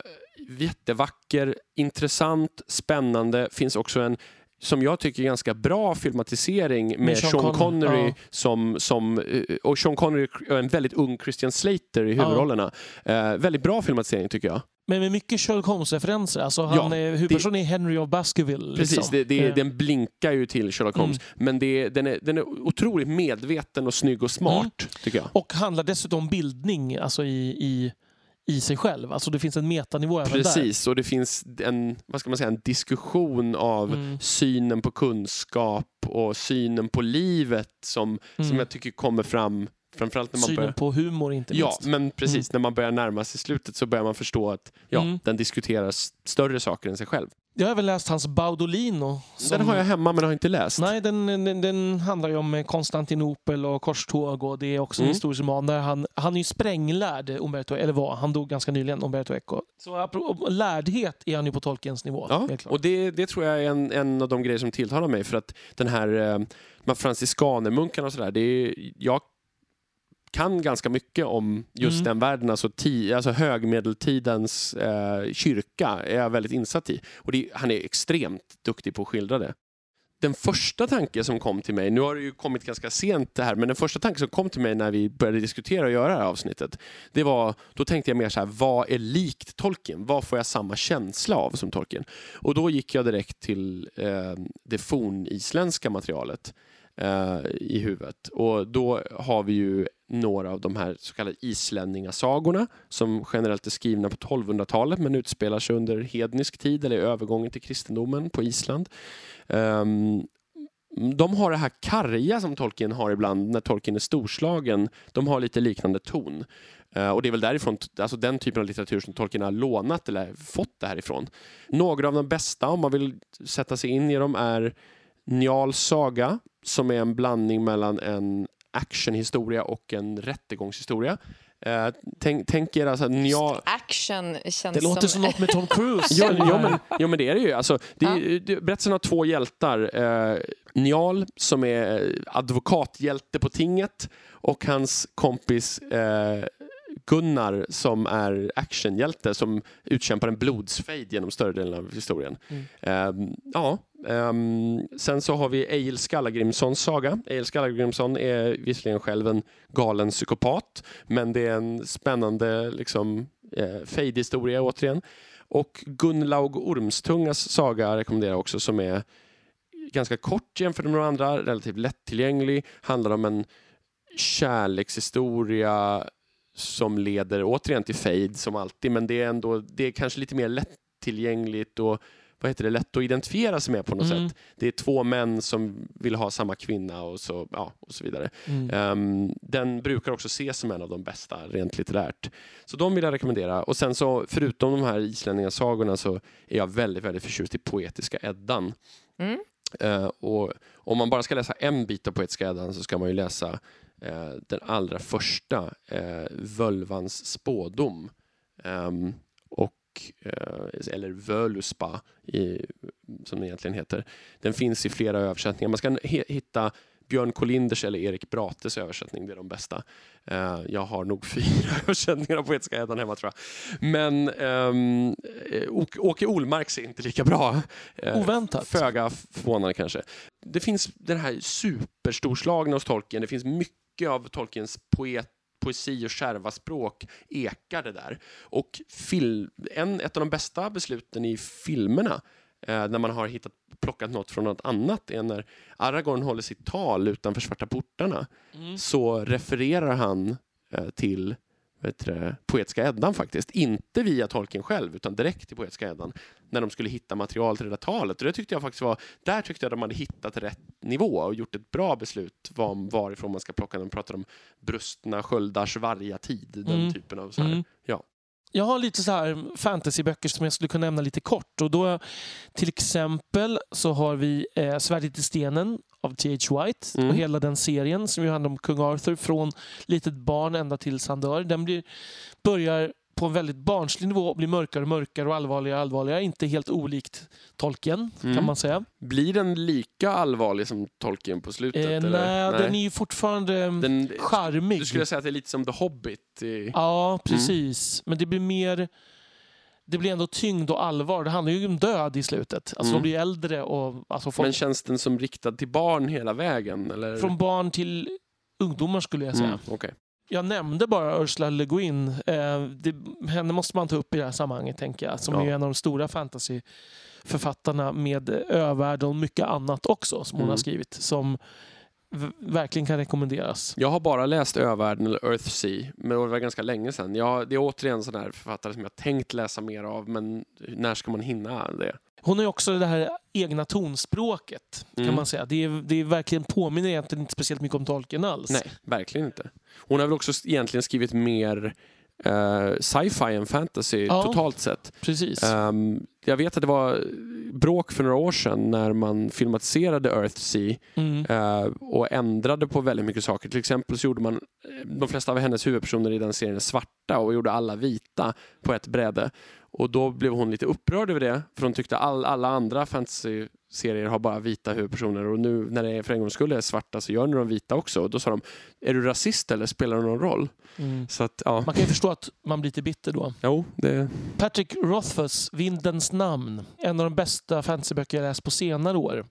jättevacker, intressant, spännande. Finns också en som jag tycker ganska bra filmatisering med, Med Sean Sean, Connery, Connery ja. som, som eh, och Sean Connery är en väldigt ung Christian Slater i Ja. huvudrollerna. Eh, väldigt bra filmatisering tycker jag. Men med mycket Sherlock Holmes-referenser. Alltså han, Ja, är, huvudpersonen är Henry of Baskerville. Precis, liksom. det, det, Eh, den blinkar ju till Sherlock Holmes. Men det, den, är, den är otroligt medveten och snygg och smart, tycker jag. Och handlar dessutom om bildning alltså i, i, i sig själv. Alltså det finns en metanivå även där. Precis, och det finns en, vad ska man säga, en diskussion av Mm. synen på kunskap och synen på livet som, som Mm. jag tycker kommer fram framförallt när man Synen börjar på humor inte Ja, minst. men precis. När man börjar närma sig slutet så börjar man förstå att ja, Mm. den diskuterar större saker än sig själv. Jag har även läst hans Baudolino. som- Den har jag hemma men har inte läst. Nej, den, den, den handlar ju om eh, Konstantinopel och korståg och det är också en Mm. historisk roman där han, han är ju spränglärd, Umberto, eller var, han dog ganska nyligen, Umberto Eco. Så lärdhet är han ju på Tolkiens nivå. Ja, och det, det tror jag är en, en av de grejer som tilltalar mig för att den här eh, franciskanermunkarna och sådär, jag kan ganska mycket om just Mm. den världen, alltså, ti, alltså högmedeltidens eh, kyrka är jag väldigt insatt i. Och det, han är extremt duktig på att skildra det. Den första tanken som kom till mig, nu har det ju kommit ganska sent det här, men den första tanken som kom till mig när vi började diskutera och göra det här avsnittet, det var, då tänkte jag mer så här, vad är likt Tolkien? Vad får jag samma känsla av som Tolkien? Och då gick jag direkt till eh, det fornisländska materialet eh, i huvudet. Och då har vi ju några av de här så kallade islänningasagorna som generellt är skrivna på 1200-talet men utspelar sig under hednisk tid eller i övergången till kristendomen på Island. Um, de har det här karga som Tolkien har ibland när Tolkien är storslagen. De har lite liknande ton. Uh, och det är väl därifrån, alltså den typen av litteratur som Tolkien har lånat eller fått det här ifrån. Några av de bästa, om man vill sätta sig in i dem, är Njals saga, som är en blandning mellan en actionhistoria och en rättegångshistoria. Eh, tänk, tänk er alltså Njal... Action känns Det låter som något med Tom Cruise. Ja, ja, men, ja, men det är det ju. Alltså, det det, berättelsen har två hjältar. Eh, Njal, som är advokathjälte på tinget, och hans kompis eh, Gunnar, som är actionhjälte, som utkämpar en blodsfejd genom större delen av historien. Mm. Eh, ja, ehm, sen så har vi Egil Skallagrimssons saga. Egil Skallagrimsson är visserligen själv en galen psykopat, men det är en spännande liksom, eh, fejdhistoria återigen. Och Gunlaug Ormstungas saga rekommenderar jag också som är ganska kort jämfört med de andra, relativt lättillgänglig, handlar om en kärlekshistoria som leder återigen till fejd som alltid, men det är ändå, det är kanske lite mer lättillgängligt och vad heter det, lätt att identifiera sig med på något Mm. sätt. Det är två män som vill ha samma kvinna och så, ja, och så vidare. Mm. Ehm, den brukar också ses som en av de bästa rent litterärt. Så de vill jag rekommendera. Och sen så, förutom de här islänningasagorna så är jag väldigt, väldigt förtjust i Poetiska Eddan. Mm. Eh, och om man bara ska läsa en bit av Poetiska Eddan så ska man ju läsa eh, den allra första, eh, Völvans spådom. Ehm, och, eh, eller Völuspa, i, som den egentligen heter. Den finns i flera översättningar. Man ska hitta Björn Kolinders eller Erik Brates översättning, det är de bästa. Eh, jag har nog fyra översättningar av Poetiska Eddan hemma tror jag. Men um, Åke Olmarks är inte lika bra. Eh, Oväntat. Föga förvånande kanske. Det finns den här superstorslagna hos Tolkien. Det finns mycket av Tolkiens poet poesi och kärva språk ekar det där. Och en, ett av de bästa besluten i filmerna eh, när man har hittat, plockat något från något annat är när Aragorn håller sitt tal utanför Svarta portarna Mm. så refererar han eh, till du, Poetiska Eddan faktiskt. Inte via Tolkien själv, utan direkt till Poetiska Eddan när de skulle hitta material till det där talet. Och det tyckte jag faktiskt var, där tyckte jag de hade hittat rätt nivå och gjort ett bra beslut om varifrån man ska plocka. De pratar om brustna sköldars vargatid, den Mm. typen av så här. Mm. Ja. Jag har lite så här fantasyböcker som jag skulle kunna nämna lite kort. Och då, till exempel så har vi eh, Svärdet i stenen av T.H. White Mm. och hela den serien som ju handlar om kung Arthur från litet barn ända tills han dör. Den blir, börjar på en väldigt barnslig nivå blir mörkare och mörkare och allvarligare och allvarligare. Inte helt olikt Tolkien Mm. kan man säga. Blir den lika allvarlig som Tolkien på slutet? Eh, eller? nej, den är ju fortfarande mm, Den- charmig. Du skulle säga att det är lite som The Hobbit? I... Ja, precis. Men det blir mer... Det blir ändå tyngd och allvar. Det handlar ju om död i slutet. Alltså Mm. De blir äldre och alltså folk, Men känns den som riktad till barn hela vägen? Eller? från barn till ungdomar skulle jag säga. Mm, okej. Jag nämnde bara Ursula Le Guin. Eh, det, henne måste man ta upp i det här sammanhanget, tänker jag. Som Ja. är en av de stora fantasyförfattarna med övärld och mycket annat också som hon Mm. har skrivit. Som verkligen kan rekommenderas. Jag har bara läst Övärlden eller Earthsea, men det var ganska länge sedan. Jag, det är återigen sån här författare som jag tänkt läsa mer av, men när ska man hinna det? Hon har ju också det här egna tonspråket kan Mm. man säga. Det är, det är verkligen påminner egentligen inte speciellt mycket om Tolkien alls. Nej, verkligen inte. Hon har väl också egentligen skrivit mer eh, sci-fi än fantasy Ja. totalt sett. Precis. Ehm, jag vet att det var bråk för några år sedan när man filmatiserade Earthsea Mm. eh, och ändrade på väldigt mycket saker. Till exempel så gjorde man eh, de flesta av hennes huvudpersoner i den serien svarta och gjorde alla vita på ett bräde. Och då blev hon lite upprörd över det för hon tyckte all, alla andra fantasy-serier har bara vita huvudpersoner och nu när det är för en gångs skull är svarta så gör ni de vita också. Och då sa de, är du rasist eller spelar det någon roll? Mm. Så att, ja, Man kan ju förstå att man blir lite bitter då. jo, det, Patrick Rothfuss, Vindens namn. En av de bästa fantasyböcker jag läst på senare år,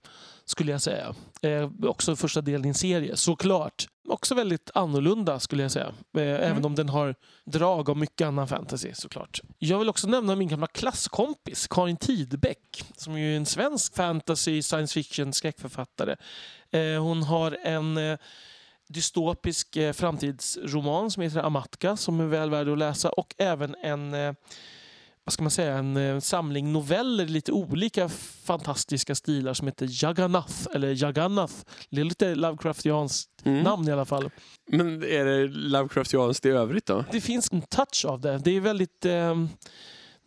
skulle jag säga. Eh, också första delen i en serie, såklart. Också väldigt annorlunda, skulle jag säga. Eh, Även om den har drag av mycket annan fantasy, såklart. Jag vill också nämna min gamla klasskompis, Karin Tidbeck, som ju är en svensk fantasy, science fiction, skräckförfattare. Eh, hon har en eh, dystopisk eh, framtidsroman som heter Amatka som är väl värd att läsa och även en vad ska man säga, en samling noveller i lite olika fantastiska stilar som heter Jagannath, eller Jagannath. Det är lite Lovecraftianskt mm. namn i alla fall. Men är det Lovecraftianskt i övrigt då? Det finns en touch av det. Det är väldigt eh,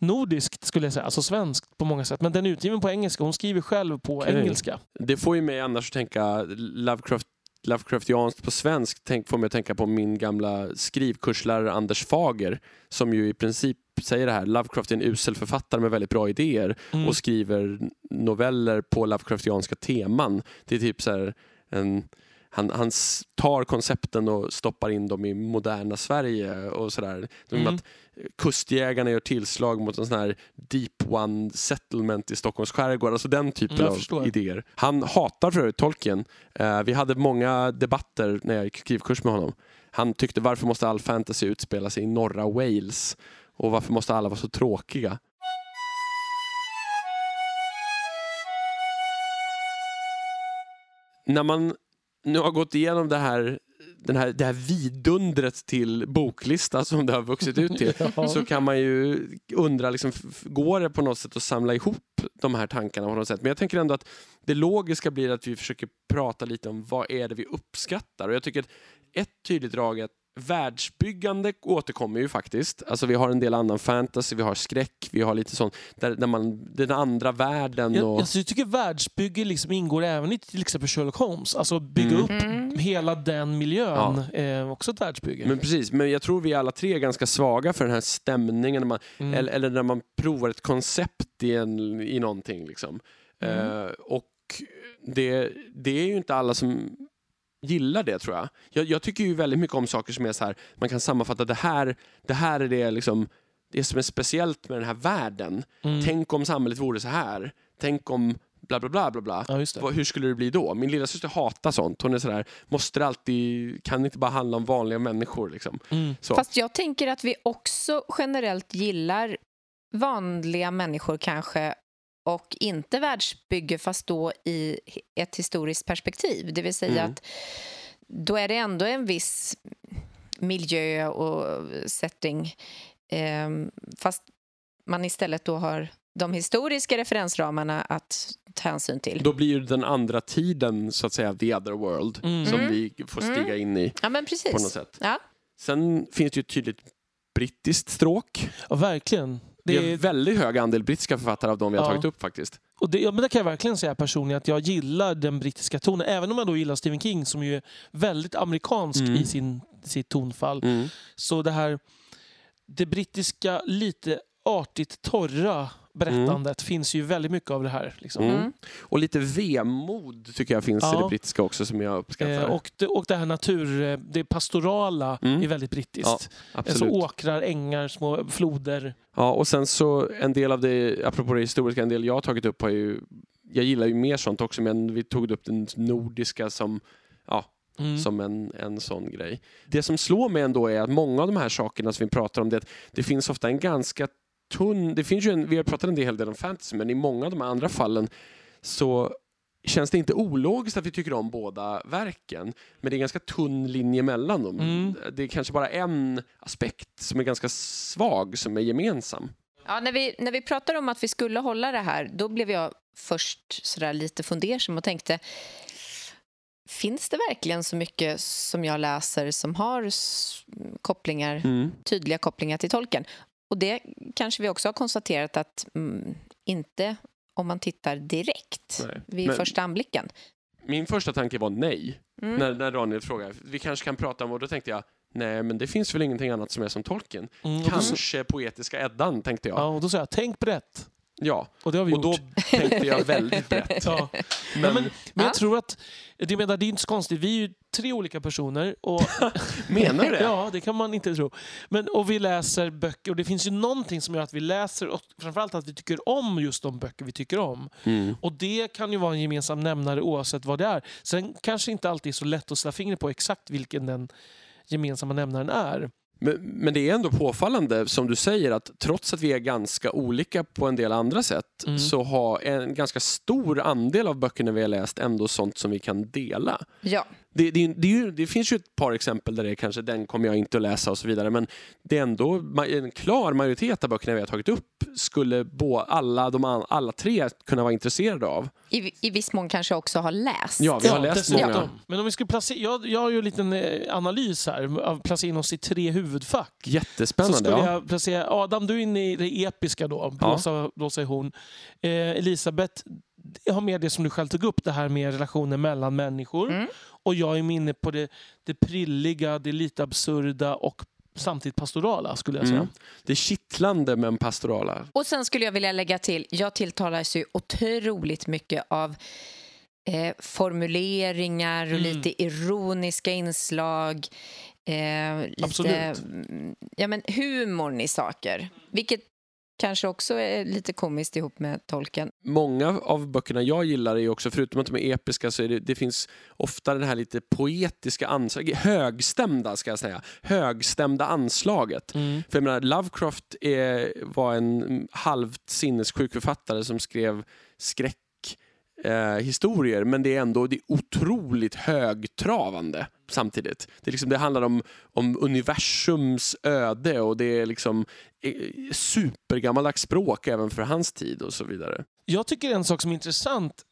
nordiskt skulle jag säga, alltså svenskt på många sätt. Men den är utgiven på engelska. Hon skriver själv på Okej. engelska. Det får ju mig annars att tänka Lovecraft Lovecraftianskt på svensk tänk, får mig att tänka på min gamla skrivkurslärare Anders Fager som ju i princip säger det här, Lovecraft är en usel författare med väldigt bra idéer Mm. och skriver noveller på Lovecraftianska teman. Det är typ så här en han, han tar koncepten och stoppar in dem i moderna Sverige och sådär. Mm. att kustjägarna gör tillslag mot en sån här deep one settlement i Stockholms skärgård. Alltså den typen Mm, av förstår. idéer. Han hatar för övrigt Tolkien. Eh, vi hade många debatter när jag gick skrivkurs med honom. Han tyckte varför måste all fantasy utspela sig i norra Wales? Och varför måste alla vara så tråkiga? När man nu har gått igenom det här, den här, det här vidundret till boklista som det har vuxit ut till Ja. så kan man ju undra, liksom, går det på något sätt att samla ihop de här tankarna på något sätt? Men jag tänker ändå att det logiska blir att vi försöker prata lite om vad är det vi uppskattar. Och jag tycker att ett tydligt drag är att världsbyggande återkommer ju faktiskt. Alltså vi har en del annan fantasy, vi har skräck, vi har lite sånt, där, där man, den andra världen Jag, och... alltså, jag tycker världsbygge liksom ingår även i till exempel Sherlock Holmes. Alltså bygga Mm. upp Mm. hela den miljön. Eh, också ett världsbygge. Men precis, men jag tror vi alla tre är ganska svaga för den här stämningen, när man, Mm. eller, eller när man provar ett koncept i, en, i någonting. Liksom. Mm. Eh, och det, det är ju inte alla som gillar det tror jag. jag. Jag tycker ju väldigt mycket om saker som är så här, man kan sammanfatta det här, det här är det liksom det som är speciellt med den här världen. Mm. Tänk om samhället vore så här. Tänk om bla bla bla bla bla. Ja, Hur skulle det bli då? Min lilla syster hatar sånt. Hon är sådär, måste det alltid, kan det inte bara handla om vanliga människor liksom? Mm. Så. Fast jag tänker att vi också generellt gillar vanliga människor kanske och inte världsbygge fast då i ett historiskt perspektiv. Det vill säga Mm. att då är det ändå en viss miljö och setting ehm, fast man istället då har de historiska referensramarna att ta hänsyn till. Då blir ju den andra tiden så att säga the other world Mm. som Mm. vi får stiga in i Ja, men på precis. något sätt. Ja. Sen finns det ju ett tydligt brittiskt stråk. Ja, verkligen. Det Det är är, väldigt hög andel brittiska författare av de vi har Ja. tagit upp faktiskt. och det, ja, men det kan jag verkligen säga personligen att jag gillar den brittiska tonen. Även om jag då gillar Stephen King som ju är väldigt amerikansk Mm. i sin, sitt tonfall. Mm. Så det här det brittiska lite artigt torra berättandet finns ju väldigt mycket av det här. Liksom. Mm. Mm. Och lite vemod tycker jag finns i Ja. det brittiska också som jag uppskattar. Eh, och, det, och det här natur, eh, det pastorala Mm. är väldigt brittiskt. Ja, Alltså Absolut. åkrar, ängar, små floder. Ja, och sen så en del av det, apropå det historiska, en del jag har tagit upp har ju, jag gillar ju mer sånt också, men vi tog upp den nordiska som, ja, Mm. som en, en sån grej. Det som slår mig ändå är att många av de här sakerna som vi pratar om, det, det finns ofta en ganska tunn, det finns ju en, vi har pratat en hel del om fantasy, men i många av de andra fallen så känns det inte ologiskt att vi tycker om båda verken. Men det är en ganska tunn linje mellan dem. Mm. Det är kanske bara en aspekt som är ganska svag som är gemensam. Ja, när, vi, när vi pratade om att vi skulle hålla det här, då blev jag först sådär lite fundersam och tänkte Finns det verkligen så mycket som jag läser som har kopplingar, Mm. tydliga kopplingar till tolken? Och det kanske vi också har konstaterat att mm, inte om man tittar direkt Nej. vid Men- första anblicken. Min första tanke var nej, Mm. när, när Daniel frågade. Vi kanske kan prata om, och då tänkte jag, nej men det finns väl ingenting annat som är som Tolkien. Mm, Kanske poetiska Eddan, tänkte jag. ja, och då sa jag, tänk brett. Ja, Och det har vi och då tänkte jag väldigt brett. Ja. Men, Men, men, men Ja. jag tror att, det, menar, det är inte så konstigt, vi är ju tre olika personer. Och, menar du det? Ja, det kan man inte tro. Men, och vi läser böcker och det finns ju någonting som gör att vi läser och framförallt att vi tycker om just de böcker vi tycker om. Mm. Och det kan ju vara en gemensam nämnare oavsett vad det är. Sen kanske inte alltid är så lätt att sätta fingret på exakt vilken den gemensamma nämnaren är. Men, men det är ändå påfallande, som du säger, att trots att vi är ganska olika på en del andra sätt Mm. så har en ganska stor andel av böckerna vi har läst ändå sånt som vi kan dela. Ja, Det, det, det, det finns ju ett par exempel där det är kanske den kommer jag inte att läsa och så vidare men det är ändå en klar majoritet av böckerna vi har tagit upp skulle bo, alla, de, alla tre kunna vara intresserade av. i, i viss mån kanske också har läst. Ja, vi har läst dessutom. många. Men om vi skulle placera, jag, jag har ju en liten eh, analys här av placera in oss i tre huvudfack. Så Jättespännande. skulle Ja. jag placera Adam, du är inne i det episka då. Blåsa, blåsa i horn. Eh, Elisabeth jag har med det som du själv tog upp, det här med relationer mellan människor. Mm. Och jag är inne på det, det prilliga, det lite absurda och samtidigt pastorala skulle jag säga. Mm. Det är kittlande men pastorala. Och sen skulle jag vilja lägga till, jag tilltalas ju otroligt mycket av eh, formuleringar och Mm. lite ironiska inslag. Eh, lite, Absolut. mm, Ja, men humorn i saker. Vilket kanske också är lite komiskt ihop med tolken. Många av böckerna jag gillar är också, förutom att de är episka, så är det, det finns ofta den här lite poetiska anslaget, högstämda ska jag säga, högstämda anslaget. Mm. För jag menar, Lovecraft är, var en halvt sinnessjuk författare som skrev skräck eh, historier men det är ändå det är otroligt högtravande samtidigt. Det, liksom, det handlar om, om universums öde och det är liksom eh, supergammaldags språk även för hans tid och så vidare. Jag tycker en sak som är intressant,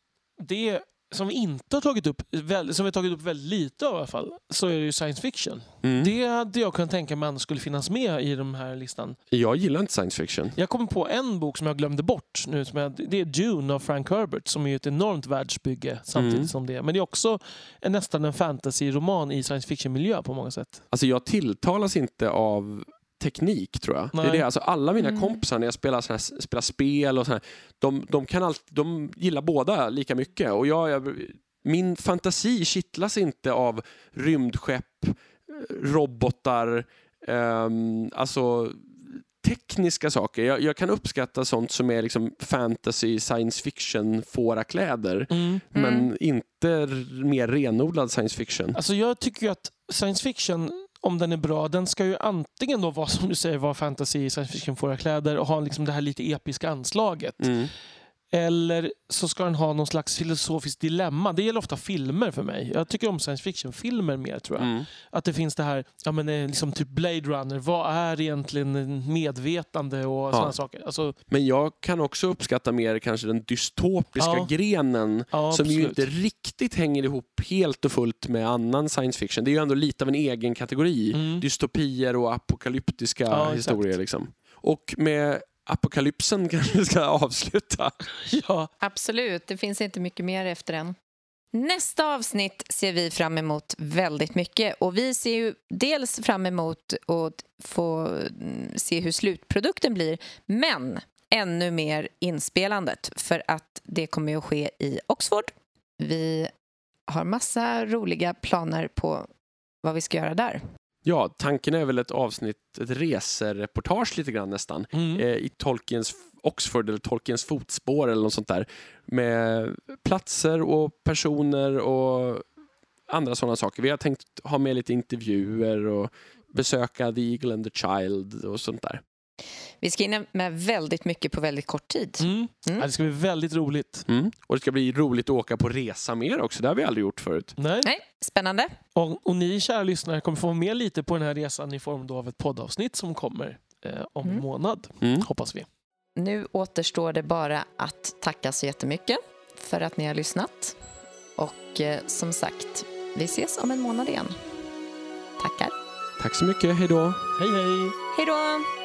det som vi inte har tagit upp, som vi har tagit upp väldigt lite av i alla fall, så är det ju science fiction. Mm. Det hade jag kunnat tänka mig annars skulle finnas med i den här listan. Jag gillar inte science fiction. Jag kommer på en bok som jag glömde bort nu. Som jag, det är Dune av Frank Herbert som är ett enormt världsbygge samtidigt Mm. som det. Men det är också en, nästan en fantasy-roman i science fiction-miljö på många sätt. Alltså jag tilltalas inte av teknik tror jag. Det är det. Alltså alla mina Mm. kompisar när jag spelar, såna här, spelar spel och såna här, de, de, kan allt, de gillar båda lika mycket. Och jag, jag, min fantasi kittlas inte av rymdskepp, eh, robotar, ehm, alltså tekniska saker. Jag, jag kan uppskatta sånt som är liksom fantasy, science fiction, fårakläder. Mm. Men inte r- mer renodlad science fiction. Alltså jag tycker ju att science fiction, om den är bra, den ska ju antingen då vara som du säger, vara fantasy, science fiction, fåra kläder och ha liksom det här lite episka anslaget. Mm. Eller så ska den ha någon slags filosofiskt dilemma. Det gäller ofta filmer för mig. Jag tycker om science fiction-filmer mer tror jag. Mm. Att det finns det här, ja men eh, liksom typ Blade Runner, vad är egentligen en medvetande och sådana saker. Alltså, Men jag kan också uppskatta mer kanske den dystopiska Ja. grenen ja, som ju absolut. inte riktigt hänger ihop helt och fullt med annan science fiction. Det är ju ändå lite av en egen kategori. Mm. Dystopier och apokalyptiska Ja, historier. Liksom. Och med apokalypsen kanske vi ska avsluta. Ja, Absolut, det finns inte mycket mer efter den. Nästa avsnitt ser vi fram emot väldigt mycket. Och Vi ser ju dels fram emot att få mm, se hur slutprodukten blir men ännu mer inspelandet för att det kommer ju att ske i Oxford. Vi har massa roliga planer på vad vi ska göra där. Ja, tanken är väl ett avsnitt, ett resereportage lite grann nästan. mm. eh, i Tolkiens Oxford eller Tolkiens fotspår eller något sånt där. Med platser och personer och andra sådana saker. Vi har tänkt ha med lite intervjuer och besöka The Eagle and the Child och sånt där. Vi ska hinna med väldigt mycket på väldigt kort tid. Mm. Mm. Ja, det ska bli väldigt roligt. Mm. Och det ska bli roligt att åka på resa med er också. Det har vi aldrig gjort förut. Nej. Nej, spännande. Och, och ni kära lyssnare kommer få vara med lite på den här resan i form då av ett poddavsnitt som kommer eh, om en Mm. månad, Mm. hoppas vi. Nu återstår det bara att tacka så jättemycket för att ni har lyssnat. Och eh, som sagt, vi ses om en månad igen. Tackar. Tack så mycket. Hej då. Hej hej! Hej då!